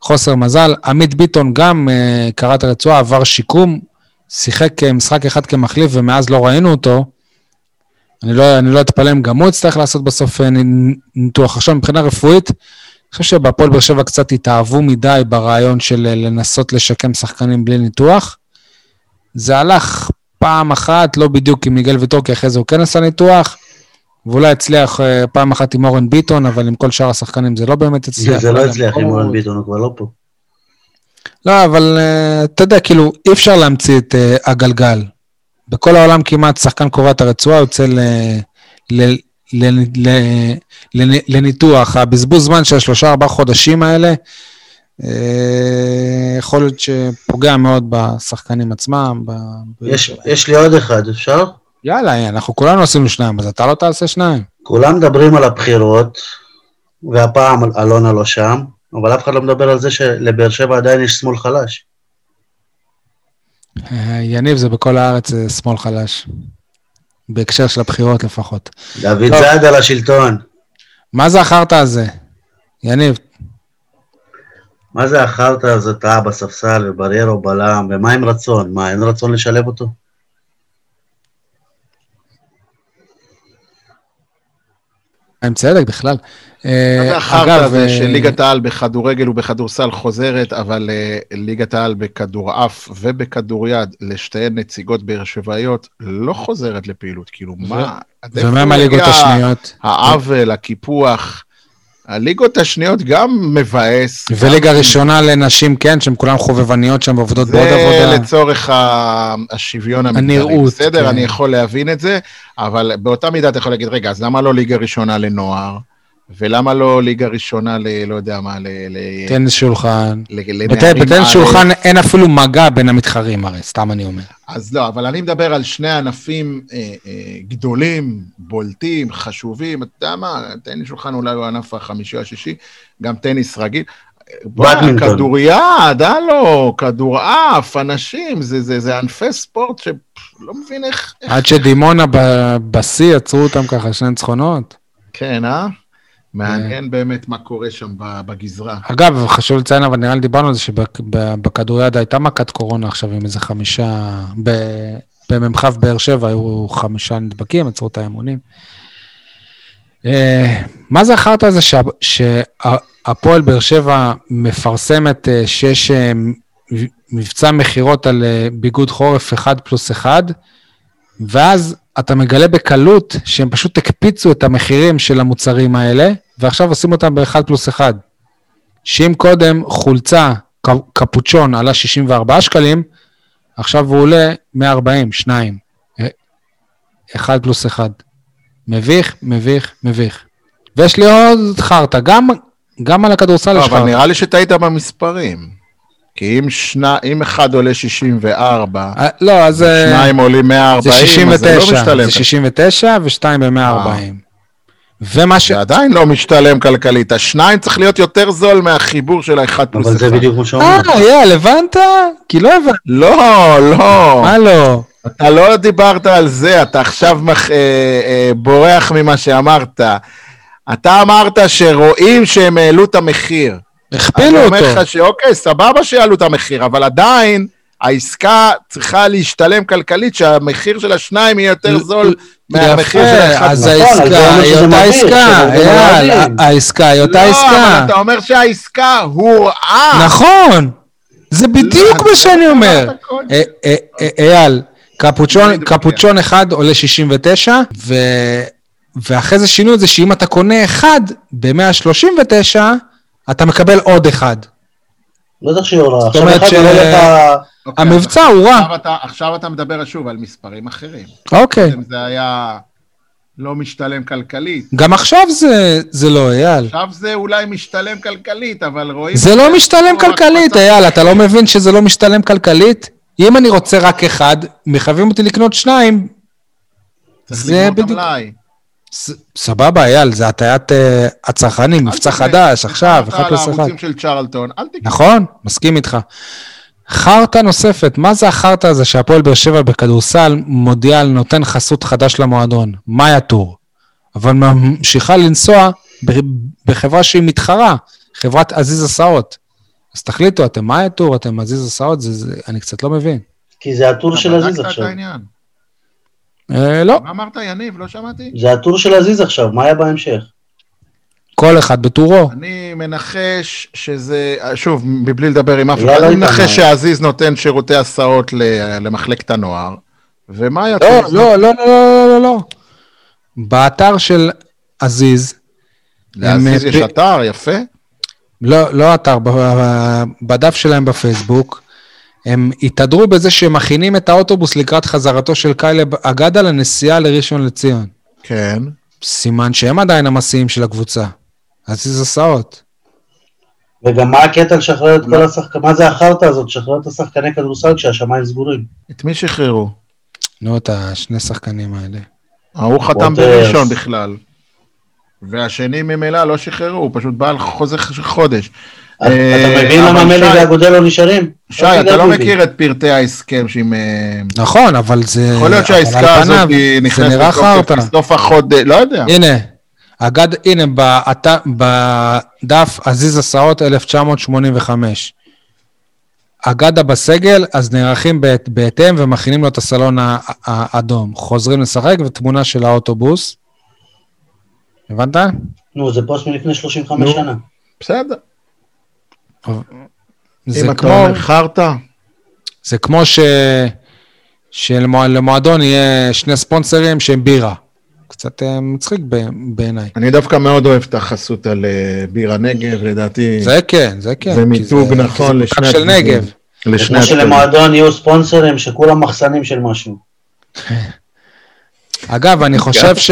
חוסר מזל. עמית ביטון גם uh, קרע את הרצועה, עבר שיקום, שיחק אה, משחק אחד כמחליף ומאז לא ראינו אותו. אני לא, אני לא אתפלא אם גם הוא יצטרך לעשות בסוף אה, ניתוח. עכשיו, מבחינה רפואית, אני חושב שבהפועל באר שבע קצת התאהבו מדי ברעיון של לנסות לשקם שחקנים בלי ניתוח. זה הלך פעם אחת, לא בדיוק עם מיגל ויטור, כי אחרי זה הוא כן עשה ניתוח, ואולי הצליח אה, פעם אחת עם אורן ביטון, אבל עם כל שאר השחקנים זה לא באמת הצליח. זה לא הצליח עם אורן ביטון, הוא כבר לא פה. לא, אבל uh, אתה יודע, כאילו, אי אפשר להמציא את uh, הגלגל. בכל העולם כמעט שחקן קובע את הרצועה, יוצא ל, ל, ל, ל, ל, לניתוח. הבזבוז זמן של השלושה-ארבעה חודשים האלה, אה, יכול להיות שפוגע מאוד בשחקנים עצמם. ב... יש, יש לי עוד אחד, אפשר? יאללה, אנחנו כולנו עשינו שניים, אז אתה לא תעשה שניים. כולם מדברים על הבחירות, והפעם אלונה לא שם, אבל אף אחד לא מדבר על זה שלבאר שבע עדיין יש שמאל חלש. אה, יניב, זה בכל הארץ זה שמאל חלש. בהקשר של הבחירות לפחות. דוד זאד על השלטון. מה זה החרטא הזה? יניב, מה זה החרטא הזה טעה בספסל ובריירו בלם, ומה עם רצון? מה, אין רצון לשלב אותו? עם צדק בכלל. מה זה אה, החרטא הזה אה, שליגת העל בכדורגל ובכדורסל חוזרת, אבל אה, ליגת העל בכדורעף ובכדוריד, לשתיהן נציגות באר שבעיות, לא חוזרת לפעילות? כאילו, מה... ומה מהליגות השניות? העוול, הקיפוח. הליגות השניות גם מבאס. וליגה גם... ראשונה לנשים, כן, שהן כולן חובבניות שם ועובדות בעוד עבודה. זה לצורך השוויון המגדרי. הנראות. בסדר, כן. אני יכול להבין את זה, אבל באותה מידה אתה יכול להגיד, רגע, אז למה לא ליגה ראשונה לנוער? ולמה לא ליגה ראשונה ל... לא יודע מה, ל... טניס שולחן. בטניס שולחן אין אפילו מגע בין המתחרים הרי, סתם אני אומר. אז לא, אבל אני מדבר על שני ענפים אה, אה, גדולים, בולטים, חשובים, אתה יודע מה, טניס שולחן אולי הוא הענף החמישי או השישי, גם טניס רגיל. כדוריד, הלו, כדורעף, אנשים, זה, זה, זה ענפי ספורט שלא מבין איך... עד שדימונה בשיא עצרו אותם ככה, שני ניצחונות. כן, אה? מעניין באמת מה קורה שם בגזרה. אגב, חשוב לציין, אבל נראה לי דיברנו על זה שבכדוריד הייתה מכת קורונה עכשיו עם איזה חמישה, במ"כ באר שבע היו חמישה נדבקים, עצרו את האמונים. אה, מה זה החרטא הזה שהפועל באר שבע מפרסמת אה, שיש אה, מבצע מכירות על ביגוד חורף 1 פלוס 1, ואז אתה מגלה בקלות שהם פשוט הקפיצו את המחירים של המוצרים האלה, ועכשיו עושים אותם ב-1 פלוס 1. שאם קודם חולצה, קפוצ'ון עלה 64 שקלים, עכשיו הוא עולה 140, 2. 1 פלוס 1. מביך, מביך, מביך. ויש לי עוד חרטא, גם, גם על הכדורסל יש חרטא. אבל נראה לי שטעית במספרים. כי אם, שנה, אם אחד עולה 64, אה, לא, אז... אה, שניים עולים 140, זה 69, אז זה לא משתלם. זה 69 ושתיים ב-140. ומה ש... זה עדיין לא משתלם כלכלית, השניים צריך להיות יותר זול מהחיבור של האחד פלוס אחד. אבל זה בדיוק מה שאומרים. אה, יאל, הבנת? כי לא הבנת. לא, לא. מה לא? אתה לא דיברת על זה, אתה עכשיו מח... אה, אה, בורח ממה שאמרת. אתה אמרת שרואים שהם העלו את המחיר. הכפילו אותו. אני אומר לך שאוקיי, סבבה שיעלו את המחיר, אבל עדיין העסקה צריכה להשתלם כלכלית, שהמחיר של השניים יהיה יותר זול מהמחיר של האחד. אז העסקה היא אותה עסקה, אייל, העסקה היא אותה עסקה. לא, אבל אתה אומר שהעסקה הורעה. נכון, זה בדיוק מה שאני אומר. אה, אה, אה, אייל, קפוצ'ון אחד עולה 69, ואחרי זה שינו את זה שאם אתה קונה אחד ב-139, אתה מקבל עוד אחד. בטח שהיא עולה. זאת אומרת ש-. אוקיי, המבצע הוא רע. עכשיו אתה- עכשיו אתה מדבר שוב על מספרים אחרים. אוקיי. קודם זה היה לא משתלם כלכלית. גם עכשיו זה, זה לא, אייל. עכשיו זה אולי משתלם כלכלית, אבל רואים... זה לא משתלם כלכלית. אייל, אתה לא מבין שזה לא משתלם כלכלית? אם אני רוצה רק אחד, מחייבים אותי לקנות שניים. זה בדיוק- סבבה, אייל, זה הטיית אה, הצרכנים, מבצע אל. חדש, עכשיו, אחד פלוס אחד. לערוצים של צ'רלטון, אל תקנה. נכון, מסכים איתך. חרטא נוספת, מה זה החרטא הזה שהפועל באר שבע בכדורסל מודיע על נותן חסות חדש למועדון? מאיה טור. אבל ממשיכה לנסוע בחברה שהיא מתחרה, חברת עזיז הסעות. אז תחליטו, אתם מאיה טור, אתם עזיז הסעות, זה, זה, אני קצת לא מבין. כי זה הטור של עזיז בדקת את עכשיו. העניין. אה, לא, מה אמרת, יניב? לא שמעתי? זה הטור של עזיז עכשיו, מה היה בהמשך? כל אחד בטורו. אני מנחש שזה, שוב, מבלי לדבר עם אף לא, אחד, לא אני איתמר. מנחש שעזיז נותן שירותי הסעות ל- למחלקת הנוער, ומה יצא? לא, לא, לא, לא, לא, לא, לא. באתר של עזיז, לעזיז יש אתר, יפה. לא, לא אתר, ב- בדף שלהם בפייסבוק, הם התהדרו בזה שהם מכינים את האוטובוס לקראת חזרתו של קיילב אגדה לנסיעה לראשון לציון. כן. סימן שהם עדיין המסיעים של הקבוצה. עזיז הסעות. וגם מה הקטע לשחרר את. כל השחקנים, מה זה החרטא הזאת, לשחרר את השחקני כדורסל כשהשמיים סגורים? את מי שחררו? נו, את השני שחקנים האלה. ההוא חתם. בראשון בכלל. והשני ממילא לא שחררו, הוא פשוט בא על חוזה ח- חודש. אתה אה, מבין למה מלי ואגודל לא נשארים? שי, אתה לא. מכיר את פרטי ההסכם שעם... אה, נכון, אבל זה... יכול להיות שהעסקה הזאת נכנסת. בסוף החודש, לא יודע. הנה, אגד, הנה, באת, בדף עזיז הסעות 1985. אגדה בסגל, אז נערכים בהת- בהתאם ומכינים לו את הסלון האדום. חוזרים לשחק ותמונה של האוטובוס. הבנת? נו, זה פוסט מלפני 35 נו. שנה. בסדר. זה אם אתה כמו, אומר חרטא, זה כמו ש... שלמועדון יהיה שני ספונסרים שהם בירה. קצת אה, מצחיק ב- בעיניי. אני דווקא מאוד אוהב את החסות על אה, ביר הנגב, לדעתי זה כן, זה כן. זה מיתוג כי נכון זה לשני של. נגב. לשני כמו. שלמועדון יהיו ספונסרים שכולם מחסנים של משהו. אגב, אני חושב ש...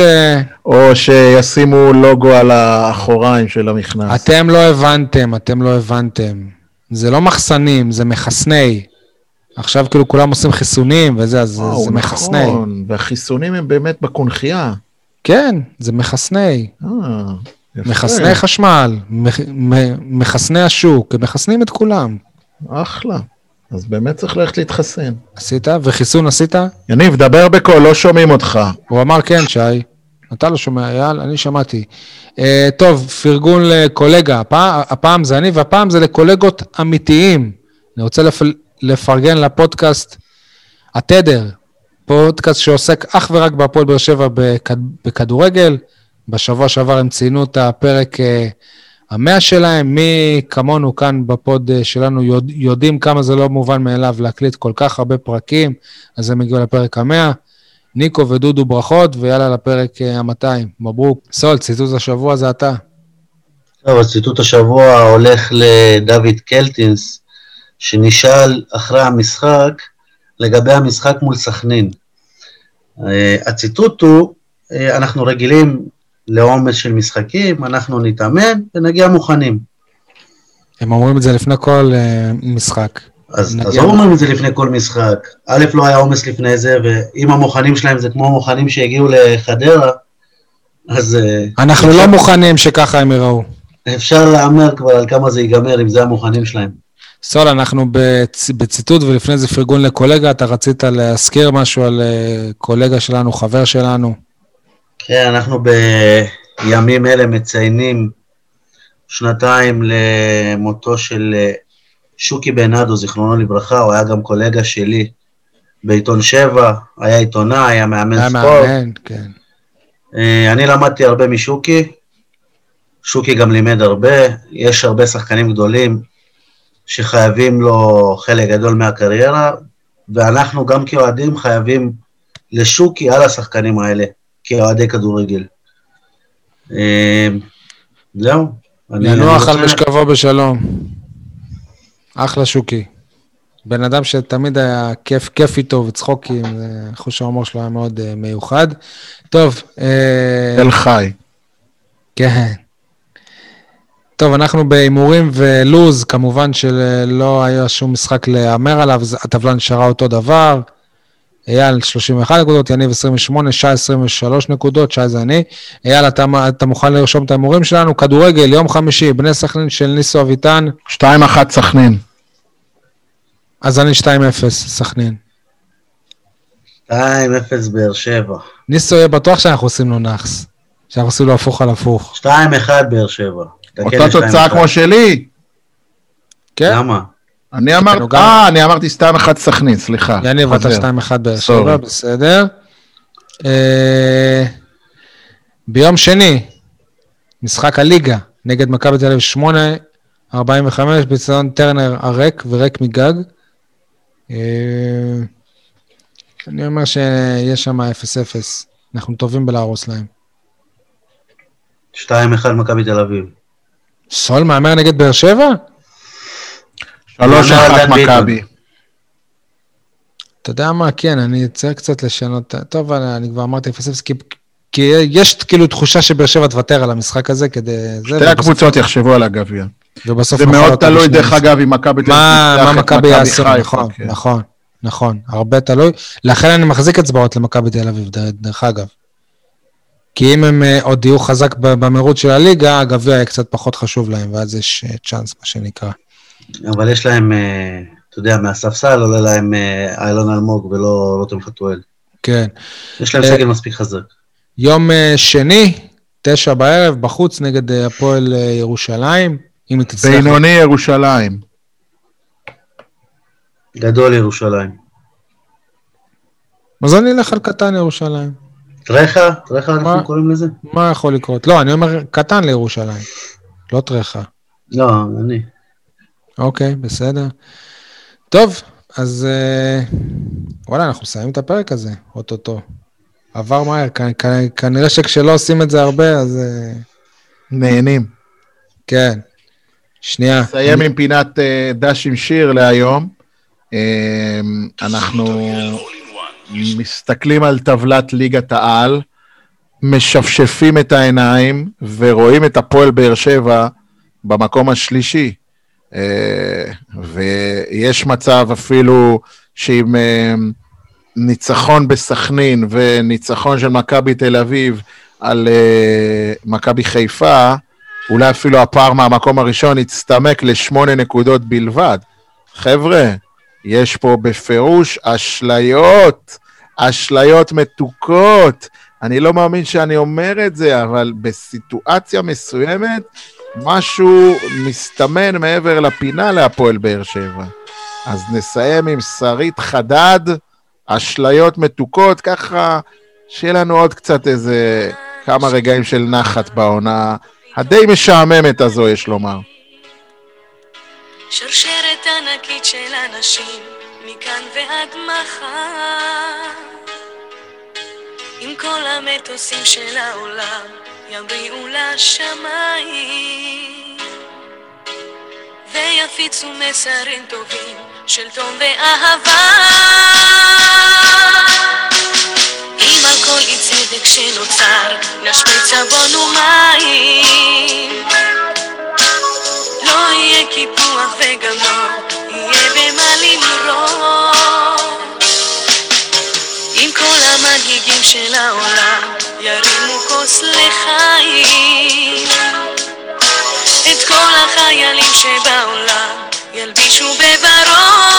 או שישימו לוגו על האחוריים של המכנס. אתם לא הבנתם, אתם לא הבנתם. זה לא מחסנים, זה מחסני. עכשיו כאילו כולם עושים חיסונים וזה, אז זה, וואו, זה מחסני. נכון, והחיסונים הם באמת בקונכייה. כן, זה מחסני. אה. מחסני חשמל, מחסני השוק, הם מחסנים את כולם. אחלה. אז באמת צריך ללכת להתחסן. עשית? וחיסון עשית? יניב, דבר בקול, לא שומעים אותך. הוא אמר כן, שי. אתה לא שומע, אייל? אני שמעתי. Uh, טוב, פרגון לקולגה. הפעם, הפעם זה אני, והפעם זה לקולגות אמיתיים. אני רוצה לפ... לפרגן לפודקאסט התדר, פודקאסט שעוסק אך ורק בהפועל באר שבע בכד... בכדורגל. בשבוע שעבר הם ציינו את הפרק uh, המאה שלהם. מי כמונו כאן בפוד uh, שלנו יודע, יודעים כמה זה לא מובן מאליו להקליט כל כך הרבה פרקים, אז הם הגיעו לפרק המאה. ניקו ודודו ברכות, ויאללה לפרק ה-200. מברוק. סול, ציטוט השבוע זה אתה. טוב, אז ציטוט השבוע הולך לדוד קלטינס, שנשאל אחרי המשחק לגבי המשחק מול סכנין. אה, הציטוט הוא, אה, אנחנו רגילים לעומס של משחקים, אנחנו נתאמן ונגיע מוכנים. הם אומרים את זה לפני כל uh, משחק. אז נגיע עזוב אומרים את זה לפני כל משחק. א', לא היה עומס לפני זה, ואם המוכנים שלהם זה כמו המוכנים שהגיעו לחדרה, אז אה, אנחנו אפשר- לא מוכנים שככה הם יראו. אפשר להמר כבר על כמה זה ייגמר אם זה המוכנים שלהם. סול, אנחנו בצ... בציטוט, ולפני זה פרגון לקולגה, אתה רצית להזכיר משהו על uh, קולגה שלנו, חבר שלנו. כן, אנחנו בימים אלה מציינים שנתיים למותו של אה, שוקי בנאדו, זיכרונו לברכה, הוא היה גם קולגה שלי בעיתון שבע, היה עיתונאי, היה מאמן היה ספורט. מאמן, כן. אה, אני למדתי הרבה משוקי, שוקי גם לימד הרבה, יש הרבה שחקנים גדולים שחייבים לו חלק גדול מהקריירה, ואנחנו גם כאוהדים חייבים לשוקי על השחקנים האלה, כאוהדי כדורגל. אה, זהו. אני על משכבו בשלום. אחלה שוקי. בן אדם שתמיד היה כיף, כיף איתו וצחוקים, זה- חוש ההומור שלו היה מאוד אה, מיוחד. טוב, אה, תל חי. כן. טוב, אנחנו בהימורים ולוז, כמובן שלא היה שום משחק להמר עליו, הטבלה נשארה אותו דבר. אייל 31 נקודות, יניב 28, שי 23 נקודות, שי זה אני. אייל, אתה, אתה מוכן לרשום את ההימורים שלנו? כדורגל, יום חמישי, בני סכנין של ניסו אביטן, 2-1 סכנין. אז אני 2-0, סכנין. 2-0 באר שבע. ניסו יהיה בטוח שאנחנו עושים לו נאחס, שאנחנו עושים לו הפוך על הפוך. 2-1 באר שבע. אותה תוצאה 2-1. כמו שלי. כן? למה? אני אמרתי, אה, אני אמרתי סתם אחד סכנין, סליחה. יניב, אתה חוזר. 2-1 באר. שבע, בסדר. אה, ביום שני, משחק הליגה נגד מכבי תל אביב 8, 45, בציון טרנר הריק וריק מגג. אה, אני אומר שיש שם 0-0, אנחנו טובים בלהרוס להם. 2-1 מכבי תל אביב. סול מהמר נגד באר שבע? 3-1 דן ביטון. מכבי. אתה יודע מה, כן, אני צריך קצת לשנות, טוב, אני כבר אמרתי 0-0, כי, כי יש כאילו תחושה שבאר שבע תוותר על המשחק הזה כדי... שתי ובסוף- הקבוצות יחשבו על הגביע. ובסוף זה מאוד תלוי, דרך. אגב, אם מכבי מה מכבי יעשו, נכון, כן. נכון, נכון, הרבה תלוי. לכן אני מחזיק אצבעות למכבי תל אביב, דרך אגב. כי אם הם אה, עוד יהיו חזק במרוץ של הליגה, הגביע יהיה קצת פחות חשוב להם, ואז יש אה, צ'אנס, מה שנקרא. אבל יש להם, אה, אתה יודע, מהספסל עולה להם אה, איילון אלמוג ולא רותם חתואל. כן. יש להם אה, סגל מספיק חזק. יום אה, שני, תשע בערב, בחוץ נגד אה, הפועל אה, ירושלים, אם היא תצליח. בינוני ירושלים. גדול ירושלים. אז אני אלך על קטן ירושלים. טרחה? טרחה? אנחנו קוראים לזה? מה יכול לקרות? לא, אני אומר קטן לירושלים, לא טרחה. לא, אני. אוקיי, בסדר. טוב, אז אה, וואלה, אנחנו מסיימים את הפרק הזה, אוטוטו. עבר מהר, כ- כ- כנראה שכשלא עושים את זה הרבה, אז אה, נהנים. כן. שנייה. נסיים עם פינת אה, דש עם שיר להיום. אנחנו מסתכלים על טבלת ליגת העל, משפשפים את העיניים ורואים את הפועל באר שבע במקום השלישי. אה, ויש מצב אפילו שעם אה, ניצחון בסכנין וניצחון של מכבי תל אביב על אה, מכבי חיפה, אולי אפילו הפער מהמקום הראשון יצטמק לשמונה נקודות בלבד. חבר'ה, יש פה בפירוש אשליות, אשליות מתוקות. אני לא מאמין שאני אומר את זה, אבל בסיטואציה מסוימת, משהו מסתמן מעבר לפינה להפועל באר שבע. אז נסיים עם שרית חדד, אשליות מתוקות, ככה שיהיה לנו עוד קצת איזה כמה רגעים של נחת בעונה הדי משעממת הזו, יש לומר. שרשרת ענקית של אנשים, מכאן ועד מחר. עם כל המטוסים של העולם, יבריאו לשמיים. ויפיצו מסרים טובים של תום ואהבה. אם על כל אי צדק שנוצר, נשמיץ סבון ומים. יהיה קיפוח לא יהיה במה למרוד. אם כל המנהיגים של העולם ירימו כוס לחיים, את כל החיילים שבעולם ילבישו בוורוד.